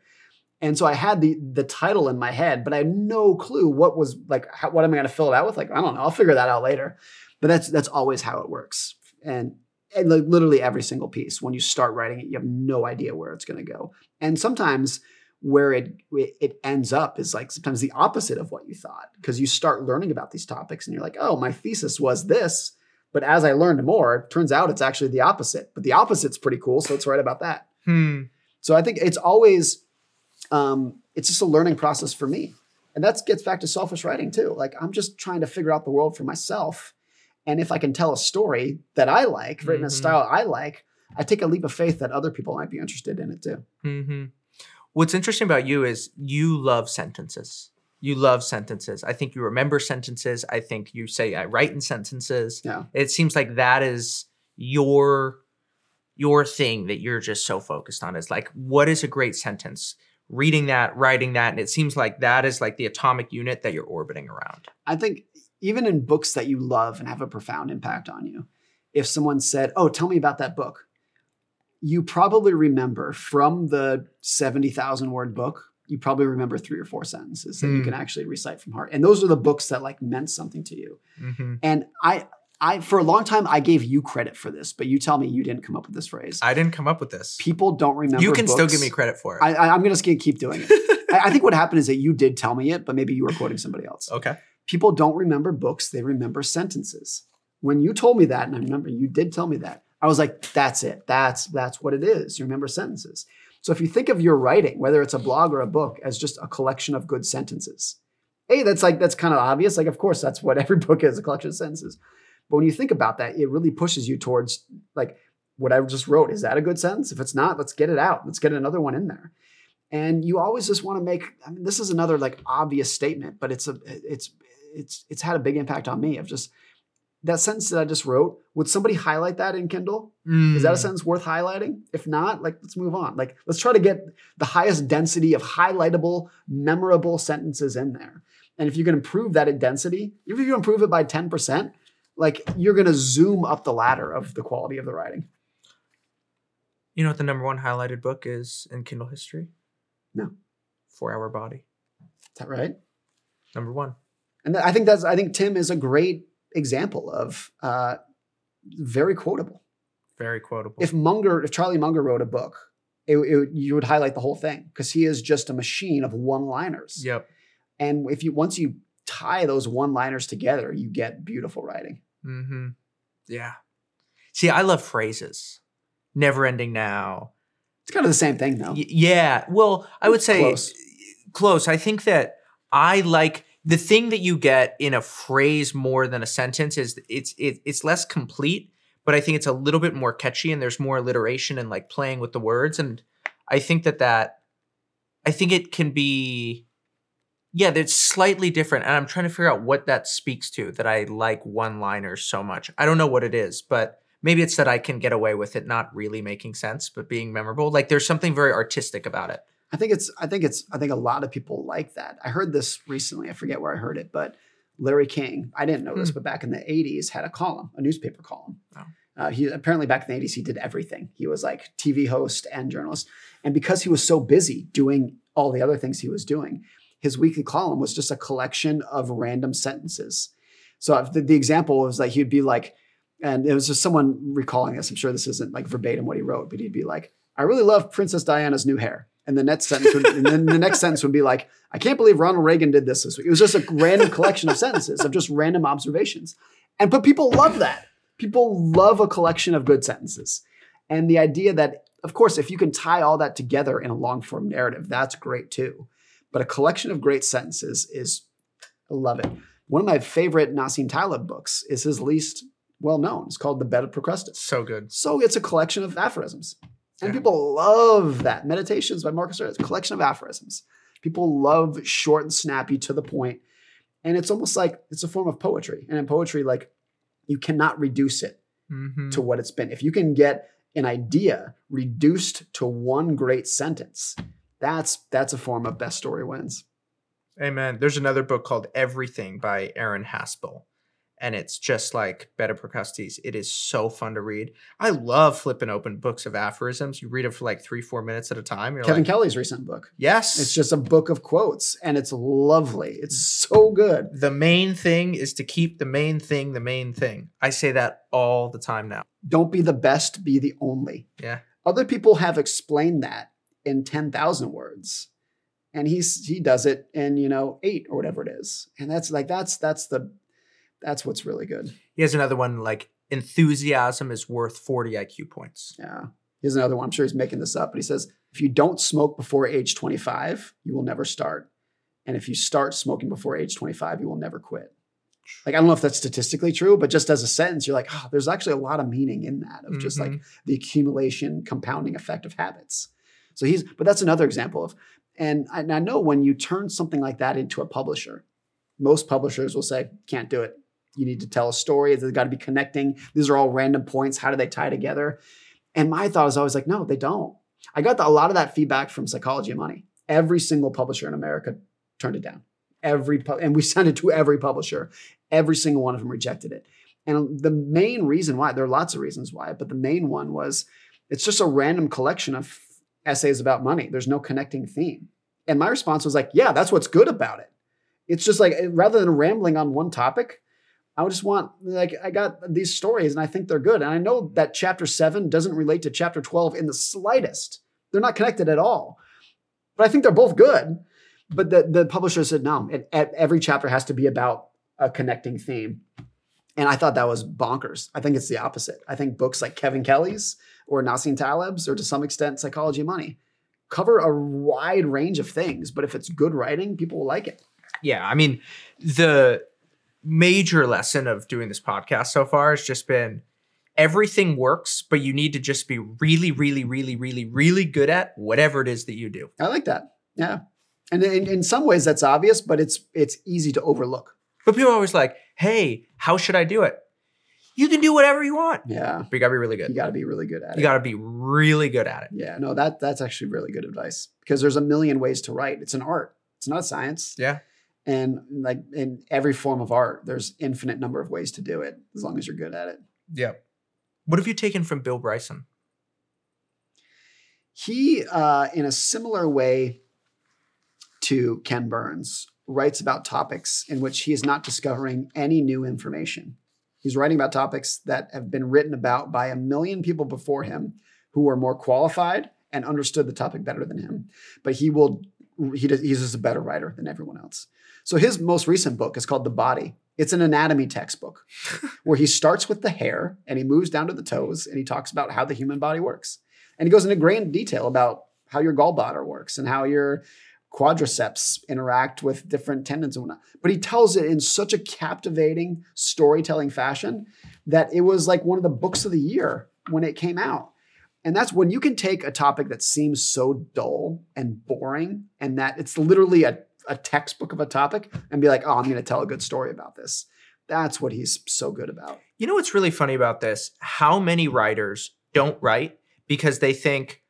And so I had the the title in my head, but I had no clue what was like. How, what am I going to fill it out with? Like I don't know. I'll figure that out later. But that's that's always how it works. And and like literally every single piece. When you start writing it, you have no idea where it's going to go. And sometimes where it it ends up is like sometimes the opposite of what you thought because you start learning about these topics and you're like, oh, my thesis was this, but as I learned more, it turns out it's actually the opposite. But the opposite's pretty cool, so let's write about that. Hmm. So I think it's always um, it's just a learning process for me, and that gets back to selfish writing too. Like I'm just trying to figure out the world for myself, and if I can tell a story that I like, written in a style I like, I take a leap of faith that other people might be interested in it too. Mm-hmm. What's interesting about you is you love sentences. You love sentences. I think you remember sentences. I think you say I write in sentences. Yeah. It seems like that is your your thing that you're just so focused on is like what is a great sentence? Reading that, writing that, and it seems like that is like the atomic unit that you're orbiting around. I think even in books that you love and have a profound impact on you, if someone said, "Oh, tell me about that book," you probably remember from the seventy thousand word book. You probably remember three or four sentences that you Hmm. can actually recite from heart, and those are the books that like meant something to you. Mm-hmm. And I, I for a long time I gave you credit for this, but you tell me you didn't come up with this phrase. I didn't come up with this. People don't remember. You can still give me credit for it. I, I, I'm going to keep doing it. I, I think what happened is that you did tell me it, but maybe you were quoting somebody else. okay. People don't remember books; they remember sentences. When you told me that, and I remember you did tell me that, I was like, "That's it. That's that's what it is. You remember sentences." So if you think of your writing, whether it's a blog or a book, as just a collection of good sentences, hey, that's like that's kind of obvious. Like, of course, that's what every book is—a collection of sentences. But when you think about that, it really pushes you towards like what I just wrote. Is that a good sentence? If it's not, let's get it out. Let's get another one in there. And you always just want to make. I mean, this is another like obvious statement, but it's a it's it's it's had a big impact on me. Of just that sentence that I just wrote. Would somebody highlight that in Kindle? Is that a Mm. sentence worth highlighting? If not, like let's move on. Like let's try to get the highest density of highlightable, memorable sentences in there. And if you can improve that density, if you improve it by 10%, like you're gonna zoom up the ladder of the quality of the writing. You know what the number one highlighted book is in Kindle history? No. Four Hour Body. Is that right? Number one. And I think that's I think Tim is a great example of uh, very quotable. Very quotable. If Munger, if Charlie Munger wrote a book, it, it- you would highlight the whole thing because he is just a machine of one-liners. yep. And if you once you tie those one-liners together, you get beautiful writing. Mm-hmm. Yeah. See, I love phrases. Never ending now. It's kind of the same thing, though. Y- yeah. Well, I would say Close. close. I think that I like the thing that you get in a phrase more than a sentence is it's it, it's less complete, but I think it's a little bit more catchy and there's more alliteration and like playing with the words and I think that that I think it can be yeah, that's slightly different and I'm trying to figure out what that speaks to that I like one-liners so much. I don't know what it is, but maybe it's that I can get away with it not really making sense but being memorable. Like there's something very artistic about it. I think it's I think it's I think a lot of people like that. I heard this recently. I forget where I heard it, but Larry King, I didn't know this, Hmm. but back in the 80s had a column, a newspaper column. Oh. Uh, he apparently back in the 80s he did everything. He was like TV host and journalist. And because he was so busy doing all the other things he was doing, his weekly column was just a collection of random sentences. So the, the example was like he'd be like, and it was just someone recalling this. I'm sure this isn't like verbatim what he wrote, but he'd be like, I really love Princess Diana's new hair. And the next sentence would, and then the next sentence would be like, I can't believe Ronald Reagan did this this week. It was just a random collection of sentences of just random observations. And but people love that. People love a collection of good sentences. And the idea that, of course, if you can tie all that together in a long form narrative, that's great too. But a collection of great sentences is, I love it. One of my favorite Nassim Taleb books is his least well known. It's called The Bed of Procrustes. So good. So it's a collection of aphorisms. And Yeah. people love that. Meditations by Marcus Aurelius, a collection of aphorisms. People love short and snappy to the point. And it's almost like it's a form of poetry. And in poetry, like you cannot reduce it Mhm. to what it's been. If you can get an idea reduced to one great sentence, that's that's a form of best story wins. Amen. There's another book called Everything by Aaron Haspel. and it's just like Bed of Procrustes. It is so fun to read. I love flipping open books of aphorisms. You read it for like three, four minutes at a time. You're Kevin like, Kelly's recent book. yes. It's just a book of quotes and it's lovely. It's so good. the main thing is to keep the main thing the main thing. I say that all the time now. Don't be the best, be the only. Yeah. Other people have explained that in 10,000 words. And he's he does it in, you know, 8 or whatever it is. And that's like that's that's the that's what's really good. He has another one like enthusiasm is worth 40 IQ points. Yeah. Here's another one. I'm sure he's making this up, but he says if you don't smoke before age 25, you will never start. And if you start smoking before age 25, you will never quit. Like I don't know if that's statistically true, but just as a sentence, you're like, oh, there's actually a lot of meaning in that of just like Mhm. the accumulation, compounding effect of habits. So he's, but that's another example of, and I, and I know when you turn something like that into a publisher, most publishers will say, can't do it. You need to tell a story. They've got to be connecting. These are all random points. How do they tie together? And my thought is always like, no, they don't. I got the, a lot of that feedback from Psychology of Money. Every single publisher in America turned it down. Every and we sent it to every publisher. Every single one of them rejected it. And the main reason why, there are lots of reasons why, but the main one was it's just a random collection of essays about money. There's no connecting theme. And my response was like, yeah, that's what's good about it. It's just like rather than rambling on one topic, I just want like I got these stories and I think they're good. And I know that chapter 7 doesn't relate to chapter 12 in the slightest. They're not connected at all. But I think they're both good. But the, the publisher said, no, it- every chapter has to be about a connecting theme. And I thought that was bonkers. I think it's the opposite. I think books like Kevin Kelly's or Nassim Taleb's, or to some extent Psychology of Money, cover a wide range of things. But if it's good writing, people will like it. Yeah, I mean, the major lesson of doing this podcast so far has just been everything works, but you need to just be really, really, really, really, really good at whatever it is that you do. I like that. Yeah. And in, in some ways that's obvious, but it's it's easy to overlook. But people are always like, hey, how should I do it? You can do whatever you want, Yeah. but you gotta be really good. You got to be really good at You it. You gotta be really good at it. yeah. No, that that's actually really good advice because there's a million ways to write. It's an art. It's not a science. Yeah. And like in every form of art, there's infinite number of ways to do it as long as you're good at it. Yeah. What have you taken from Bill Bryson? He, uh, in a similar way to Ken Burns, writes about topics in which he is not discovering any new information. He's writing about topics that have been written about by a million people before him who are more qualified and understood the topic better than him. But he will, he does, he's just a better writer than everyone else. So his most recent book is called The Body. It's an anatomy textbook where he starts with the hair and he moves down to the toes and he talks about how the human body works. And he goes into great detail about how your gallbladder works and how your quadriceps interact with different tendons and whatnot. But he tells it in such a captivating storytelling fashion that it was like one of the books of the year when it came out. And that's when you can take a topic that seems so dull and boring and that it's literally a, a textbook of a topic and be like, oh, I'm going to tell a good story about this. That's what he's so good about. You know what's really funny about this? How many writers don't write because they think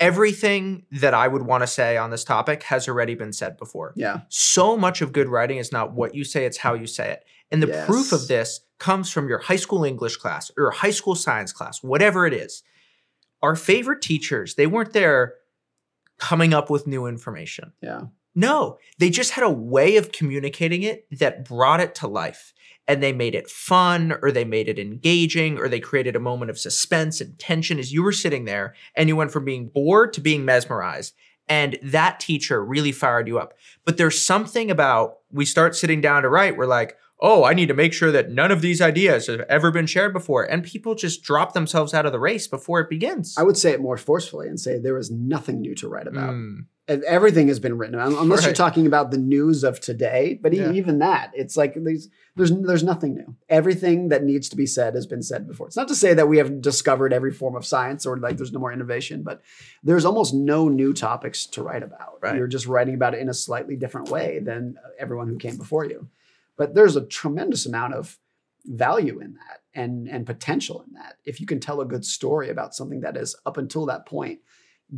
everything that I would want to say on this topic has already been said before. Yeah. So much of good writing is not what you say, it's how you say it. And the proof of this comes from your high school English class or your high school science class, whatever it is. Our favorite teachers, they weren't there coming up with new information. Yeah. No, they just had a way of communicating it that brought it to life. And they made it fun, or they made it engaging, or they created a moment of suspense and tension as you were sitting there and you went from being bored to being mesmerized. And that teacher really fired you up. But there's something about we start sitting down to write, we're like, oh, I need to make sure that none of these ideas have ever been shared before. And people just drop themselves out of the race before it begins. I would say it more forcefully and say there is nothing new to write about. Mm, Everything has been written, un- unless you're talking about the news of today. But Yeah. even that, it's like there's, there's there's nothing new. Everything that needs to be said has been said before. It's not to say that we have discovered every form of science or like there's no more innovation, but there's almost no new topics to write about. Right. You're just writing about it in a slightly different way than everyone who came before you. But there's a tremendous amount of value in that and and potential in that if you can tell a good story about something that has up until that point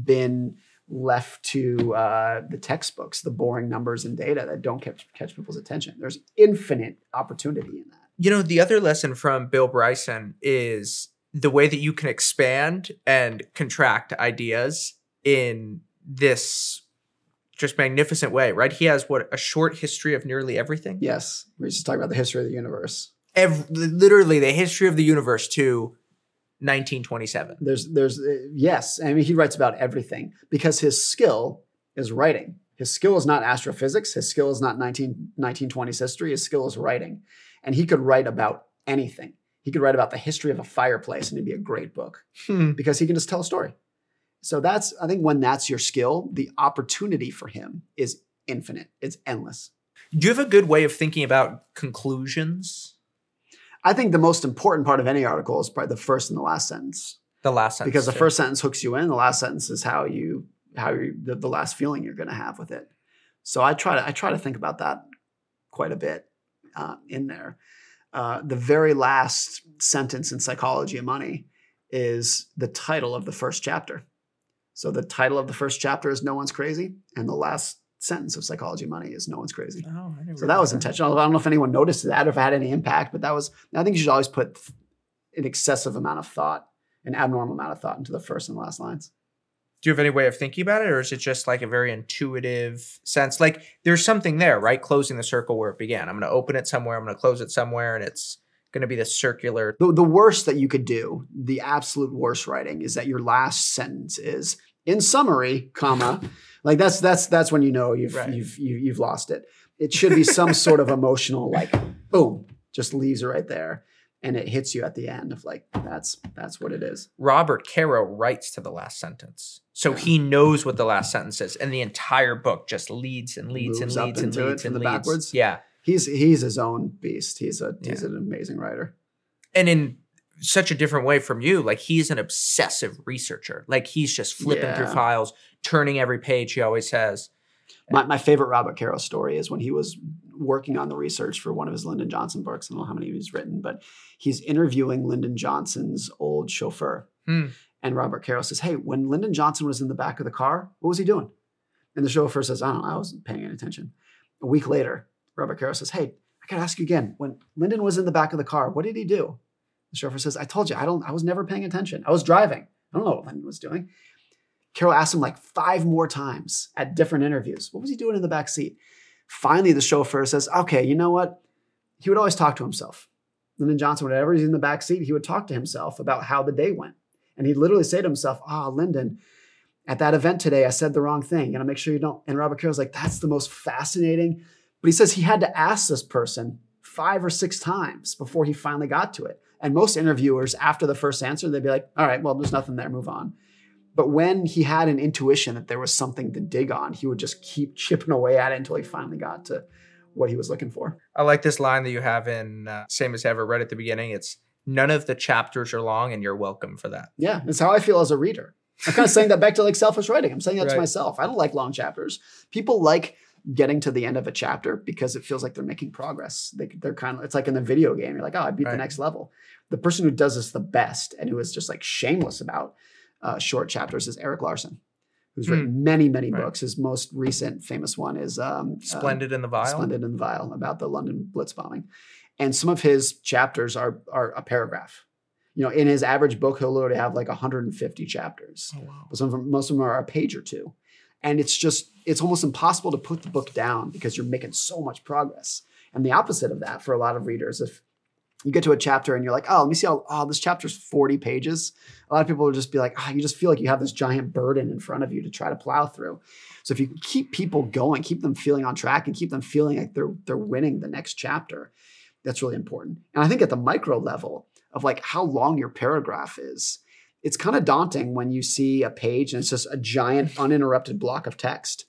been left to uh, the textbooks, the boring numbers and data that don't catch, catch people's attention. There's infinite opportunity in that. You know, the other lesson from Bill Bryson is the way that you can expand and contract ideas in this just magnificent way, right? He has what a short history of nearly everything. Yes, we're just talking about the history of the universe. Ev- literally the history of the universe to 1927. There's, there's, uh, yes. I mean, he writes about everything because his skill is writing. His skill is not astrophysics. His skill is not 19, 1920s history. His skill is writing. And he could write about anything. He could write about the history of a fireplace and it'd be a great book Hmm. because he can just tell a story. So that's, I think, when that's your skill, the opportunity for him is infinite. It's endless. Do you have a good way of thinking about conclusions? I think the most important part of any article is probably the first and the last sentence The last sentence. because the too. first sentence hooks you in. The last sentence is how you, how you, the, the last feeling you're going to have with it. So I try to, I try to think about that quite a bit uh, in there. Uh, the very last sentence in Psychology of Money is the title of the first chapter. So the title of the first chapter is No One's Crazy, and the last sentence of Psychology Money is No One's Crazy. Oh, So that was intentional. I don't know if anyone noticed that or if it had any impact, but that was, I think you should always put an excessive amount of thought, an abnormal amount of thought into the first and last lines. Do you have any way of thinking about it, or is it just like a very intuitive sense? Like there's something there, right? Closing the circle where it began. I'm going to open it somewhere. I'm going to close it somewhere, and it's going to be this circular. The, the worst that you could do, the absolute worst writing, is that your last sentence is in summary, comma, like that's that's that's when you know you've Right. you've you, you've lost it. It should be some sort of emotional like boom, just leaves it right there, and it hits you at the end of like that's that's what it is. Robert Caro writes to the last sentence, so he knows what the last sentence is, and the entire book just leads and leads Moves and leads and leads and the leads. backwards? Yeah, He's he's his own beast. He's a he's Yeah. an amazing writer. and in such a different way from you. Like he's an obsessive researcher. Like he's just flipping through files, turning every page. He always says. My, my favorite Robert Caro story is when he was working on the research for one of his Lyndon Johnson books. I don't know how many he's written, but he's interviewing Lyndon Johnson's old chauffeur. Hmm. And Robert Caro says, Hey, when Lyndon Johnson was in the back of the car, what was he doing? And the chauffeur says, I don't know, I wasn't paying any attention. A week later, Robert Caro says, Hey, I gotta ask you again. When Lyndon was in the back of the car, what did he do? The chauffeur says, I told you, I don't, I was never paying attention. I was driving. I don't know what Lyndon was doing. Caro asked him like five more times at different interviews. What was he doing in the back seat? Finally, the chauffeur says, okay, you know what? He would always talk to himself. Lyndon Johnson, whenever he's in the back seat, he would talk to himself about how the day went. And he'd literally say to himself, ah, Lyndon, at that event today, I said the wrong thing. And I make sure you don't. And Robert Caro's like, that's the most fascinating. But he says he had to ask this person five or six times before he finally got to it. And most interviewers, after the first answer, they'd be like, all right, well, there's nothing there, move on. But when he had an intuition that there was something to dig on, he would just keep chipping away at it until he finally got to what he was looking for. I like this line that you have in uh, Same as Ever, right at the beginning. It's none of the chapters are long, and you're welcome for that. Yeah, it's how I feel as a reader. I'm kind of saying that back to like selfish writing. I'm saying that to myself. I don't like long chapters. People like getting to the end of a chapter because it feels like they're making progress. They, they're kind of, it's like in the video game. You're like, oh, I beat Right. the next level. The person who does this the best and who is just like shameless about uh, short chapters is Erik Larson, who's written many, many Right. books. His most recent famous one is um, uh, Splendid and the Vile. Splendid and the Vile about the London Blitz bombing. And some of his chapters are are a paragraph. You know, in his average book, he'll literally have like 150 chapters. Oh, wow. But some of them, most of them are a page or two. And it's just, it's almost impossible to put the book down because you're making so much progress. And the opposite of that for a lot of readers, if you get to a chapter and you're like, oh, let me see how, oh, this chapter's 40 pages. A lot of people will just be like, oh, you just feel like you have this giant burden in front of you to try to plow through. So if you keep people going, keep them feeling on track and keep them feeling like they're they're winning the next chapter, that's really important. And I think at the micro level of like how long your paragraph is, it's kind of daunting when you see a page and it's just a giant uninterrupted block of text.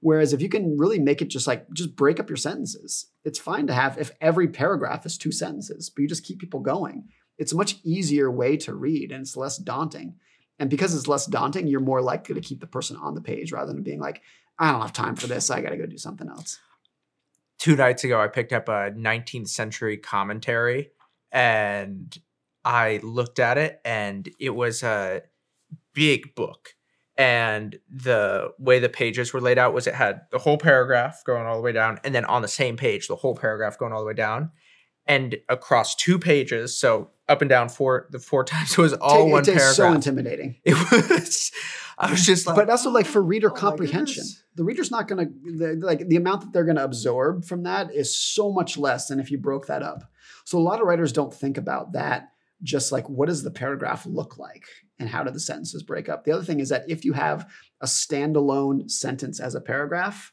Whereas if you can really make it just like just break up your sentences, it's fine to have if every paragraph is two sentences, but you just keep people going. It's a much easier way to read and it's less daunting. And because it's less daunting, you're more likely to keep the person on the page rather than being like, I don't have time for this. I got to go do something else. two nights ago I picked up a 19th century commentary and I looked at it and it was a big book. And the way the pages were laid out was it had the whole paragraph going all the way down and then on the same page the whole paragraph going all the way down and across two pages so up and down four the four times it was all Ta- one it paragraph. so intimidating. it was i was just like but also like for reader oh comprehension the reader's not going to like the amount that they're going to absorb from that is so much less than if you broke that up. So a lot of writers don't think about that just like what does the paragraph look like and how do the sentences break up the other thing is that if you have a standalone sentence as a paragraph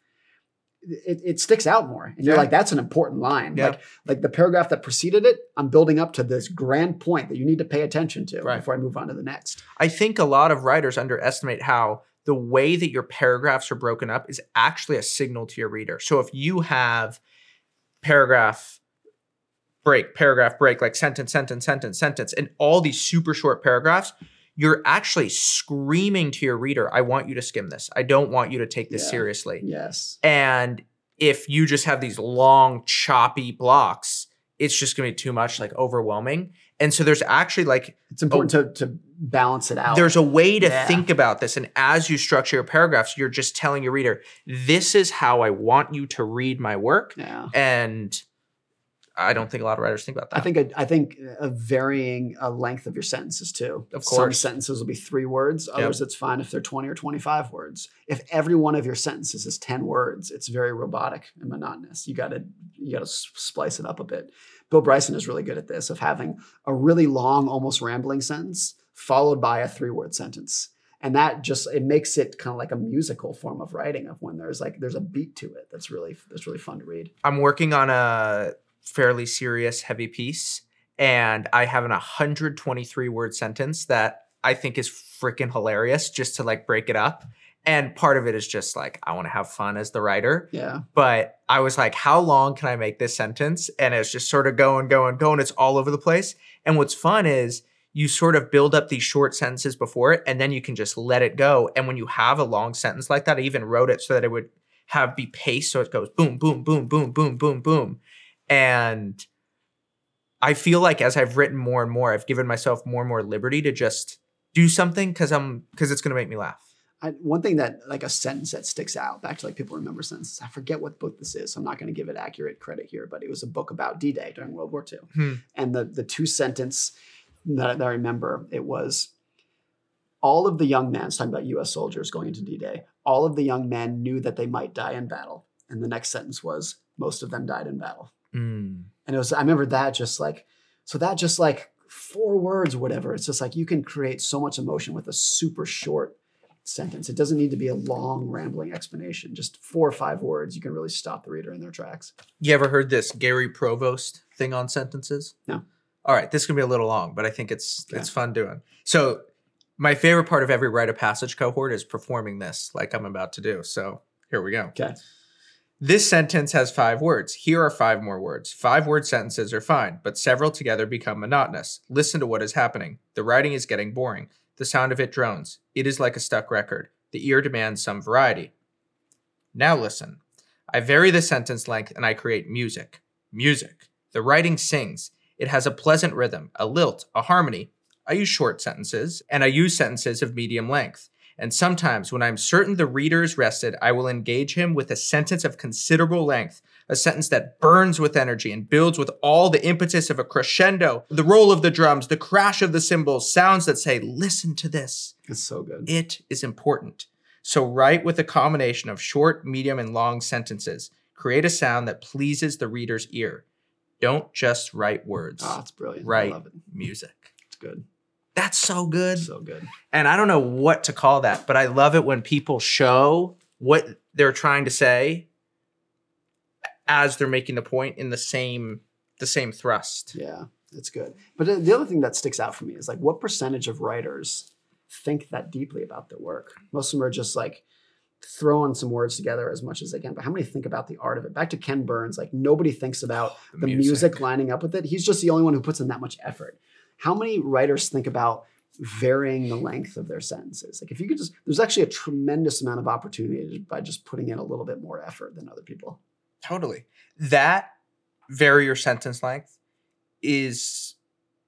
it, it sticks out more and you're like that's an important line Yeah. like like the paragraph that preceded it i'm building up to this grand point that you need to pay attention to Right. before i move on to the next I think a lot of writers underestimate how the way that your paragraphs are broken up is actually a signal to your reader. So if you have paragraph break, paragraph break, like sentence, sentence, sentence, sentence, and all these super short paragraphs, you're actually screaming to your reader, I want you to skim this. I don't want you to take this Yeah. seriously. yes And if you just have these long, choppy blocks, it's just gonna be too much, like overwhelming. And so there's actually like it's important to, to balance it out there's a way to Yeah. think about this. And as you structure your paragraphs, you're just telling your reader, this is how I want you to read my work. yeah And I don't think a lot of writers think about that. I think a, I think a varying a length of your sentences too. Of course, some sentences will be three words. Others, it's fine if they're twenty or twenty-five words. If every one of your sentences is ten words, it's very robotic and monotonous. You got to you got to splice it up a bit. Bill Bryson is really good at this of having a really long, almost rambling sentence followed by a three-word sentence. And that just it makes it kind of like a musical form of writing of when there's like there's a beat to it that's really that's really fun to read. I'm working on a fairly serious, heavy piece, and I have an 123 word sentence that I think is freaking hilarious just to like break it up. And part of it is just like, I want to have fun as the writer. Yeah. but I was like, how long can I make this sentence? And it's just sort of going, going, going. It's all over the place. And what's fun is you sort of build up these short sentences before it, and then you can just let it go. And when you have a long sentence like that, I even wrote it so that it would have be paced so it goes boom, boom, boom, boom, boom, boom, boom. And I feel like as I've written more and more, I've given myself more and more liberty to just do something because I'm because it's gonna make me laugh. I, one thing that like a sentence that sticks out back to like people remember sentences. I forget what book this is. So I'm not going to give it accurate credit here, but it was a book about D-Day during World War II. Hmm. And the the two sentence that, that I remember it was all of the young men it's talking about U.S. soldiers going into D-Day. All of the young men knew that they might die in battle. And the next sentence was most of them died in battle. Mm. And it was I remember that just like so that just like four words, whatever. It's just like you can create so much emotion with a super short sentence. It doesn't need to be a long rambling explanation. Just four or five words, you can really stop the reader in their tracks. You ever heard this Gary Provost thing on sentences? No. All right, this can be a little long, but I think it's Okay. it's fun doing. So my favorite part of every Write of Passage cohort is performing this, like I'm about to do. So here we go. Okay. This sentence has five words. Here are five more words. Five word sentences are fine, but several together become monotonous. Listen to what is happening. The writing is getting boring. The sound of it drones. It is like a stuck record. The ear demands some variety. Now listen. I vary the sentence length and I create music. Music. The writing sings. It has a pleasant rhythm, a lilt, a harmony. I use short sentences, and I use sentences of medium length. And sometimes, when I'm certain the reader is rested, I will engage him with a sentence of considerable length, a sentence that burns with energy and builds with all the impetus of a crescendo, the roll of the drums, the crash of the cymbals, sounds that say, Listen to this. It's so good. It is important. So write with a combination of short, medium, and long sentences. Create a sound that pleases the reader's ear. Don't just write words. Ah, oh, it's brilliant. I it. Music. It's good. That's so good. So good. And I don't know what to call that, but I love it when people show what they're trying to say as they're making the point in the same the same thrust. Yeah, it's good. But the- the other thing that sticks out for me is like what percentage of writers think that deeply about their work? Most of them are just like throwing some words together as much as they can. But how many think about the art of it? Back to Ken Burns, like nobody thinks about oh, the music. lining up with it. He's just the only one who puts in that much effort. How many writers think about varying the length of their sentences? Like if you could just there's actually a tremendous amount of opportunity by just putting in a little bit more effort than other people. Totally. That vary your sentence length is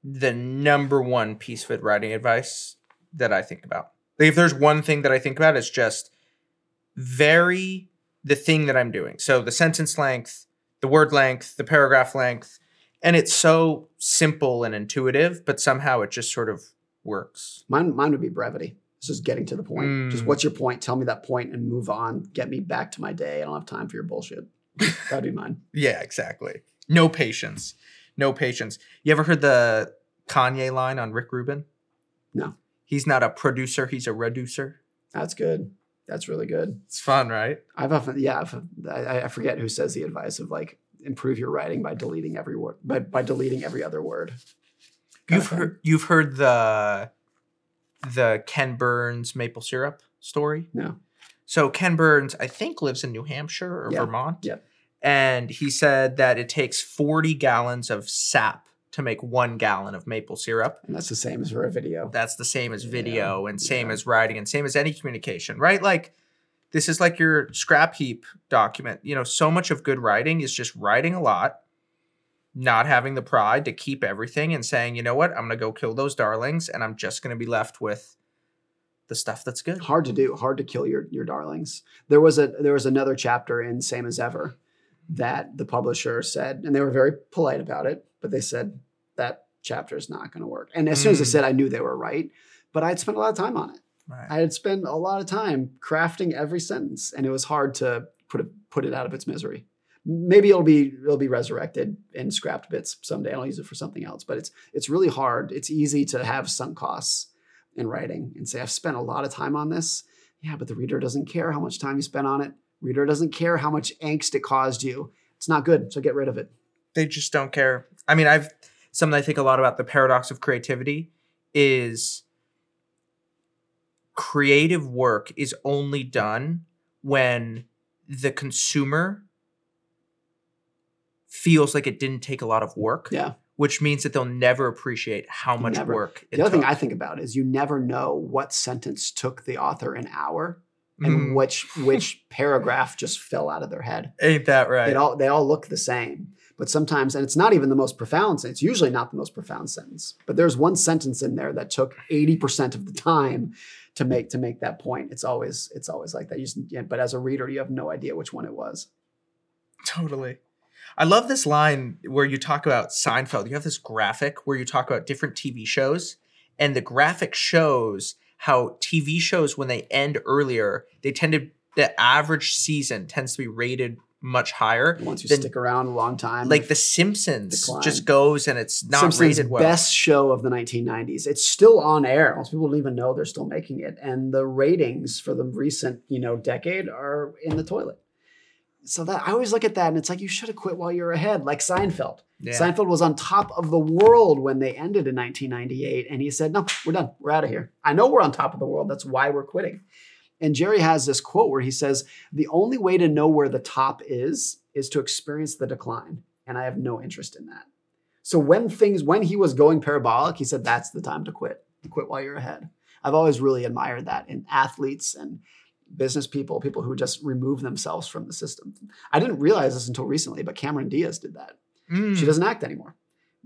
the number one piece of writing advice that I think about. Like if there's one thing that I think about, it's just vary the thing that I'm doing. So the sentence length, the word length, the paragraph length, and it's so simple and intuitive, but somehow it just sort of works. Mine, mine would be brevity. It's just getting to the point. Just Mm. what's your point? Tell me that point and move on. Get me back to my day. I don't have time for your bullshit. That'd be mine. Yeah, exactly. No patience. No patience. You ever heard the Kanye line on Rick Rubin? No. He's not a producer, he's a reducer. That's good. That's really good. It's fun, right? I've often, yeah, I've, I, I forget who says the advice of like improve your writing by deleting every word, but by deleting every other word. You've heard you've heard the the Ken Burns maple syrup story? No. So Ken Burns, I think, lives in New Hampshire or Yeah, Vermont. yep. And he said that it takes 40 gallons of sap to make one gallon of maple syrup. And that's the same as for a video. That's the same as Yeah, video and same yeah. as writing and same as any communication, right? Like this is like your scrap heap document. You know, so much of good writing is just writing a lot, not having the pride to keep everything and saying, you know what, I'm going to go kill those darlings and I'm just going to be left with the stuff that's good. hard to do hard to kill your your darlings there was a there was another chapter in same as ever that the publisher said and they were very polite about it but they said that chapter is not going to work and as soon as they Mm. said i knew they were right but i had spent a lot of time on it Right. i had spent a lot of time crafting every sentence and it was hard to put it put it out of its misery. Maybe it'll be it'll be resurrected in scrapped bits someday and i'll use it for something else but it's it's really hard. It's easy to have sunk costs in writing and say i've spent a lot of time on this. Yeah but the reader doesn't care how much time you spent on it. Reader doesn't care how much angst it caused you. It's not good so get rid of it. They just don't care. I mean, I've something I think a lot about the paradox of creativity is creative work is only done when the consumer feels like it didn't take a lot of work, yeah which means that they'll never appreciate how much Never. work it the other thing i think about is you never know what sentence took the author an hour and Mm, which which paragraph just fell out of their head ain't that right? They all they all look the same. But sometimes, and it's not even the most profound sentence. It's usually not the most profound sentence. But there's one sentence in there that took 80% of the time to make to make that point. It's always it's always like that. You just, yeah, but as a reader, you have no idea which one it was. Totally. I love this line where you talk about Seinfeld. You have this graphic where you talk about different TV shows, and the graphic shows how TV shows, when they end earlier, they tend to, the average season tends to be rated much higher. Once you Then- stick around a long time, Like The Simpsons Decline. just goes and it's not Simpsons rated well. best show of the 1990s. It's still on air. Most people don't even know they're still making it, and the ratings for the recent you know decade are in the toilet. So that I always look at that, and it's like you should have quit while you're ahead, like Seinfeld. Yeah. Seinfeld was on top of the world when they ended in 1998, and he said, "No, we're done. We're out of here. I know we're on top of the world. That's why we're quitting." And Jerry has this quote where he says, "The only way to know where the top is is to experience the decline, and I have no interest in that." So when things, when he was going parabolic, he said, "That's the time to quit. Quit while you're ahead." I've always really admired that in athletes and business people, people who just remove themselves from the system. I didn't realize this until recently, but Cameron Diaz did that. Mm. She doesn't act anymore.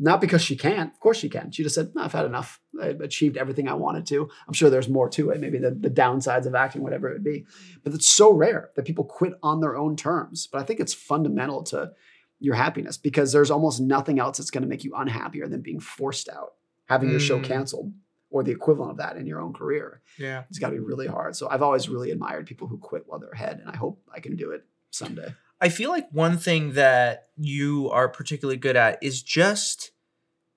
Not because she can't. Of course she can. She just said, no, I've had enough. I've achieved everything I wanted to. I'm sure there's more to it, maybe the, the downsides of acting, whatever it would be. But it's so rare that people quit on their own terms. But I think it's fundamental to your happiness because there's almost nothing else that's going to make you unhappier than being forced out, having your show Mm. canceled, or the equivalent of that in your own career. Yeah. It's got to be really hard. So I've always really admired people who quit while they're ahead, and I hope I can do it someday. I feel like one thing that you are particularly good at is just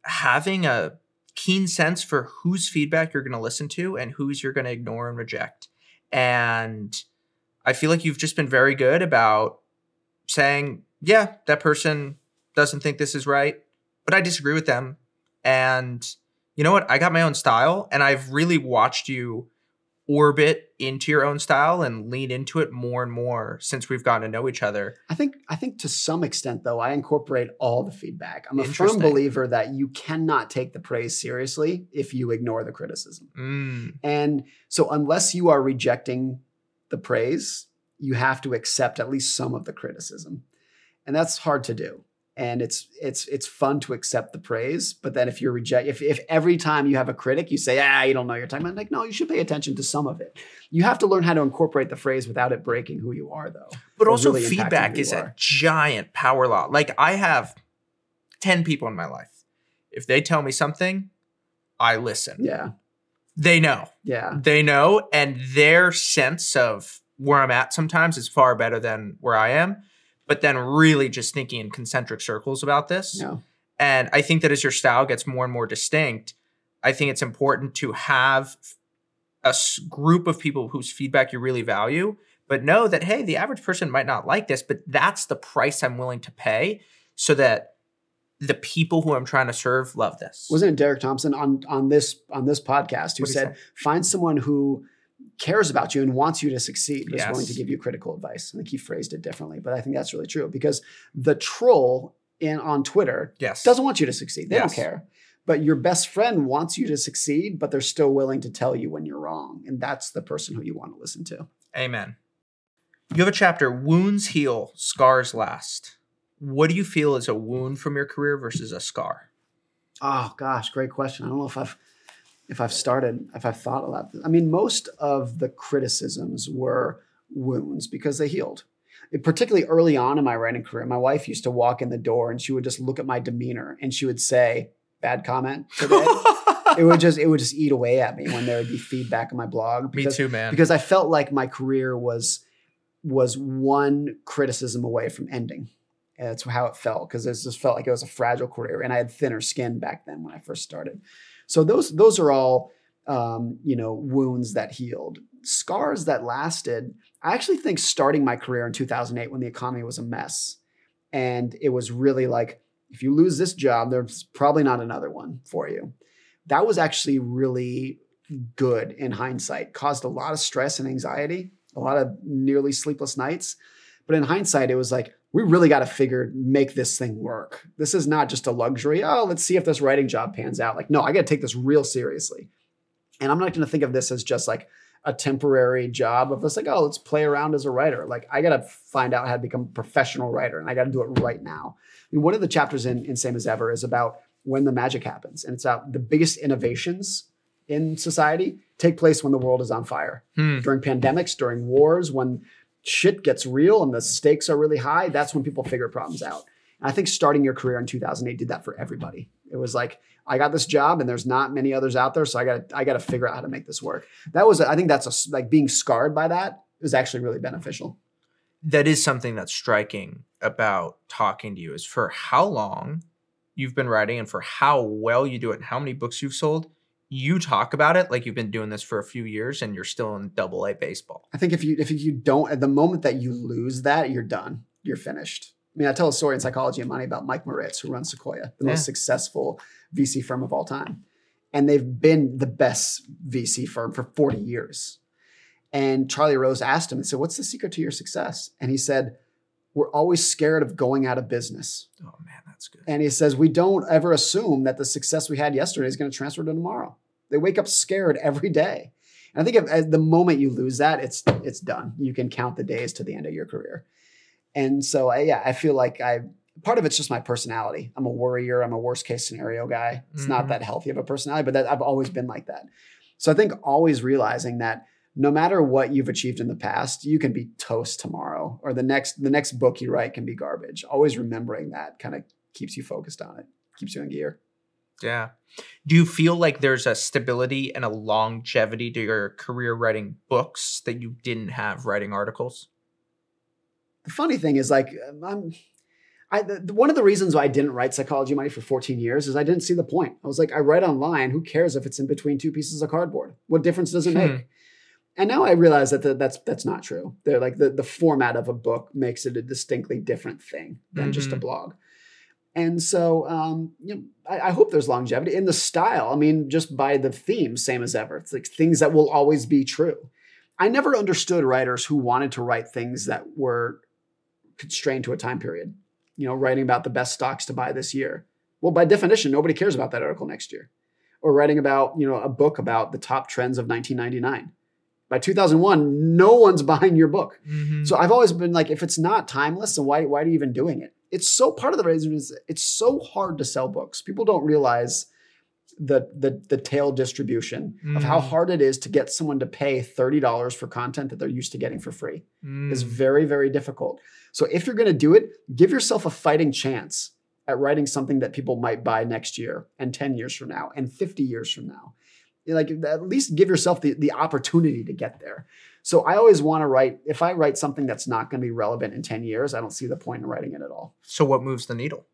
having a keen sense for whose feedback you're going to listen to and whose you're going to ignore and reject. And I feel like you've just been very good about saying, yeah, that person doesn't think this is right, but I disagree with them. And you know what? I got my own style, and I've really watched you orbit into your own style and lean into it more and more since we've gotten to know each other. I think I think to some extent though, I incorporate all the feedback. I'm a firm believer that you cannot take the praise seriously if you ignore the criticism. Mm, And so unless you are rejecting the praise, you have to accept at least some of the criticism. And that's hard to do. And it's it's it's fun to accept the praise but then if you're reject if, if every time you have a critic you say ah you don't know you're talking about like no you should pay attention to some of it you have to learn how to incorporate the phrase without it breaking who you are though But also, really feedback is a giant power law. Like, I have 10 people in my life. If they tell me something, I listen. yeah They know. yeah They know. And their sense of where I'm at sometimes is far better than where I am. But then, really just thinking in concentric circles about this. yeah And I think that as your style gets more and more distinct, I think it's important to have a group of people whose feedback you really value, but know that, hey, the average person might not like this, but that's the price I'm willing to pay so that the people who I'm trying to serve love this. wasn't it Derek Thompson on on this on this podcast who What'd said find someone who cares about you and wants you to succeed but is willing to give you critical advice. I think he phrased it differently, but I think that's really true because the troll in on Twitter yes. doesn't want you to succeed. They Yes. don't care. But your best friend wants you to succeed, but they're still willing to tell you when you're wrong. And that's the person who you want to listen to. Amen. You have a chapter Wounds Heal, Scars Last. What do you feel is a wound from your career versus a scar? Oh gosh, great question. I don't know if I've if I've started, if I've thought a lot. I mean, most of the criticisms were wounds because they healed. It- particularly early on in my writing career, my wife used to walk in the door and she would just look at my demeanor and she would say, "Bad comment today." it would just it would just eat away at me when there would be feedback on my blog. Me because- too, man. because I felt like my career was was one criticism away from ending. And that's how it felt because it just felt like it was a fragile career, and I had thinner skin back then when I first started. So those those are all um, you know wounds that healed, scars that lasted. I actually think starting my career in 2008 when the economy was a mess, and it was really like if you lose this job, there's probably not another one for you. That was actually really good in hindsight. Caused a lot of stress and anxiety, a lot of nearly sleepless nights. But in hindsight, it was like, we really got to figure, make this thing work. This is not just a luxury. Oh, let's see if this writing job pans out. Like, no, I got to take this real seriously. And I'm not going to think of this as just like a temporary job of this, like, oh, let's play around as a writer. Like, I got to find out how to become a professional writer and I got to do it right now. Mean, one of the chapters in, in Same as Ever is about when the magic happens. And it's about the biggest innovations in society take place when the world is on fire. Hmm. During pandemics, during wars, when shit gets real and the stakes are really high, that's when people figure problems out. And I think starting your career in 2008 did that for everybody. It was like, I got this job and there's not many others out there, so I got I got to figure out how to make this work. That was I think that's a like being scarred by that is actually really beneficial. that is something that's striking about talking to you is for how long you've been writing and for how well you do it and how many books you've sold you talk about it like you've been doing this for a few years and you're still in double a baseball I think if you if you don't at the moment that you lose that, you're done. You're finished. I mean, I tell a story in Psychology and Money about Mike Moritz, who runs Sequoia, the Yeah. most successful VC firm of all time. And they've been the best VC firm for 40 years. And Charlie Rose asked him and said, What's the secret to your success? And he said, We're always scared of going out of business. oh man that's good And he says, We don't ever assume that the success we had yesterday is going to transfer to tomorrow. They wake up scared every day. And I think if, the moment you lose that, it's it's done. You can count the days to the end of your career. And so, I, yeah, I feel like I part of it's just my personality. I'm a worrier. I'm a worst case scenario guy. It's Mhm. not that healthy of a personality, but that, I've always been like that. So I think always realizing that no matter what you've achieved in the past, you can be toast tomorrow, or the next the next book you write can be garbage. Always remembering that kind of keeps you focused on it, keeps you in gear. Yeah do you feel like there's a stability and a longevity to your career writing books that you didn't have writing articles The funny thing is, like, um, I'm, I the, one of the reasons why I didn't write Psychology Money for 14 years is I didn't see the point. I was like, I write online. Who cares if it's in between two pieces of cardboard? What difference does it Hmm. make? And now I realize that the, that's that's not true. They're like the the format of a book makes it a distinctly different thing than just a Mhm. blog. And so, um, you know, I, I hope there's longevity in the style. I mean, just by the theme, same as ever. It's like things that will always be true. I never understood writers who wanted to write things that were constrained to a time period. You know, writing about the best stocks to buy this year. Well, by definition, nobody cares about that article next year. Or writing about, you know, a book about the top trends of 1999. By 2001, no one's buying your book. Mhm. So I've always been like, if it's not timeless, then why why are you even doing it? It's so part of the reason is it's so hard to sell books. People don't realize the the the tail distribution of how Mm. hard it is to get someone to pay $30 for content that they're used to getting for free. It's Mm. very, very difficult. So if you're going to do it, give yourself a fighting chance at writing something that people might buy next year and 10 years from now and 50 years from now. Like at least give yourself the, the opportunity to get there. So I always want to write, if I write something that's not going to be relevant in 10 years, I don't see the point in writing it at all. So what moves the needle?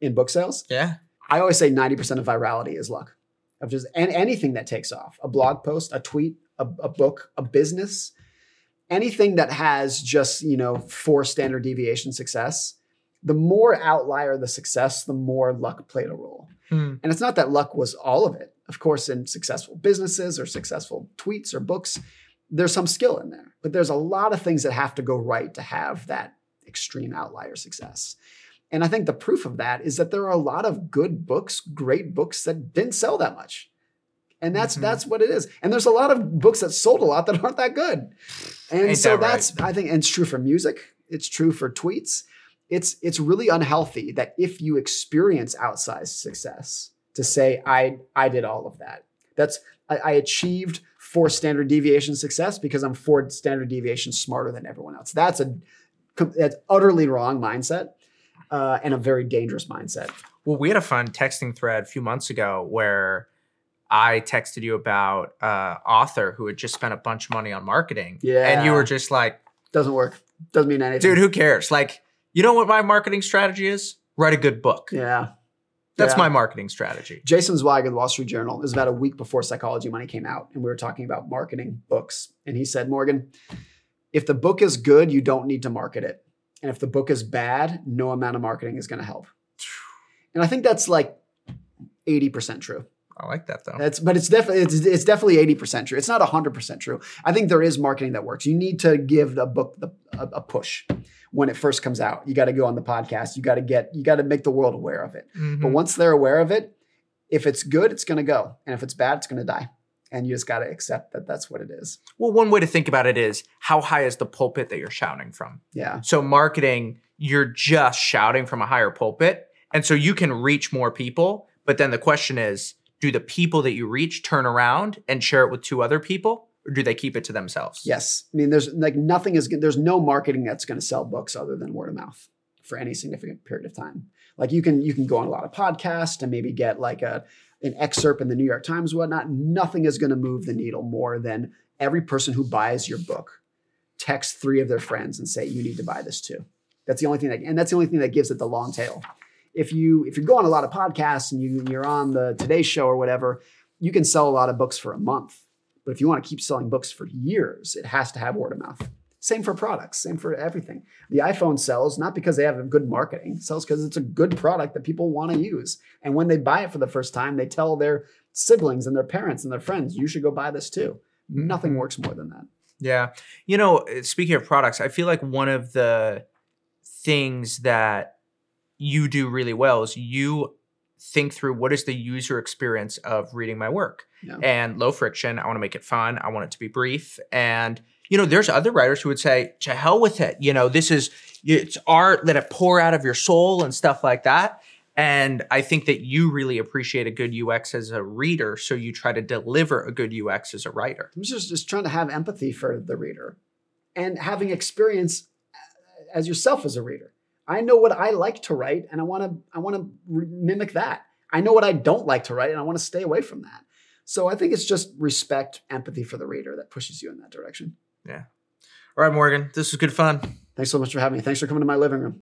In book sales, Yeah. I always say 90% of virality is luck. Of just and anything that takes off, a blog post, a tweet, a, a book, a business, anything that has just, you know, four standard deviation success, the more outlier the success, the more luck played a role. Hmm. And it's not that luck was all of it. Of course, in successful businesses or successful tweets or books, there's some skill in there. But there's a lot of things that have to go right to have that extreme outlier success. And I think the proof of that is that there are a lot of good books, great books that didn't sell that much. And that's Mhm. that's what it is. And there's a lot of books that sold a lot that aren't that good. And Ain't so that right? that's I think and it's true for music, it's true for tweets. It's it's really unhealthy that if you experience outsized success to say I I did all of that. That's I, I achieved four standard deviation success because I'm four standard deviations smarter than everyone else. That's a that's utterly wrong mindset uh, and a very dangerous mindset. Well, we had a fun texting thread a few months ago where I texted you about uh author who had just spent a bunch of money on marketing. Yeah, And you were just like, Doesn't work. Doesn't mean anything. dude, who cares? Like, you know what my marketing strategy is? Write a good book. Yeah. That's Yeah. my marketing strategy. Jason Zweig of the Wall Street Journal is about a week before Psychology Money came out, and we were talking about marketing books. And he said, Morgan, if the book is good, you don't need to market it. And if the book is bad, no amount of marketing is going to help. And I think that's like 80% true. I like that though. That's, but it's definitely it's, it's definitely eighty percent true. It's not hundred percent true. I think there is marketing that works. You need to give the book the, a, a push when it first comes out. You got to go on the podcast. You got to get you got to make the world aware of it. But Mhm. once they're aware of it, if it's good, it's going to go, and if it's bad, it's going to die. And you just got to accept that that's what it is. Well, one way to think about it is how high is the pulpit that you're shouting from? Yeah, So marketing, you're just shouting from a higher pulpit. And so you can reach more people. But then the question is, do the people that you reach turn around and share it with two other people? Or do they keep it to themselves? yes. I mean, there's like nothing is there's no marketing that's going to sell books other than word of mouth for any significant period of time. Like you can you can go on a lot of podcasts and maybe get like a an excerpt in the New York Times, whatnot. Nothing is going to move the needle more than every person who buys your book text three of their friends and say, "You need to buy this too." That's the only thing that, and that's the only thing that gives it the long tail. If you if you go on a lot of podcasts and you you're on the Today Show or whatever, you can sell a lot of books for a month. But if you want to keep selling books for years, it has to have word of mouth. Same for products, same for everything. The iPhone sells not because they have good marketing, it sells because it's a good product that people want to use. And when they buy it for the first time, they tell their siblings and their parents and their friends, you should go buy this too. Nothing Mhm. works more than that. Yeah. You know, uh, speaking of products, I feel like one of the things that you do really well is you think through what is the user experience of reading my work. Yeah. And low friction, I want to make it fun, I want it to be brief. And you know, there's other writers who would say, to hell with it. You know, this is it's art, let it pour out of your soul and stuff like that. And I think that you really appreciate a good UX as a reader, so you try to deliver a good UX as a writer. I'm just, just trying to have empathy for the reader and having experience as yourself as a reader. I know what I like to write and I want to I want to re- mimic that. I know what I don't like to write and I want to stay away from that. So I think it's just respect, empathy for the reader that pushes you in that direction. Yeah. All right, Morgan, this was good fun. Thanks so much for having me. Thanks for coming to my living room.